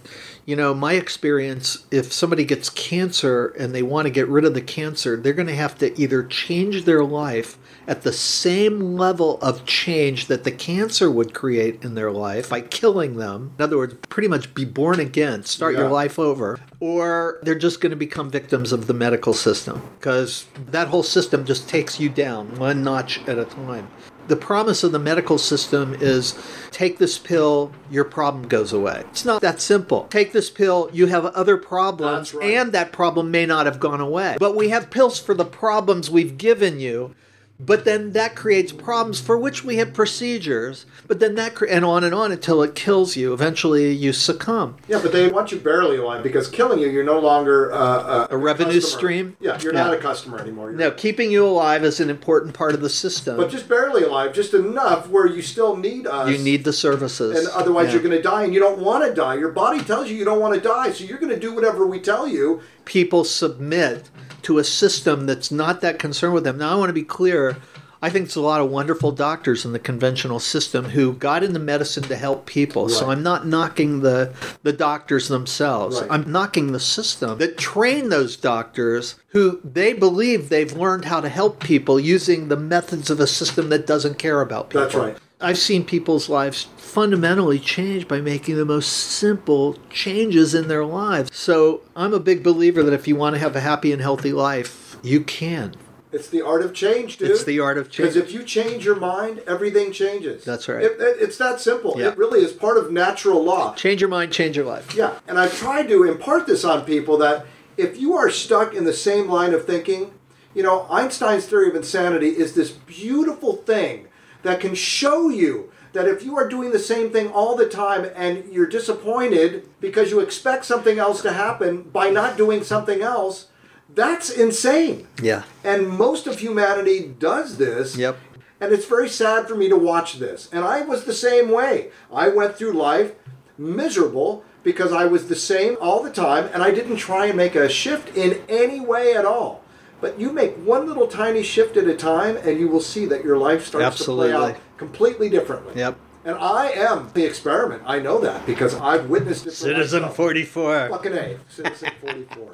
You know, my experience, if somebody gets cancer and they want to get rid of the cancer, they're going to have to either change their life at the same level of change that the cancer would create in their life by killing them. In other words, pretty much be born again, start your life over, or they're just going to become victims of the medical system because that whole system just takes you down one notch at a time. The promise of the medical system is take this pill, your problem goes away. It's not that simple. Take this pill, you have other problems, right. and that problem may not have gone away. But we have pills for the problems we've given you. But then that creates problems for which we have procedures. But then that, cre- and on and on until it kills you. Eventually you succumb. Yeah, but they want you barely alive because killing you, you're no longer uh, uh, A revenue customer. stream? Yeah, you're Yeah. not a customer anymore. You're- No, keeping you alive is an important part of the system. But just barely alive, just enough where you still need us. you need the services. and otherwise Yeah. you're going to die, and you don't want to die. Your body tells you you don't want to die, so you're going to do whatever we tell you. people submit to a system that's not that concerned with them. Now, I want to be clear. I think there's a lot of wonderful doctors in the conventional system who got into medicine to help people. So I'm not knocking the the doctors themselves. Right. I'm knocking the system that train those doctors who they believe they've learned how to help people using the methods of a system that doesn't care about people. That's right. I've seen people's lives fundamentally change by making the most simple changes in their lives. So I'm a big believer that if you want to have a happy and healthy life, you can. It's the art of change, dude. It's the art of change. Because if you change your mind, everything changes. That's right. It, it- it's that simple. Yeah. It really is part of natural law. Change your mind, change your life. Yeah, and I've tried to impart this on people that if you are stuck in the same line of thinking, you know, Einstein's theory of insanity is this beautiful thing that can show you that if you are doing the same thing all the time and you're disappointed because you expect something else to happen by not doing something else, that's insane. Yeah. And most of humanity does this. Yep. And it's very sad for me to watch this. And I was the same way. I went through life miserable because I was the same all the time and I didn't try and make a shift in any way at all. But you make one little tiny shift at a time and you will see that your life starts to play out completely differently. Yep. And I am the experiment. I know that because I've witnessed it. Citizen myself. 44. Fucking A. Citizen 44.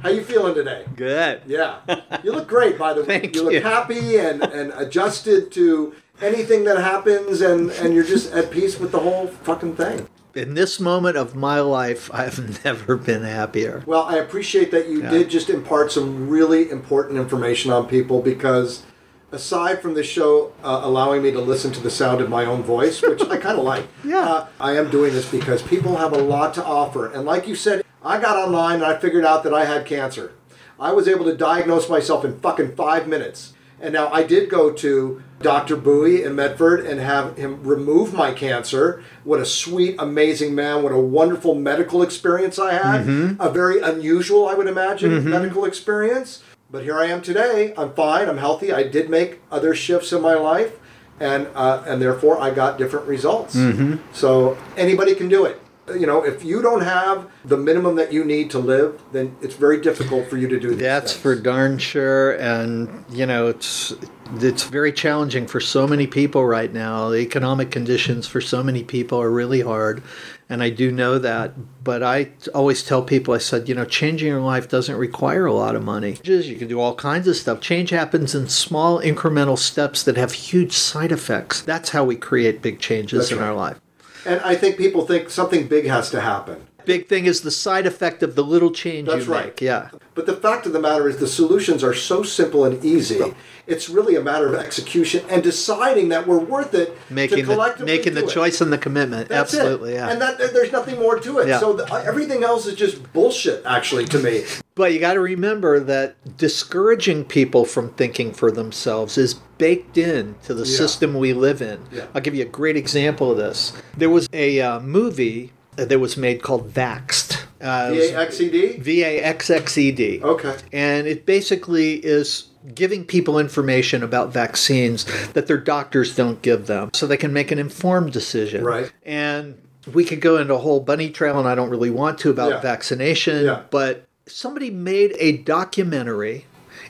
How you feeling today? Good. Yeah. You look great, by the way. Thank you look you. happy and, and adjusted to anything that happens, and, and you're just at peace with the whole fucking thing. In this moment of my life, I've never been happier. Well, I appreciate that you Yeah. did just impart some really important information on people because aside from the show uh, allowing me to listen to the sound of my own voice, which I kind of like, Yeah. uh, I am doing this because people have a lot to offer. And like you said, I got online and I figured out that I had cancer. I was able to diagnose myself in fucking five minutes. And now I did go to Dr. Bowie in Medford and have him remove my cancer. What a sweet, amazing man. What a wonderful medical experience I had. Mm-hmm. A very unusual, I would imagine, mm-hmm. medical experience. But here I am today. I'm fine. I'm healthy. I did make other shifts in my life. And, uh, and therefore, I got different results. Mm-hmm. So anybody can do it. You know, if you don't have the minimum that you need to live, then it's very difficult for you to do these That's things. for darn sure, and you know it's it's very challenging for so many people right now. The economic conditions for so many people are really hard, and I do know that. But I always tell people, I said, you know, changing your life doesn't require a lot of money. You can do all kinds of stuff. Change happens in small incremental steps that have huge side effects. That's how we create big changes That's in right. our life. And I think people think something big has to happen. Big thing is the side effect of the little change That's you right. make. Yeah. But the fact of the matter is, the solutions are so simple and easy. It's really a matter of execution and deciding that we're worth it Making to the collectively making the it. choice and the commitment. That's Absolutely, it. yeah. And that there's nothing more to it. Yeah. So the, everything else is just bullshit, actually, to me. But you got to remember that discouraging people from thinking for themselves is baked in to the Yeah. system we live in. Yeah. I'll give you a great example of this. There was a uh, movie that was made called Vaxxed. Uh, V A X E D. V A X X E D. Okay. And it basically is giving people information about vaccines that their doctors don't give them so they can make an informed decision. Right. And we could go into a whole bunny trail, and I don't really want to about Yeah. vaccination, Yeah. but somebody made a documentary,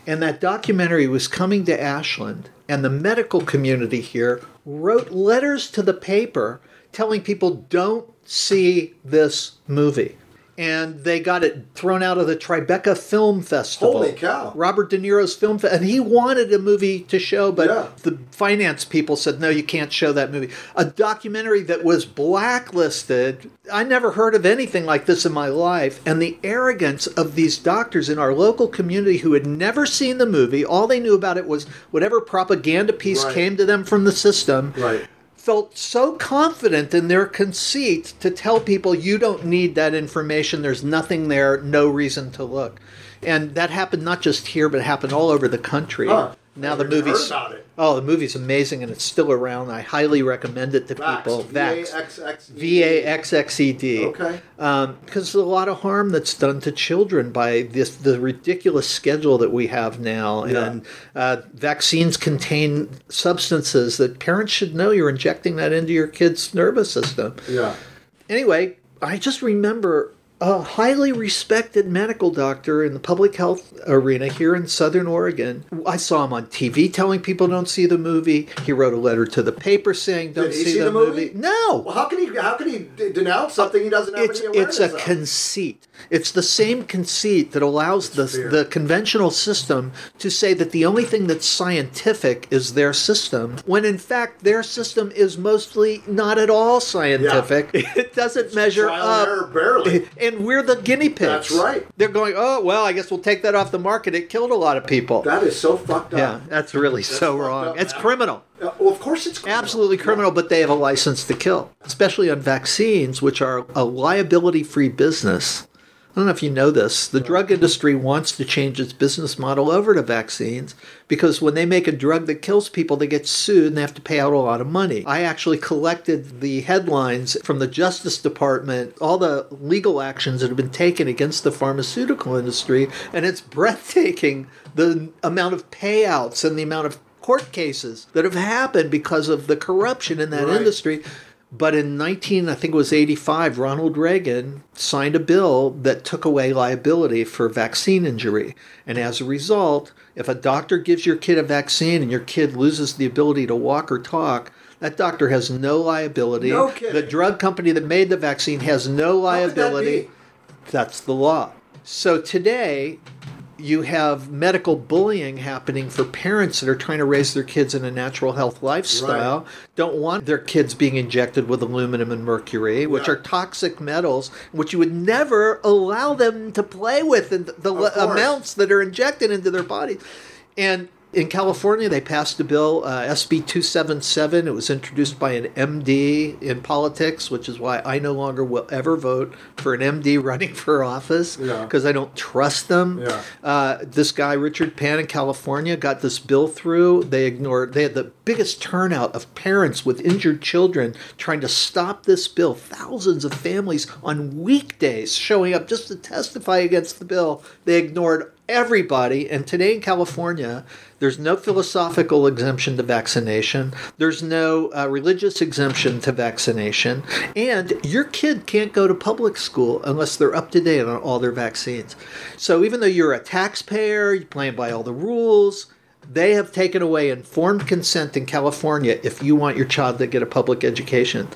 and that documentary was coming to Ashland, and the medical community here wrote letters to the paper telling people don't see this movie. And they got it thrown out of the Tribeca Film Festival. Holy cow. Robert De Niro's film, fe- and he wanted a movie to show, but Yeah. the finance people said, no, you can't show that movie. A documentary that was blacklisted. I never heard of anything like this in my life. And the arrogance of these doctors in our local community who had never seen the movie, all they knew about it was whatever propaganda piece Right. came to them from the system Right. Felt so confident in their conceit to tell people you don't need that information there's nothing there no reason to look and that happened not just here but it happened all over the country Huh. now the movie's about it. Oh the movie's amazing and it's still around i highly recommend it to people Vax. Vax. V-A-X-X-E-D. V-A-X-X-E-D. Okay. Um, because there's a lot of harm that's done to children by this the ridiculous schedule that we have now, Yeah. and uh, vaccines contain substances that parents should know you're injecting that into your kid's nervous system. Yeah. Anyway, I just remember a highly respected medical doctor in the public health arena here in Southern Oregon. I saw him on TV telling people don't see the movie. He wrote a letter to the paper saying don't see, see the, the movie. movie? No. Well, how can he? How can he denounce something he doesn't have it's any awareness it's a of? conceit. It's the same conceit that allows the the conventional system to say that the only thing that's scientific is their system, when in fact their system is mostly not at all scientific. It doesn't measure trial up. and barely. And we're the guinea pigs. That's right. They're going, oh well, I guess we'll take that off the market. It killed a lot of people. That is so fucked up. yeah, that's really so wrong. up, It's man. criminal. Uh, well, of course it's criminal. Absolutely criminal, but they have a license to kill, especially on vaccines, which are a liability free business. I don't know if you know this. The drug industry wants to change its business model over to vaccines because when they make a drug that kills people, they get sued and they have to pay out a lot of money. I actually collected the headlines from the Justice Department, all the legal actions that have been taken against the pharmaceutical industry, and it's breathtaking the amount of payouts and the amount of court cases that have happened because of the corruption in that Right. industry. But in 19, I think it was 85, Ronald Reagan signed a bill that took away liability for vaccine injury. And as a result, if a doctor gives your kid a vaccine and your kid loses the ability to walk or talk, that doctor has no liability. No kidding. The drug company that made the vaccine has no that liability. be? That's the law. So today, you have medical bullying happening for parents that are trying to raise their kids in a natural health lifestyle, don't want their kids being injected with aluminum and mercury, which Yeah. are toxic metals, which you would never allow them to play with in the, the amounts that are injected into their bodies. And in California, they passed a bill, uh, SB 277. It was introduced by an MD in politics, which is why I no longer will ever vote for an MD running for office Yeah. because I don't trust them. Yeah. Uh, this guy, Richard Pan in California, got this bill through. They ignored, they had the biggest turnout of parents with injured children trying to stop this bill. Thousands of families on weekdays showing up just to testify against the bill. They ignored everybody. And today in California, there's no philosophical exemption to vaccination. There's no uh, religious exemption to vaccination. And your kid can't go to public school unless they're up to date on all their vaccines. So even though you're a taxpayer, you're playing by all the rules, they have taken away informed consent in California if you want your child to get a public education.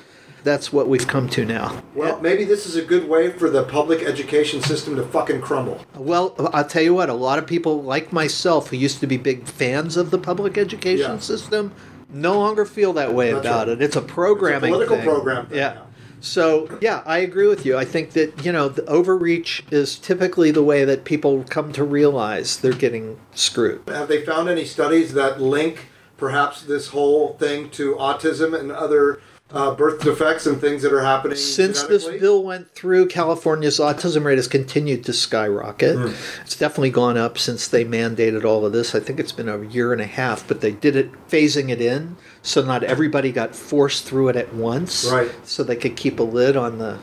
That's what we've come to now. Well, maybe this is a good way for the public education system to fucking crumble. Well, I'll tell you what, a lot of people like myself who used to be big fans of the public education Yeah. system no longer feel that way That's about right. it. It's a programming political thing. program thing yeah. now. So, yeah, I agree with you. I think that, you know, the overreach is typically the way that people come to realize they're getting screwed. Have they found any studies that link perhaps this whole thing to autism and other uh, birth defects and things that are happening Since this bill went through, California's autism rate has continued to skyrocket. Hmm. It's definitely gone up since they mandated all of this. I think it's been a year and a half, but they did it phasing it in so not everybody got forced through it at once. Right. So they could keep a lid on the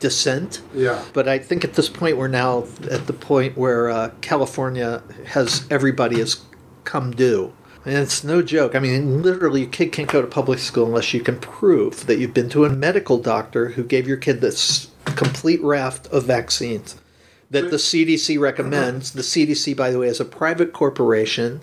descent. Yeah. But I think at this point we're now at the point where uh, California has everybody has come due. And it's no joke. I mean, literally, your kid can't go to public school unless you can prove that you've been to a medical doctor who gave your kid this complete raft of vaccines that the CDC recommends. The CDC, by the way, is a private corporation.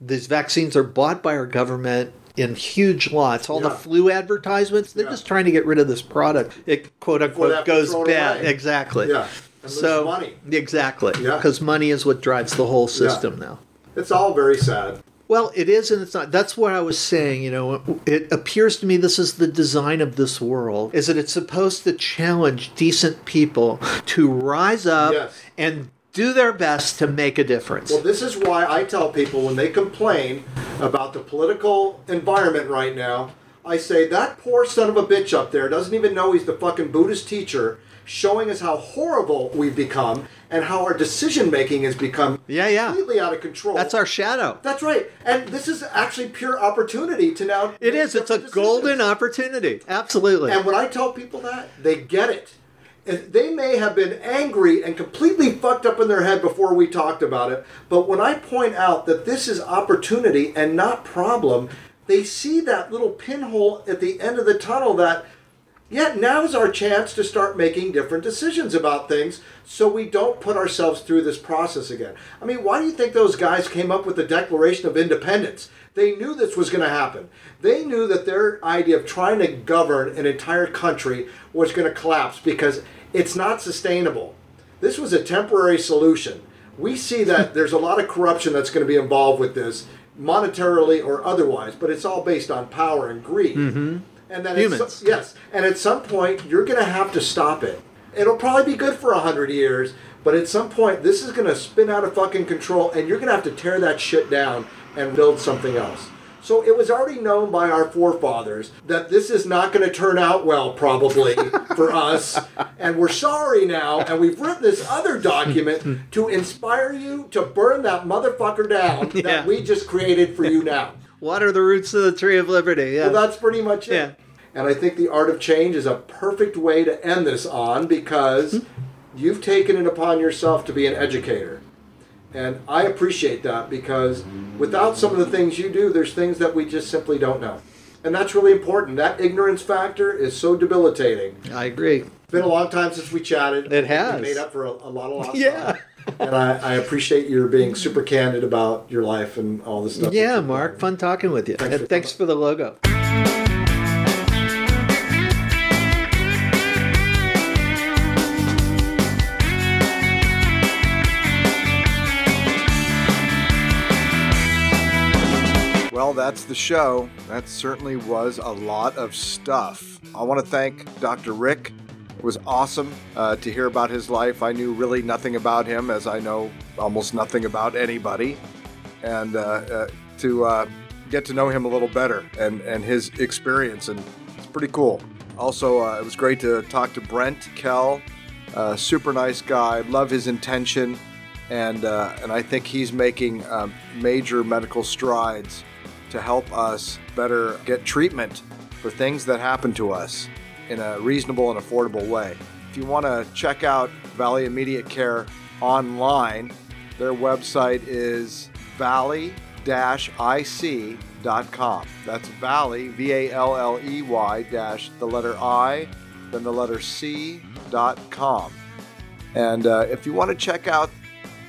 These vaccines are bought by our government in huge lots. All the flu advertisements, they're Yeah. just trying to get rid of this product. It quote unquote goes bad. away. Exactly. Yeah. And so money. exactly. Yeah. Because money is what drives the whole system now. It's all very sad. Well, it is and it's not. That's what I was saying. You know, it appears to me this is the design of this world: is that it's supposed to challenge decent people to rise up Yes. and do their best to make a difference. Well, this is why I tell people when they complain about the political environment right now, I say that poor son of a bitch up there doesn't even know he's the fucking Buddhist teacher showing us how horrible we've become and how our decision making has become Yeah, yeah. completely out of control. That's our shadow. That's right. And this is actually pure opportunity to now It is. It's a different golden opportunity. Absolutely. And when I tell people that, they get it. And they may have been angry and completely fucked up in their head before we talked about it, but when I point out that this is opportunity and not problem, they see that little pinhole at the end of the tunnel that, yeah, now's our chance to start making different decisions about things so we don't put ourselves through this process again. I mean, why do you think those guys came up with the Declaration of Independence? They knew this was going to happen. They knew that their idea of trying to govern an entire country was going to collapse because it's not sustainable. This was a temporary solution. We see that there's a lot of corruption that's going to be involved with this, monetarily or otherwise, but it's all based on power and greed. Mm-hmm. And then Humans. yes, and at some point you're going to have to stop it. It'll probably be good for a hundred years, but at some point this is going to spin out of fucking control, and you're going to have to tear that shit down and build something else. So it was already known by our forefathers that this is not going to turn out well, probably for us, and we're sorry now. And we've written this other document to inspire you to burn that motherfucker down Yeah. that we just created for you now. Water the roots of the tree of liberty. Yeah. Well, that's pretty much it. Yeah. And I think the art of change is a perfect way to end this on because hmm? you've taken it upon yourself to be an educator. And I appreciate that because without some of the things you do, there's things that we just simply don't know. And that's really important. That ignorance factor is so debilitating. I agree. It's been a long time since we chatted. It has. We made up for a, a lot of lost Yeah. time. And I, I appreciate your being super candid about your life and all this stuff. Yeah, Mark. done. Fun talking with you. Thanks and for thanks for the logo. Well, that's the show. That certainly was a lot of stuff. I want to thank Dr. Rick. It was awesome uh, to hear about his life. I knew really nothing about him, as I know almost nothing about anybody. And uh, uh, to uh, get to know him a little better and, and his experience, and it's pretty cool. Also, uh, it was great to talk to Brent Kell. Super nice guy. Love his intention and and I think he's making major medical strides to help us better get treatment for things that happen to us in a reasonable and affordable way. If you want to check out Valley Immediate Care online, their website is valley-ic.com. That's Valley, V A L L E Y dash the letter I, then the letter C dot com. And uh, if you want to check out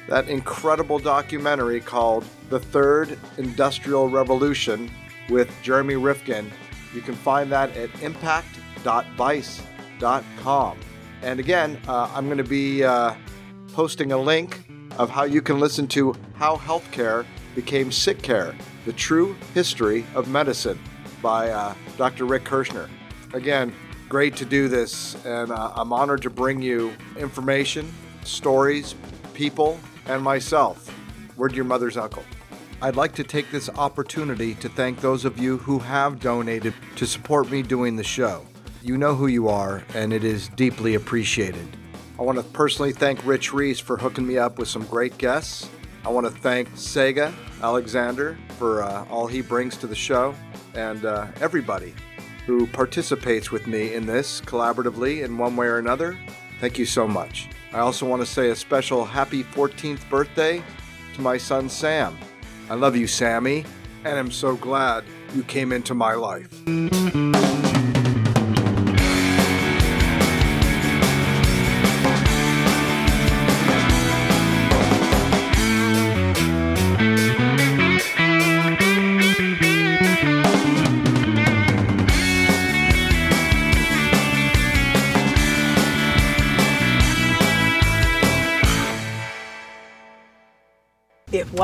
that incredible documentary called The Third Industrial Revolution with Jeremy Rifkin, you can find that at impact.vice.com. And again, uh, I'm going to be uh, posting a link of how you can listen to How Healthcare Became Sick Care The True History of Medicine by uh, Dr. Rick Kirschner. Again, great to do this, and uh, I'm honored to bring you information, stories, people, and myself. Word your mother's uncle. I'd like to take this opportunity to thank those of you who have donated to support me doing the show. You know who you are, and it is deeply appreciated. I want to personally thank Rich Reese for hooking me up with some great guests. I want to thank Sega Alexander for uh, all he brings to the show, and uh, everybody who participates with me in this collaboratively in one way or another. Thank you so much. I also want to say a special happy 14th birthday to my son Sam. I love you, Sammy, and I'm so glad you came into my life.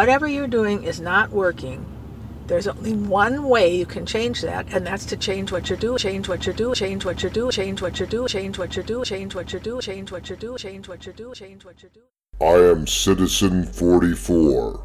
Whatever you're doing is not working, there's only one way you can change that, and that's to change what you do, change what you do, change what you do, change what you do, change what you do, change what you do, change what you do, change what you do, change what you do. I am Citizen 44.